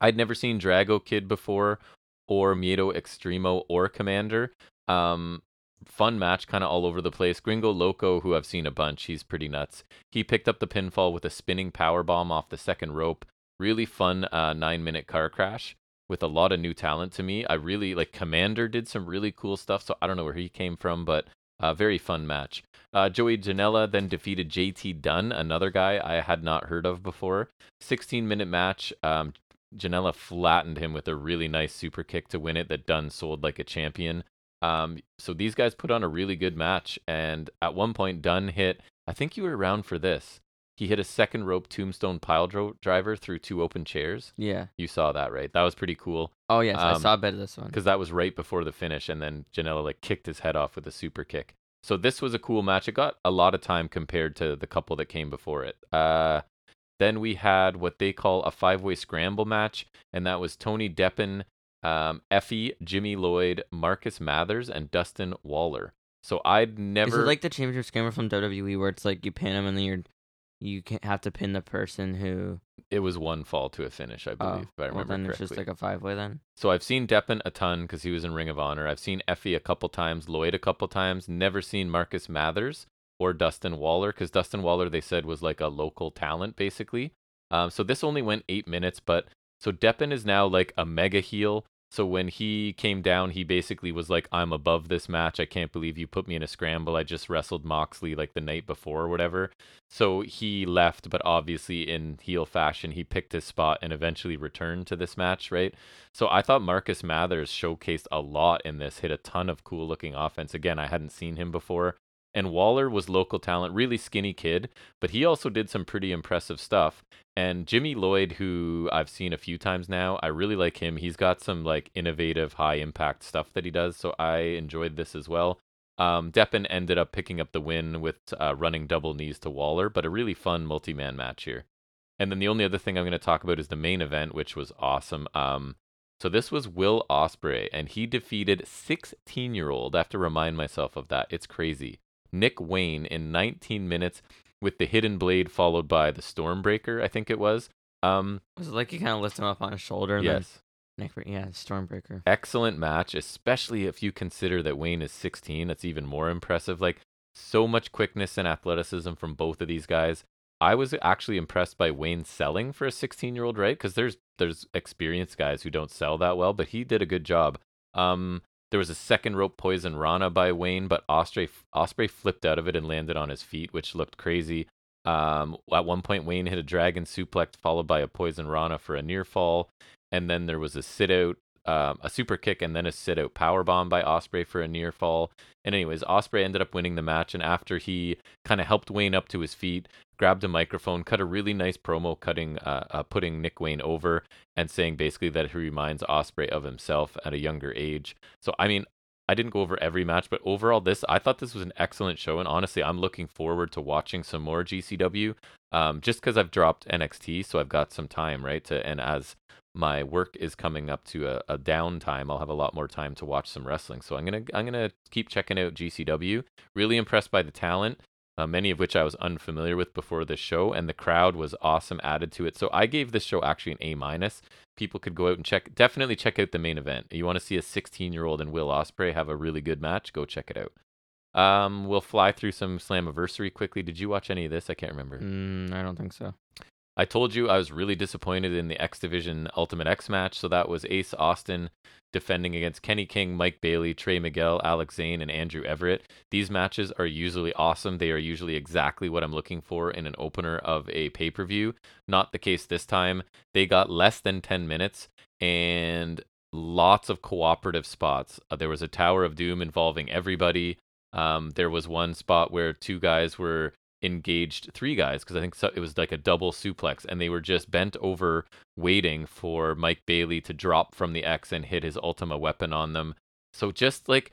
I'd never seen Drago Kid before, or Miedo Extremo, or Komander. Um, fun match, kind of all over the place. Gringo Loco, who I've seen a bunch, he's pretty nuts. He picked up the pinfall with a spinning power bomb off the second rope. Really fun uh, nine minute car crash with a lot of new talent to me. I really like Komander did some really cool stuff. So I don't know where he came from, but uh, very fun match. Uh, Joey Janela then defeated JT Dunn, another guy I had not heard of before. 16 minute match. Um, Janela flattened him with a really nice super kick to win it that Dunn sold like a champion. Um, so these guys put on a really good match. And at one point, Dunn hit, I think you were around for this. He hit a second rope tombstone pile dro- driver through two open chairs. yeah. You saw that, right? That was pretty cool Oh yes, I um, saw a bit of this one. because that was right before the finish, and then Janela like kicked his head off with a super kick. So this was a cool match. It got a lot of time compared to the couple that came before it. Uh, then we had what they call a five-way scramble match, and that was Tony Deppen, um, Effy, Jimmy Lloyd, Marcus Mathers, and Dustin Waller. So I'd never Is it like the championship scammer from WWE where it's like you pin them and then you're you have to pin the person who it was one fall to a finish, I oh, believe, if I well remember then correctly. it's just like a five way then. So I've seen Deppen a ton because he was in Ring of Honor. I've seen Effy a couple times, Lloyd a couple times. Never seen Marcus Mathers or Dustin Waller because Dustin Waller they said was like a local talent basically. Um, so this only went eight minutes, but so Deppen is now like a mega heel. So when he came down, he basically was like, "I'm above this match. I can't believe you put me in a scramble. I just wrestled Moxley like the night before or whatever." So he left, but obviously in heel fashion, he picked his spot and eventually returned to this match, right? So I thought Marcus Mathers showcased a lot in this, hit a ton of cool looking offense. Again, I hadn't seen him before. And Waller was local talent, really skinny kid, but he also did some pretty impressive stuff. And Jimmy Lloyd, who I've seen a few times now, I really like him. He's got some like innovative, high impact stuff that he does, so I enjoyed this as well. Um, Deppen ended up picking up the win with uh, running double knees to Waller, but a really fun multi man match here. And then the only other thing I'm going to talk about is the main event, which was awesome. Um, so this was Will Ospreay, and he defeated 16 year old. I have to remind myself of that. It's crazy. Nick Wayne in 19 minutes with the hidden blade, followed by the Stormbreaker. I think it was. Um, Was it like you kind of lift him up on his shoulder? And yes. Then Nick, yeah, Stormbreaker. excellent match, especially if you consider that Wayne is 16. That's even more impressive. Like So much quickness and athleticism from both of these guys. I was actually impressed by Wayne selling for a 16 year old, right? Because there's there's experienced guys who don't sell that well, but he did a good job. Um, there was a second rope poison Rana by Wayne, but Osprey Ospreay flipped out of it and landed on his feet, which looked crazy. Um, at one point, Wayne hit a dragon suplex followed by a poison Rana for a near fall, and then there was a sit out um, a super kick and then a sit out power bomb by Ospreay for a near fall. And anyways, Ospreay ended up winning the match, and after he kind of helped Wayne up to his feet, grabbed a microphone, cut a really nice promo, cutting uh, uh, putting Nick Wayne over, and saying basically that he reminds Ospreay of himself at a younger age. So I mean. I didn't go over every match, but overall, this I thought this was an excellent show, and honestly, I'm looking forward to watching some more GCW. Um, just because I've dropped NXT, so I've got some time, right? To and as my work is coming up to a, a downtime, I'll have a lot more time to watch some wrestling. So I'm gonna I'm gonna keep checking out GCW. Really impressed by the talent, uh, many of which I was unfamiliar with before this show, and the crowd was awesome added to it. So I gave this show actually an A minus. People could go out and check. Definitely check out the main event. You want to see a 16 year old and Will Ospreay have a really good match? Go check it out. Um, we'll fly through some Slammiversary quickly. Did you watch any of this? I can't remember. Mm, I don't think so. I told you I was really disappointed in the X Division Ultimate X match. So that was Ace Austin defending against Kenny King, Mike Bailey, Trey Miguel, Alex Zayne, and Andrew Everett. These matches are usually awesome. They are usually exactly what I'm looking for in an opener of a pay per view. Not the case this time. They got less than 10 minutes and lots of cooperative spots. Uh, there was a Tower of Doom involving everybody. Um, there was one spot where two guys were engaged three guys because I think so, it was like a double suplex, and they were just bent over waiting for Mike Bailey to drop from the X and hit his Ultima weapon on them. So just like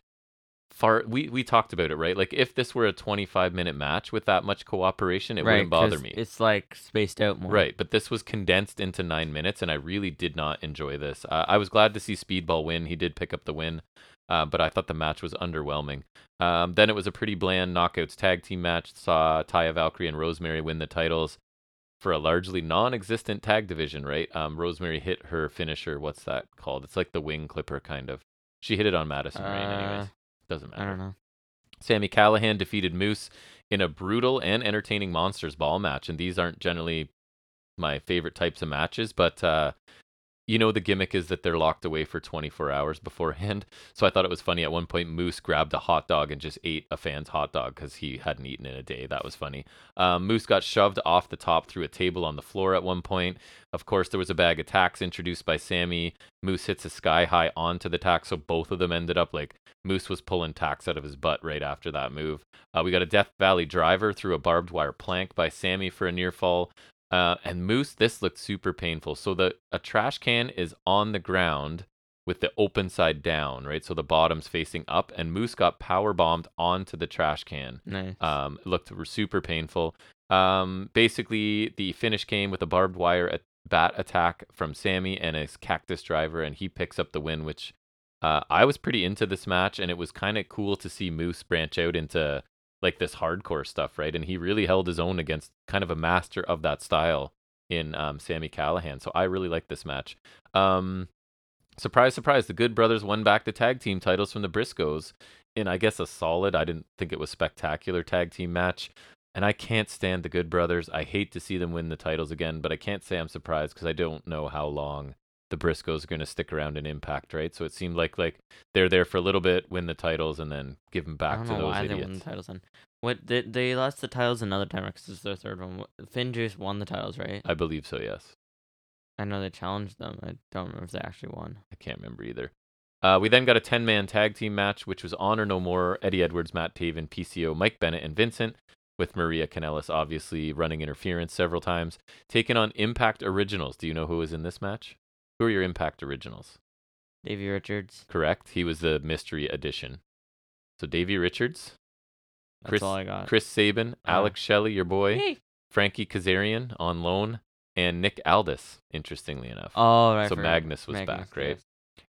far, we we talked about it, right? Like if this were a 25 minute match with that much cooperation, it right, wouldn't bother me. It's like spaced out more. Right, but this was condensed into nine minutes, and I really did not enjoy this. Uh, I was glad to see Speedball win. He did pick up the win, uh, but I thought the match was underwhelming. Um, then it was a pretty bland knockouts tag team match. Saw Taya Valkyrie and Rosemary win the titles for a largely non-existent tag division. Right? Um, Rosemary hit her finisher. What's that called? It's like the wing clipper kind of. She hit it on Madison Rayne. Anyways, Uh, doesn't matter. I don't know. Sami Callihan defeated Moose in a brutal and entertaining Monsters Ball match. And these aren't generally my favorite types of matches, but uh, you know the gimmick is that they're locked away for 24 hours beforehand. So I thought it was funny. At one point, Moose grabbed a hot dog and just ate a fan's hot dog because he hadn't eaten in a day. That was funny. Um, Moose got shoved off the top through a table on the floor at one point. Of course, there was a bag of tacks introduced by Sami. Moose hits a sky high onto the tack, so both of them ended up like Moose was pulling tacks out of his butt right after that move. Uh, we got a Death Valley driver through a barbed wire plank by Sami for a near fall. Uh, and Moose, this looked super painful. So the a trash can is on the ground with the open side down, right? So the bottom's facing up, and Moose got power bombed onto the trash can. Nice. Um, it looked super painful. Um, basically, the finish came with a barbed wire at bat attack from Sami and his cactus driver, and he picks up the win. Which uh, I was pretty into this match, and it was kind of cool to see Moose branch out into like this hardcore stuff, right? And he really held his own against kind of a master of that style in um, Sami Callihan. So I really like this match. Um, surprise, surprise, the Good Brothers won back the tag team titles from the Briscoes in, I guess, a solid. I didn't think it was spectacular tag team match. And I can't stand the Good Brothers. I hate to see them win the titles again, but I can't say I'm surprised because I don't know how long the Briscoes are going to stick around in Impact, right? So it seemed like like they're there for a little bit, win the titles, and then give them back to those why idiots. they won the titles then. What they they lost the titles another time because it's their third one. FinJuice won the titles, right? I believe so. Yes, I know they challenged them. I don't remember if they actually won. I can't remember either. Uh, we then got a 10 man tag team match, which was Honor No More, Eddie Edwards, Matt Taven, PCO, Mike Bennett, and Vincent, with Maria Kanellis obviously running interference several times. Taking on Impact Originals. Do you know who was in this match? Who are your Impact Originals? Davey Richards. Correct. He was the mystery addition. So Davey Richards, That's Chris- all I got. Chris Sabin, Uh, Alex Shelley, your boy, Hey. Frankie Kazarian on loan, and Nick Aldis, interestingly enough. Oh, right. so Magnus was Magnus, back, right? yes.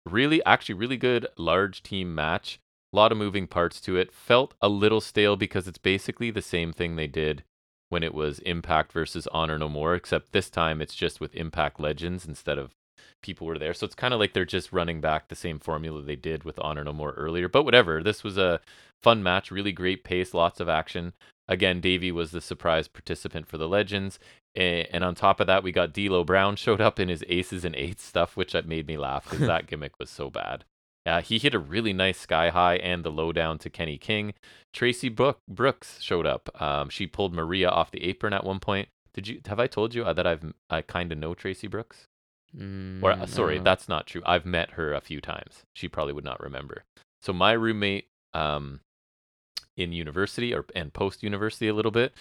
really actually really good large team match a lot of moving parts to it felt a little stale because it's basically the same thing they did when it was impact versus honor no more except this time it's just with impact legends instead of people were there. So it's kind of like they're just running back the same formula they did with Honor No More earlier. But whatever. This was a fun match, really great pace, lots of action. Again, Davey was the surprise participant for the Legends. And on top of that, we got D'Lo Brown showed up in his aces and eights stuff, which made me laugh because that gimmick was so bad. Uh, he hit a really nice sky high and the lowdown to Kenny King. Tracy Brook, Brooks showed up. Um, she pulled Maria off the apron at one point. Did you have I told you uh, that I've I kind of know Tracy Brooks? Mm, Or uh, sorry, no. that's not true. I've met her a few times. She probably would not remember. So my roommate um in university or and post university a little bit,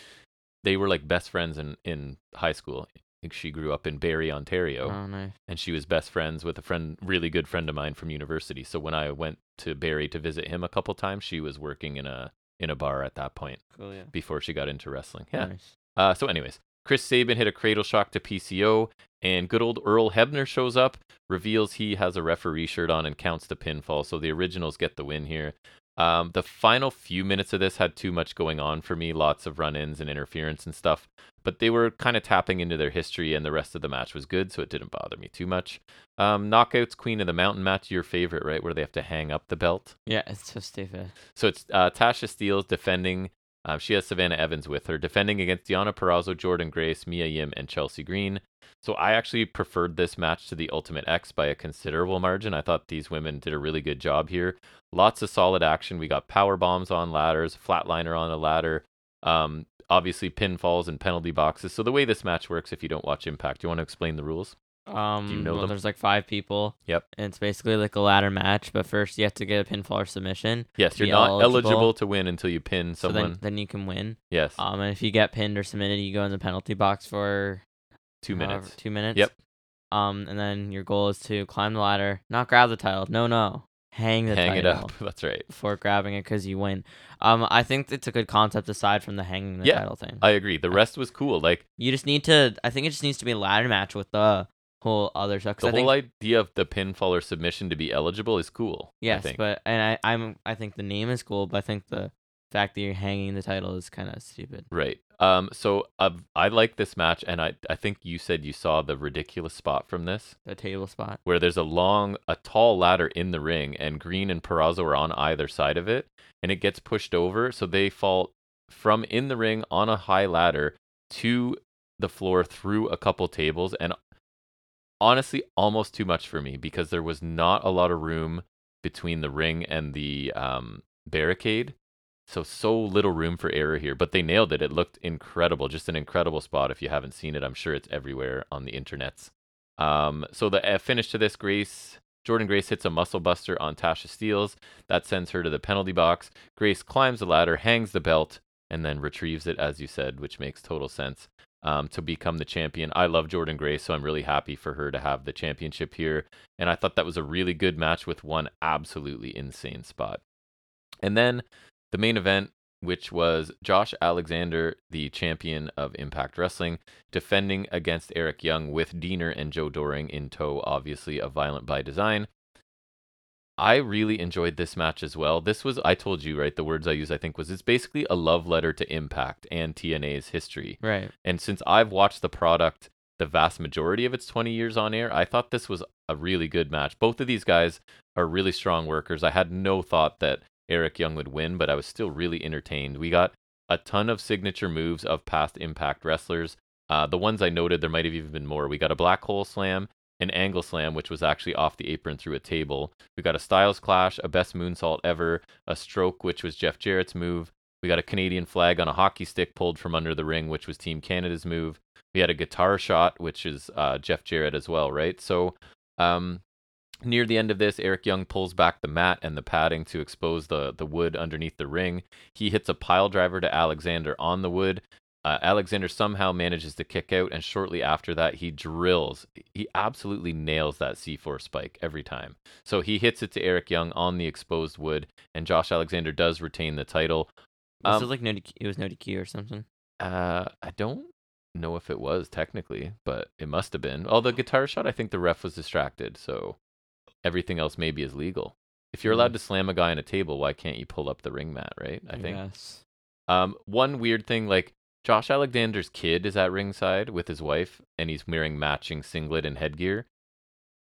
they were like best friends in in high school. I think she grew up in Barrie, Ontario Oh, nice. and she was best friends with a friend, really good friend of mine from university. So when I went to Barrie to visit him a couple times, she was working in a in a bar at that point Cool, yeah. before she got into wrestling. Yeah. Nice. Uh, so, anyways, Chris Sabin hit a cradle shock to PCO, and good old Earl Hebner shows up, reveals he has a referee shirt on, and counts the pinfall. So the originals get the win here. Um, the final few minutes of this had too much going on for me, lots of run ins and interference and stuff, but they were kind of tapping into their history, and the rest of the match was good, so it didn't bother me too much. Um, Knockouts Queen of the Mountain match, your favorite, right? Where they have to hang up the belt. Yeah, it's so stupid. So it's uh, Tasha Steelz defending. Um, she has Savannah Evans with her, defending against Deonna Purrazzo, Jordynne Grace, Mia Yim, and Chelsea Green. So I actually preferred this match to the Ultimate X by a considerable margin. I thought these women did a really good job here. Lots of solid action. We got power bombs on ladders, flatliner on a ladder, um, obviously pinfalls and penalty boxes. So the way this match works, if you don't watch Impact, do you want to explain the rules? Um, know well, there's like five people. Yep. And it's basically like a ladder match, but first you have to get a pinfall or submission. Yes, you're not eligible. eligible. to win until you pin So someone. then, then you can win. yes, Um, and if you get pinned or submitted, you go in the penalty box for two minutes. Two minutes. Yep. Um, and then your goal is to climb the ladder, not grab the title. No, no, hang the Hang it up. That's right. before grabbing it because you win. Um, I think it's a good concept aside from the hanging the Yeah, title thing. I agree. The rest was cool. Like you just need to. I think it just needs to be a ladder match with the whole other stuff. the I think, whole idea of the pinfall or submission to be eligible is cool. I Yes, think. but and I I'm I think the name is cool, but I think the fact that you're hanging the title is kind of stupid. right. Um. So uh, I like this match, and I I think you said you saw the ridiculous spot from this, The table spot. where there's a long, a tall ladder in the ring, and Green and Purrazzo are on either side of it, and it gets pushed over, so they fall from in the ring on a high ladder to the floor through a couple tables, and honestly, almost too much for me because there was not a lot of room between the ring and the um, barricade. So so little room for error here, but they nailed it. It looked incredible, just an incredible spot. If you haven't seen it, I'm sure it's everywhere on the internets. Um, so the uh, finish to this, Grace Jordynne Grace hits a muscle buster on Tasha Steelz. That sends her to the penalty box. Grace climbs the ladder, hangs the belt, and then retrieves it, as you said, which makes total sense. Um, to become the champion. I love Jordynne Grace, so I'm really happy for her to have the championship here. And I thought that was a really good match with one absolutely insane spot. And then the main event, which was Josh Alexander, the champion of Impact Wrestling, defending against Eric Young with Deaner and Joe Doering in tow, obviously, of Violent by Design. I really enjoyed this match as well. This was, I told you, right? The words I use, I think, was it's basically a love letter to Impact and TNA's history. Right. And since I've watched the product the vast majority of its 20 years on air, I thought this was a really good match. Both of these guys are really strong workers. I had no thought that Eric Young would win, but I was still really entertained. We got a ton of signature moves of past Impact wrestlers. Uh, the ones I noted, there might have even been more. We got a black hole slam, an angle slam, which was actually off the apron through a table. We got a Styles clash, a best moonsault ever, a stroke, which was Jeff Jarrett's move. We got a Canadian flag on a hockey stick pulled from under the ring, which was Team Canada's move. We had a guitar shot, which is uh, Jeff Jarrett as well, right? So, um, near the end of this, Eric Young pulls back the mat and the padding to expose the the wood underneath the ring. He hits a pile driver to Alexander on the wood. Uh, Alexander somehow manages to kick out, and shortly after that, he drills. He absolutely nails that C4 spike every time. So he hits it to Eric Young on the exposed wood, and Josh Alexander does retain the title. Was Um, it like no DQ, it was no DQ or something? Uh, I don't know if it was technically, but it must have been. Although guitar shot, I think the ref was distracted, so everything else maybe is legal. If you're allowed to slam a guy on a table, why can't you pull up the ring mat, right? I think. Yes. Um, one weird thing, like Josh Alexander's kid is at ringside with his wife, and he's wearing matching singlet and headgear.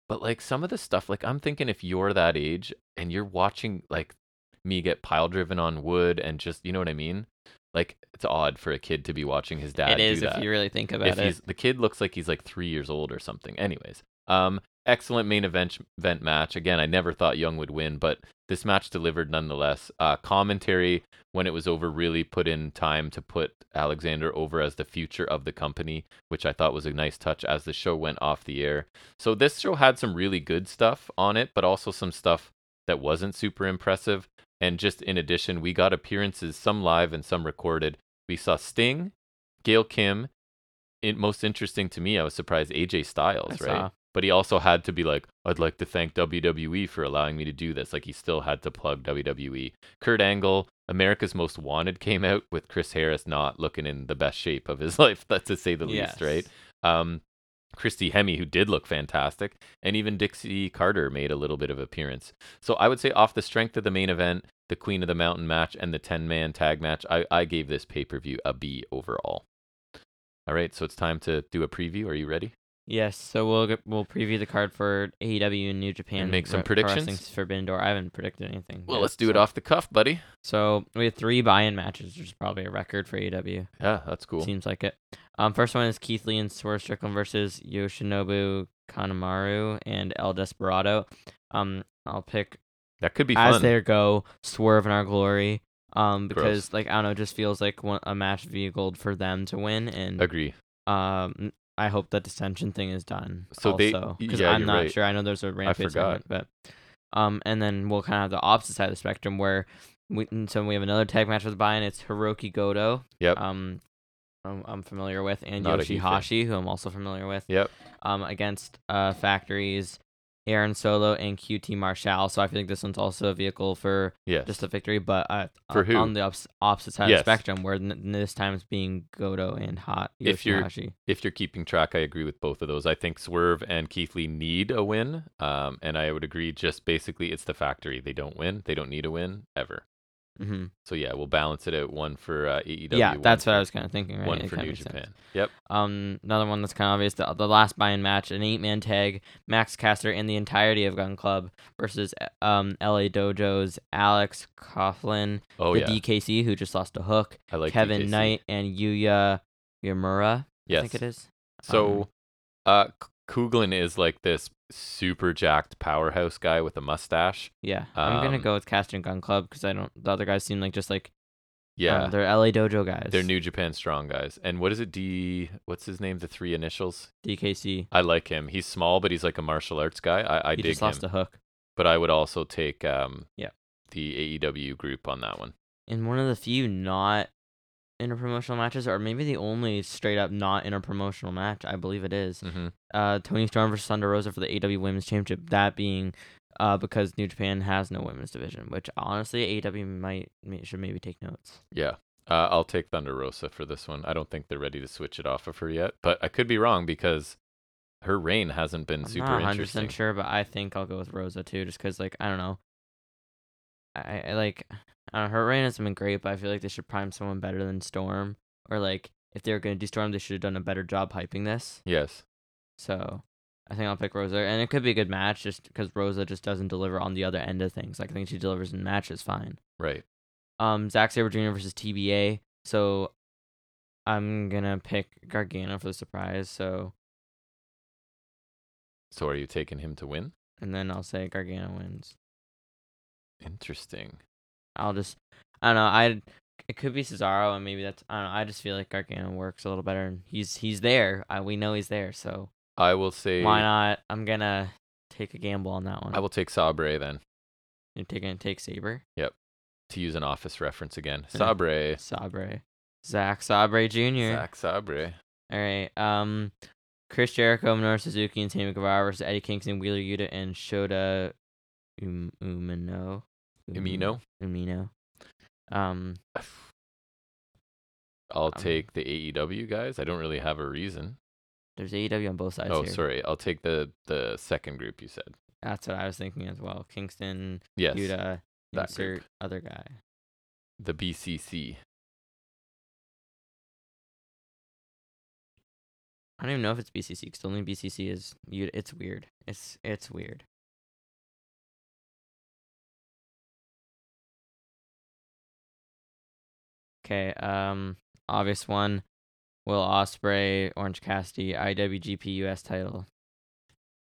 But like some of the stuff, like I'm thinking if you're that age and you're watching like me get pile driven on wood and just you know what I mean? Like it's odd for a kid to be watching his dad it is if you really think about if it. he's the kid looks like he's like three years old or something. Anyways, um, excellent main event event match. Again, I never thought Young would win, but this match delivered nonetheless. Uh, commentary when it was over really put in time to put Alexander over as the future of the company, which I thought was a nice touch as the show went off the air. So this show had some really good stuff on it, but also some stuff that wasn't super impressive. And just in addition, we got appearances, some live and some recorded. We saw Sting, Gail Kim. It, most interesting to me, I was surprised AJ Styles, I right? saw. But he also had to be like, I'd like to thank WWE for allowing me to do this. Like he still had to plug WWE. Kurt Angle, America's Most Wanted came out with Chris Harris not looking in the best shape of his life, that's to say the least, right? Um, Christy Hemme, who did look fantastic, and even Dixie Carter made a little bit of appearance. So I would say, off the strength of the main event, the Queen of the Mountain match, and the 10 man tag match, I, I gave this pay per view a B overall. All right, so it's time to do a preview. Are you ready? Yes, so we'll get, we'll preview the card for AEW and New Japan. And make some Wrestling's predictions? Forbidden Door. I haven't predicted anything. Well, yet, let's do it off the cuff, buddy. So we had three buy-in matches, which is probably a record for AEW. Yeah, that's cool. Seems like it. Um, first one is Keith Lee and Swerve Strickland versus Yoshinobu Kanemaru and El Desperado. Um, I'll pick That could be as fun. there go Swerve in our glory. Um, Gross. because like I don't know, it just feels like one, a match vehicled for them to win, and Agree. um, I hope that dissension thing is done. So they- also, because yeah, I'm not right. sure. I know there's a rampage segment, but um, and then we'll kind of have the opposite side of the spectrum where we and so we have another tag match with buy-in. It's Hirooki Goto. Yep. Um, I'm, I'm familiar with, and Not a huge fan. Yoshihashi, who I'm also familiar with. Yep. Um, against uh factories. Aaron Solo and QT Marshall, so I feel like this one's also a vehicle for Yes. just a victory, but uh, For who? on the ups- opposite side Yes. of the spectrum, where n- this time it's being Goto and Hot If you're- if you're keeping track, I agree with both of those. I think Swerve and Keith Lee need a win. Um, and I would agree just basically it's the factory. They don't win. They don't need a win ever. Hmm So yeah, we'll balance it out. One for uh, AEW. Yeah, that's what for, I was kind of thinking. Right? One It for New makes sense. Japan. Yep. Um, another one that's kind of obvious. The, the last buy-in match, an eight-man tag, Max Caster and the entirety of Gunn Club versus um LA Dojo's Alex Coughlin, Oh the yeah, DKC who just lost a hook, I like Kevin DKC. Knight and Yuya Uemura. Yes. I think it is. So, Um, uh, K- Kugelin is like this super jacked powerhouse guy with a mustache. Yeah, I'm gonna Um, go with Caster and Gunn Club because I don't. The other guys seem like just like Yeah. uh, they're LA Dojo guys. they're New Japan strong guys. And what is it? D. What's his name? The three initials. DKC. I like him. He's small, but he's like a martial arts guy. I, I he dig just lost him. a hook. But I would also take um Yeah. the AEW group on that one. And one of the few not interpromotional matches, or maybe the only straight up not interpromotional match, I believe it is. Mm-hmm. Uh, Toni Storm versus Thunder Rosa for the AW Women's Championship. That being uh because New Japan has no women's division, which honestly AW might should maybe take notes. Yeah. Uh, I'll take Thunder Rosa for this one. I don't think they're ready to switch it off of her yet, but I could be wrong because her reign hasn't been I'm super not 100 interesting. percent sure, but I think I'll go with Rosa too, just because like I don't know. I, I like I don't know, her reign hasn't been great, but I feel like they should prime someone better than Storm, or like if they were gonna do Storm, they should have done a better job hyping this. Yes. So I think I'll pick Rosa, and it could be a good match just because Rosa just doesn't deliver on the other end of things. Like I think she delivers in matches fine. Right. Um, Zack Sabre Jr. versus TBA. So I'm gonna pick Gargano for the surprise. So So are you taking him to win? and then I'll say Gargano wins. Interesting. I'll just I don't know. I it could be Cesaro, and maybe that's I don't know. I just feel like Gargano works a little better, and he's he's there. I, we know he's there, so I will say why not? I'm gonna take a gamble on that one. I will take Sabre then You're taking take Sabre. Yep. To use an office reference again. Sabre. Sabre. Zack Sabre Jr. Zack Sabre. All right. Um, Chris Jericho, Minoru Suzuki, and Sammy Guevara versus Eddie Kingston, Wheeler Yuta, and Shota um, Umino. Umino. Umino. Um, I'll Um, take the AEW guys. I don't really have a reason. there's AEW on both sides Oh, here. sorry. I'll take the the second group you said. That's what I was thinking as well. Kingston, Yes. Yuta, that insert group. other guy. The BCC. I don't even know if it's BCC because only BCC is. It's weird. It's it's weird. Okay. Um. Obvious one. Will Ospreay, Orange Cassidy, IWGP US title.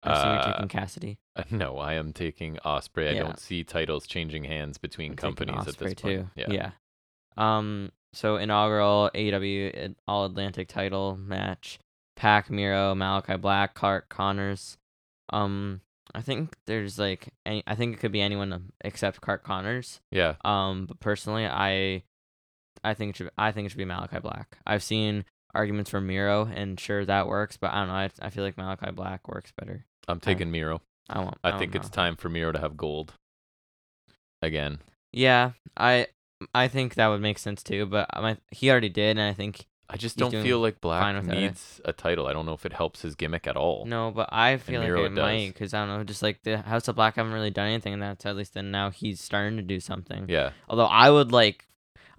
I assume you're Uh, taking Cassidy. Uh, No, I am taking Ospreay. Yeah. I don't see titles changing hands between I'm companies at this Ospreay point. too. Yeah. Yeah. Um. So inaugural AEW All Atlantic title match: Pac Miro, Malachi Black, Clark Connors. Um. I think there's like any. I think it could be anyone except Clark Connors. Yeah. Um. But personally, I. I think it should. I think it should be Malachi Black. I've seen arguments for Miro, and sure that works, but I don't know. I, I feel like Malachi Black works better. I'm taking Miro. I won't. I won't think it's time for Miro to have gold. Again. Yeah, I I think that would make sense too. But my, he already did, and I think I just don't feel like Black it. needs a title. I don't know if it helps his gimmick at all. no. But I feel like Miro it does. might because I don't know. Just like the House of Black haven't really done anything, and that's at least then now he's starting to do something. Yeah. Although I would like,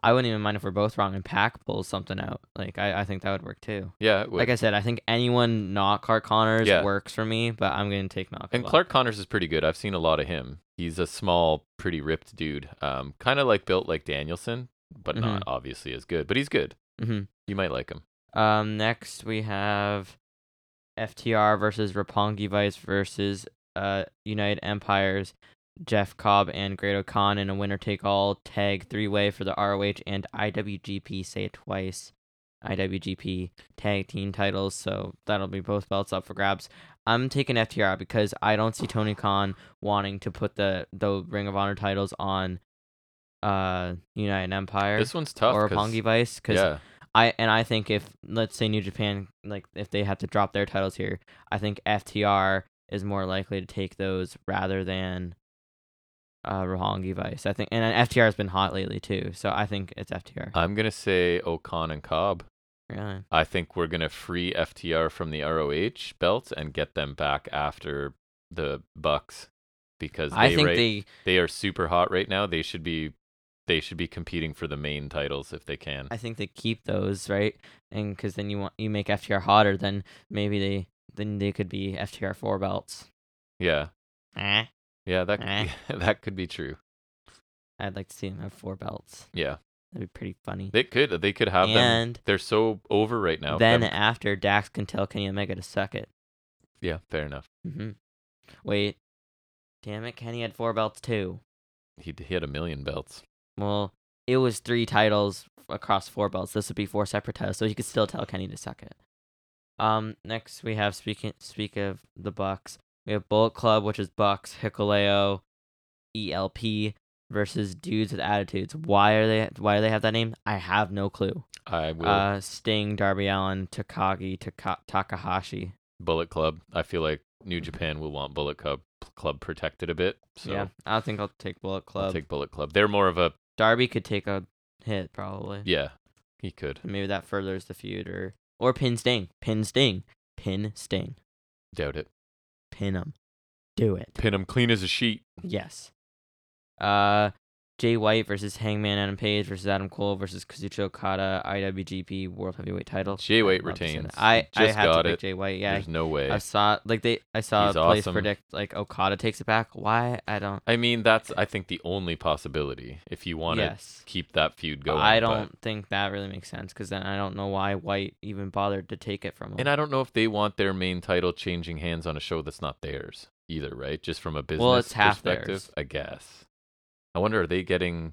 I wouldn't even mind if we're both wrong and Pac pulls something out. Like I, I think that would work too. Yeah. it would. Like I said, I think anyone not Clark Connors Yeah. works for me, but I'm gonna take Malcolm. and Clark Connors is pretty good. I've seen a lot of him. He's a small, pretty ripped dude. Um, kind of like built like Danielson, but not Mm-hmm. obviously as good. But he's good. hmm You might like him. Um, next we have FTR versus Roppongi Vice versus uh United Empires, Jeff Cobb and Great Khan in a winner take all tag three way for the ROH and IWGP. Say it twice. IWGP tag team titles, so that'll be both belts up for grabs. I'm taking FTR because I don't see Tony Khan wanting to put the the Ring of Honor titles on uh United Empire This one's tough. or Roppongi Vice because yeah. I and I think if let's say New Japan like if they have to drop their titles here, I think FTR is more likely to take those rather than uh Roppongi Vice. I think and FTR has been hot lately too, so I think it's FTR. I'm gonna say O-Khan and Cobb. really. I think we're gonna free FTR from the ROH belt and get them back after the Bucks because they I think right- they they are super hot right now. They should be they should be competing for the main titles if they can. I think they keep those, right? And cuz then you want you make FTR hotter, then maybe they then they could be FTR 4 belts. yeah. Eh. Yeah, that Eh. that could be true. I'd like to see them have four belts. Yeah. That'd be pretty funny. They could they could have them. and They're so over right now. then them- after Dax can tell Kenny Omega to suck it. yeah, fair enough. Mm-hmm. Wait. Damn it, Kenny had four belts too. He he had a million belts. Well, it was three titles across four belts. This would be four separate titles, so he could still tell Kenny to suck it. Um, next we have speaking speak of the Bucks. We have Bullet Club, which is Bucks, Hikuleo, ELP versus Dudes with Attitudes. Why are they? Why do they have that name? I have no clue. I will Uh, Sting, Darby Allin, Takagi, Taka- Takahashi. Bullet Club. I feel like New Japan will want Bullet Club Club protected a bit. So yeah, I think I'll take Bullet Club. I'll take Bullet Club. They're more of a Darby could take a hit probably. yeah. He could Maybe that furthers the feud, or or pin Sting, pin Sting, pin Sting, doubt it. Pin him, do it. Pin him clean as a sheet. Yes. Uh, Jay White versus Hangman Adam Page versus Adam Cole versus Kazuchika Okada IWGP World Heavyweight Title. Jay White I'd love to see that. retains. I I got to pick it. Jay White. Yeah, There's no way. I saw like they I saw He's a place awesome. predict like Okada takes it back. Why I don't. I mean, that's I think the only possibility if you want to yes. keep that feud going. I don't think that really makes sense because then I don't know why White even bothered to take it from him. and I don't know if they want their main title changing hands on a show that's not theirs either, right? Just from a business Well, it's half perspective, theirs. I guess. I wonder are they getting?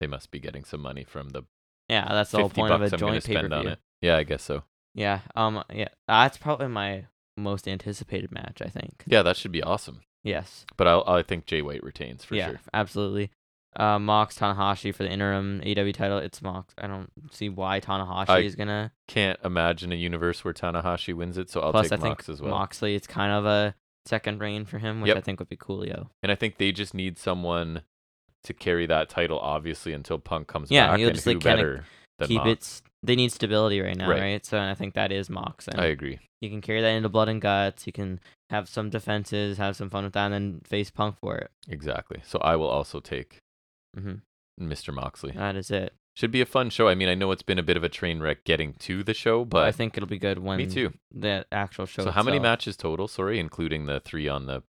They must be getting some money from the yeah, that's the whole point of a I'm joint pay per on view. it. Yeah, I guess so. Yeah. Um. Yeah. That's probably my most anticipated match. I think. Yeah, that should be awesome. Yes. But I I think Jay White retains for yeah. sure. Absolutely. Uh, Mox Tanahashi for the interim AEW title. It's Mox. I don't see why Tanahashi I is gonna. Can't imagine a universe where Tanahashi wins it, so I'll Plus, take I think Mox as well. Moxley. It's kind of a second reign for him, which Yep. I think would be coolio. And I think they just need someone to carry that title, obviously, until Punk comes Yeah, back. and just, like, better than Keep it. They need stability right now, Right. right? So I think that is Mox. And I agree. you can carry that into Blood and Guts. You can have some defenses, have some fun with that, and then face Punk for it. Exactly. So I will also take hmm Mr. Moxley. That is it. Should be a fun show. I mean, I know it's been a bit of a train wreck getting to the show, But I think it'll be good when me too. the actual show. So how many matches total? Sorry, including the three on the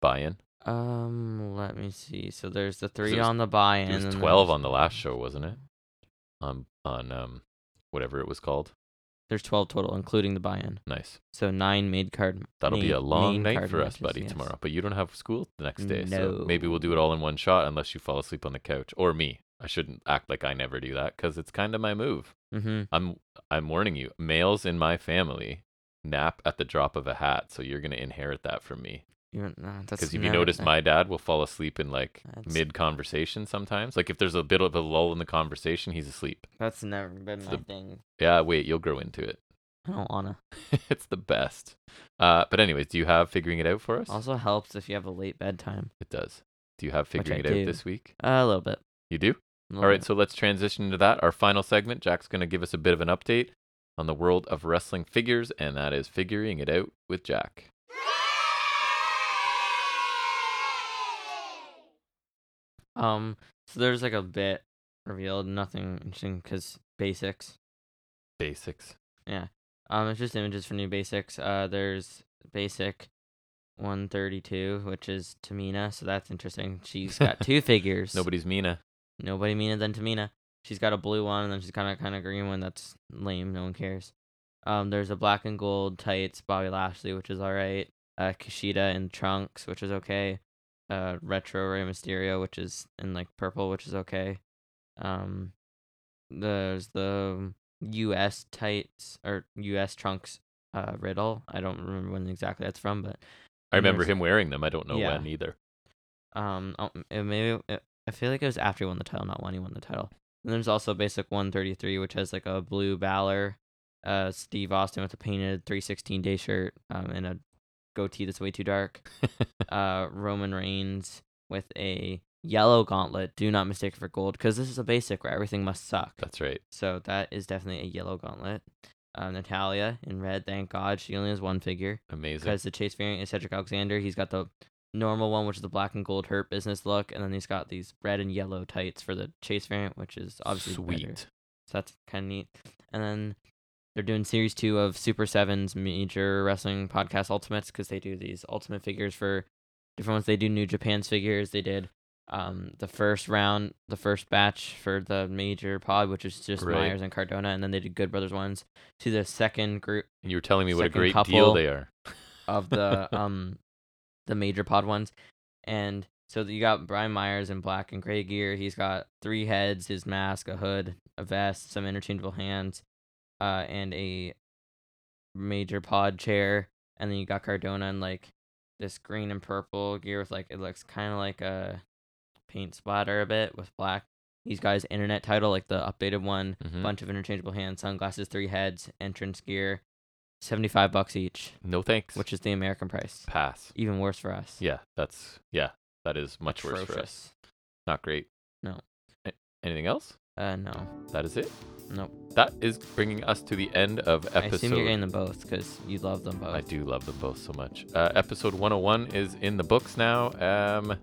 buy-in. Um, let me see. So there's the three was- on the buy-in. It was and then twelve there's- on the last show, wasn't it? On on um whatever it was called. There's twelve total, including the buy-in. Nice. So nine made card. That'll be a long night for us, buddy, yes. tomorrow. But you don't have school the next day, so maybe we'll do it all in one shot, unless you fall asleep on the couch or me. I shouldn't act like I never do that because it's kind of my move. Mm-hmm. I'm I'm warning you. Males in my family nap at the drop of a hat, so you're gonna inherit that from me. You're, nah, that's Because if you notice, my dad will fall asleep in like That's- mid conversation sometimes. Like if there's a bit of a lull in the conversation, he's asleep. That's never been It's my the- thing. Yeah, wait, you'll grow into it. I don't wanna. it's the best. Uh, but anyways, do you have figuring it out for us? Also helps if you have a late bedtime. It does. Do you have figuring it out this week? Uh, a little bit. You do. All right, bit. so let's transition into that. Our final segment. Jack's going to give us a bit of an update on the world of wrestling figures, and that is figuring it out with Jack. Um, so there's like a bit revealed, nothing interesting because basics. Basics. Yeah. Um, it's just images for new basics. Uh, there's basic 132, which is Tamina, so that's interesting. She's got two figures. Nobody's Mina. Nobody Mina than Tamina. She's got a blue one, and then she's kind of kind of green one. That's lame. No one cares. Um, there's a black and gold tights Bobby Lashley, which is all right. Uh, Kushida in trunks, which is okay. Uh, retro Rey Mysterio, which is in like purple, which is okay. Um, there's the U.S. tights or U.S. trunks. Uh, Riddle. I don't remember when exactly that's from, but I remember him wearing them. I don't know Yeah. when either. um, oh, it maybe it, I feel like it was after he won the title, not when he won the title. And there's also basic 133, which has like a blue Balor, uh, Steve Austin with a painted 316 day shirt, um, and a goatee that's way too dark. uh, Roman Reigns with a yellow gauntlet. Do not mistake it for gold, because this is a basic where everything must suck. That's right. So that is definitely a yellow gauntlet. Uh, Natalya in red. Thank God she only has one figure Amazing. because the Chase variant is Cedric Alexander. He's got the normal one, which is the black and gold hurt business look, and then he's got these red and yellow tights for the Chase variant, which is obviously Sweet. better. So that's kind of neat. And then they're doing series two of Super7's Major Wrestling Podcast Ultimates because they do these ultimate figures for different ones. They do New Japan's figures. They did um the first round, the first batch for the major pod, which is just Right. Myers and Cardona, and then they did Good Brothers ones. To the second group And you were telling me what a great deal they are. of the um the major pod ones and so you got Brian Myers in black and gray gear. He's got three heads, his mask, a hood, a vest, some interchangeable hands, uh, and a major pod chair. And then you got Cardona in like this green and purple gear with like it looks kind of like a paint splatter a bit with black. He's got his internet title, like the updated one, Mhm. bunch of interchangeable hands, sunglasses, three heads, entrance gear, seventy five bucks each, No thanks. which is the American price. pass? Even worse for us. Yeah, that's yeah. That is much worse for us. Not great. No. A- Anything else? Uh, no. That is it. Nope. That is bringing us to the end of episode. I assume you're getting them both because you love them both. I do love them both so much. Uh, episode 101 is in the books now. Um,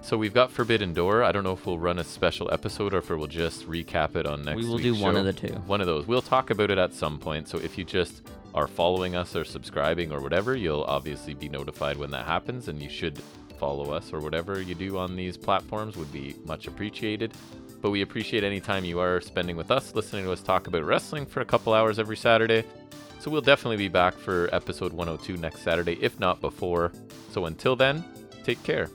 so we've got Forbidden Door. I don't know if we'll run a special episode or if we'll just recap it on next. we will do one show. of the two. One of those. We'll talk about it at some point. So if you just are following us or subscribing or whatever, you'll obviously be notified when that happens, and you should follow us or whatever you do on these platforms would be much appreciated. But we appreciate any time you are spending with us, listening to us talk about wrestling for a couple hours every Saturday. So we'll definitely be back for episode 102 next Saturday, if not before. So until then, take care.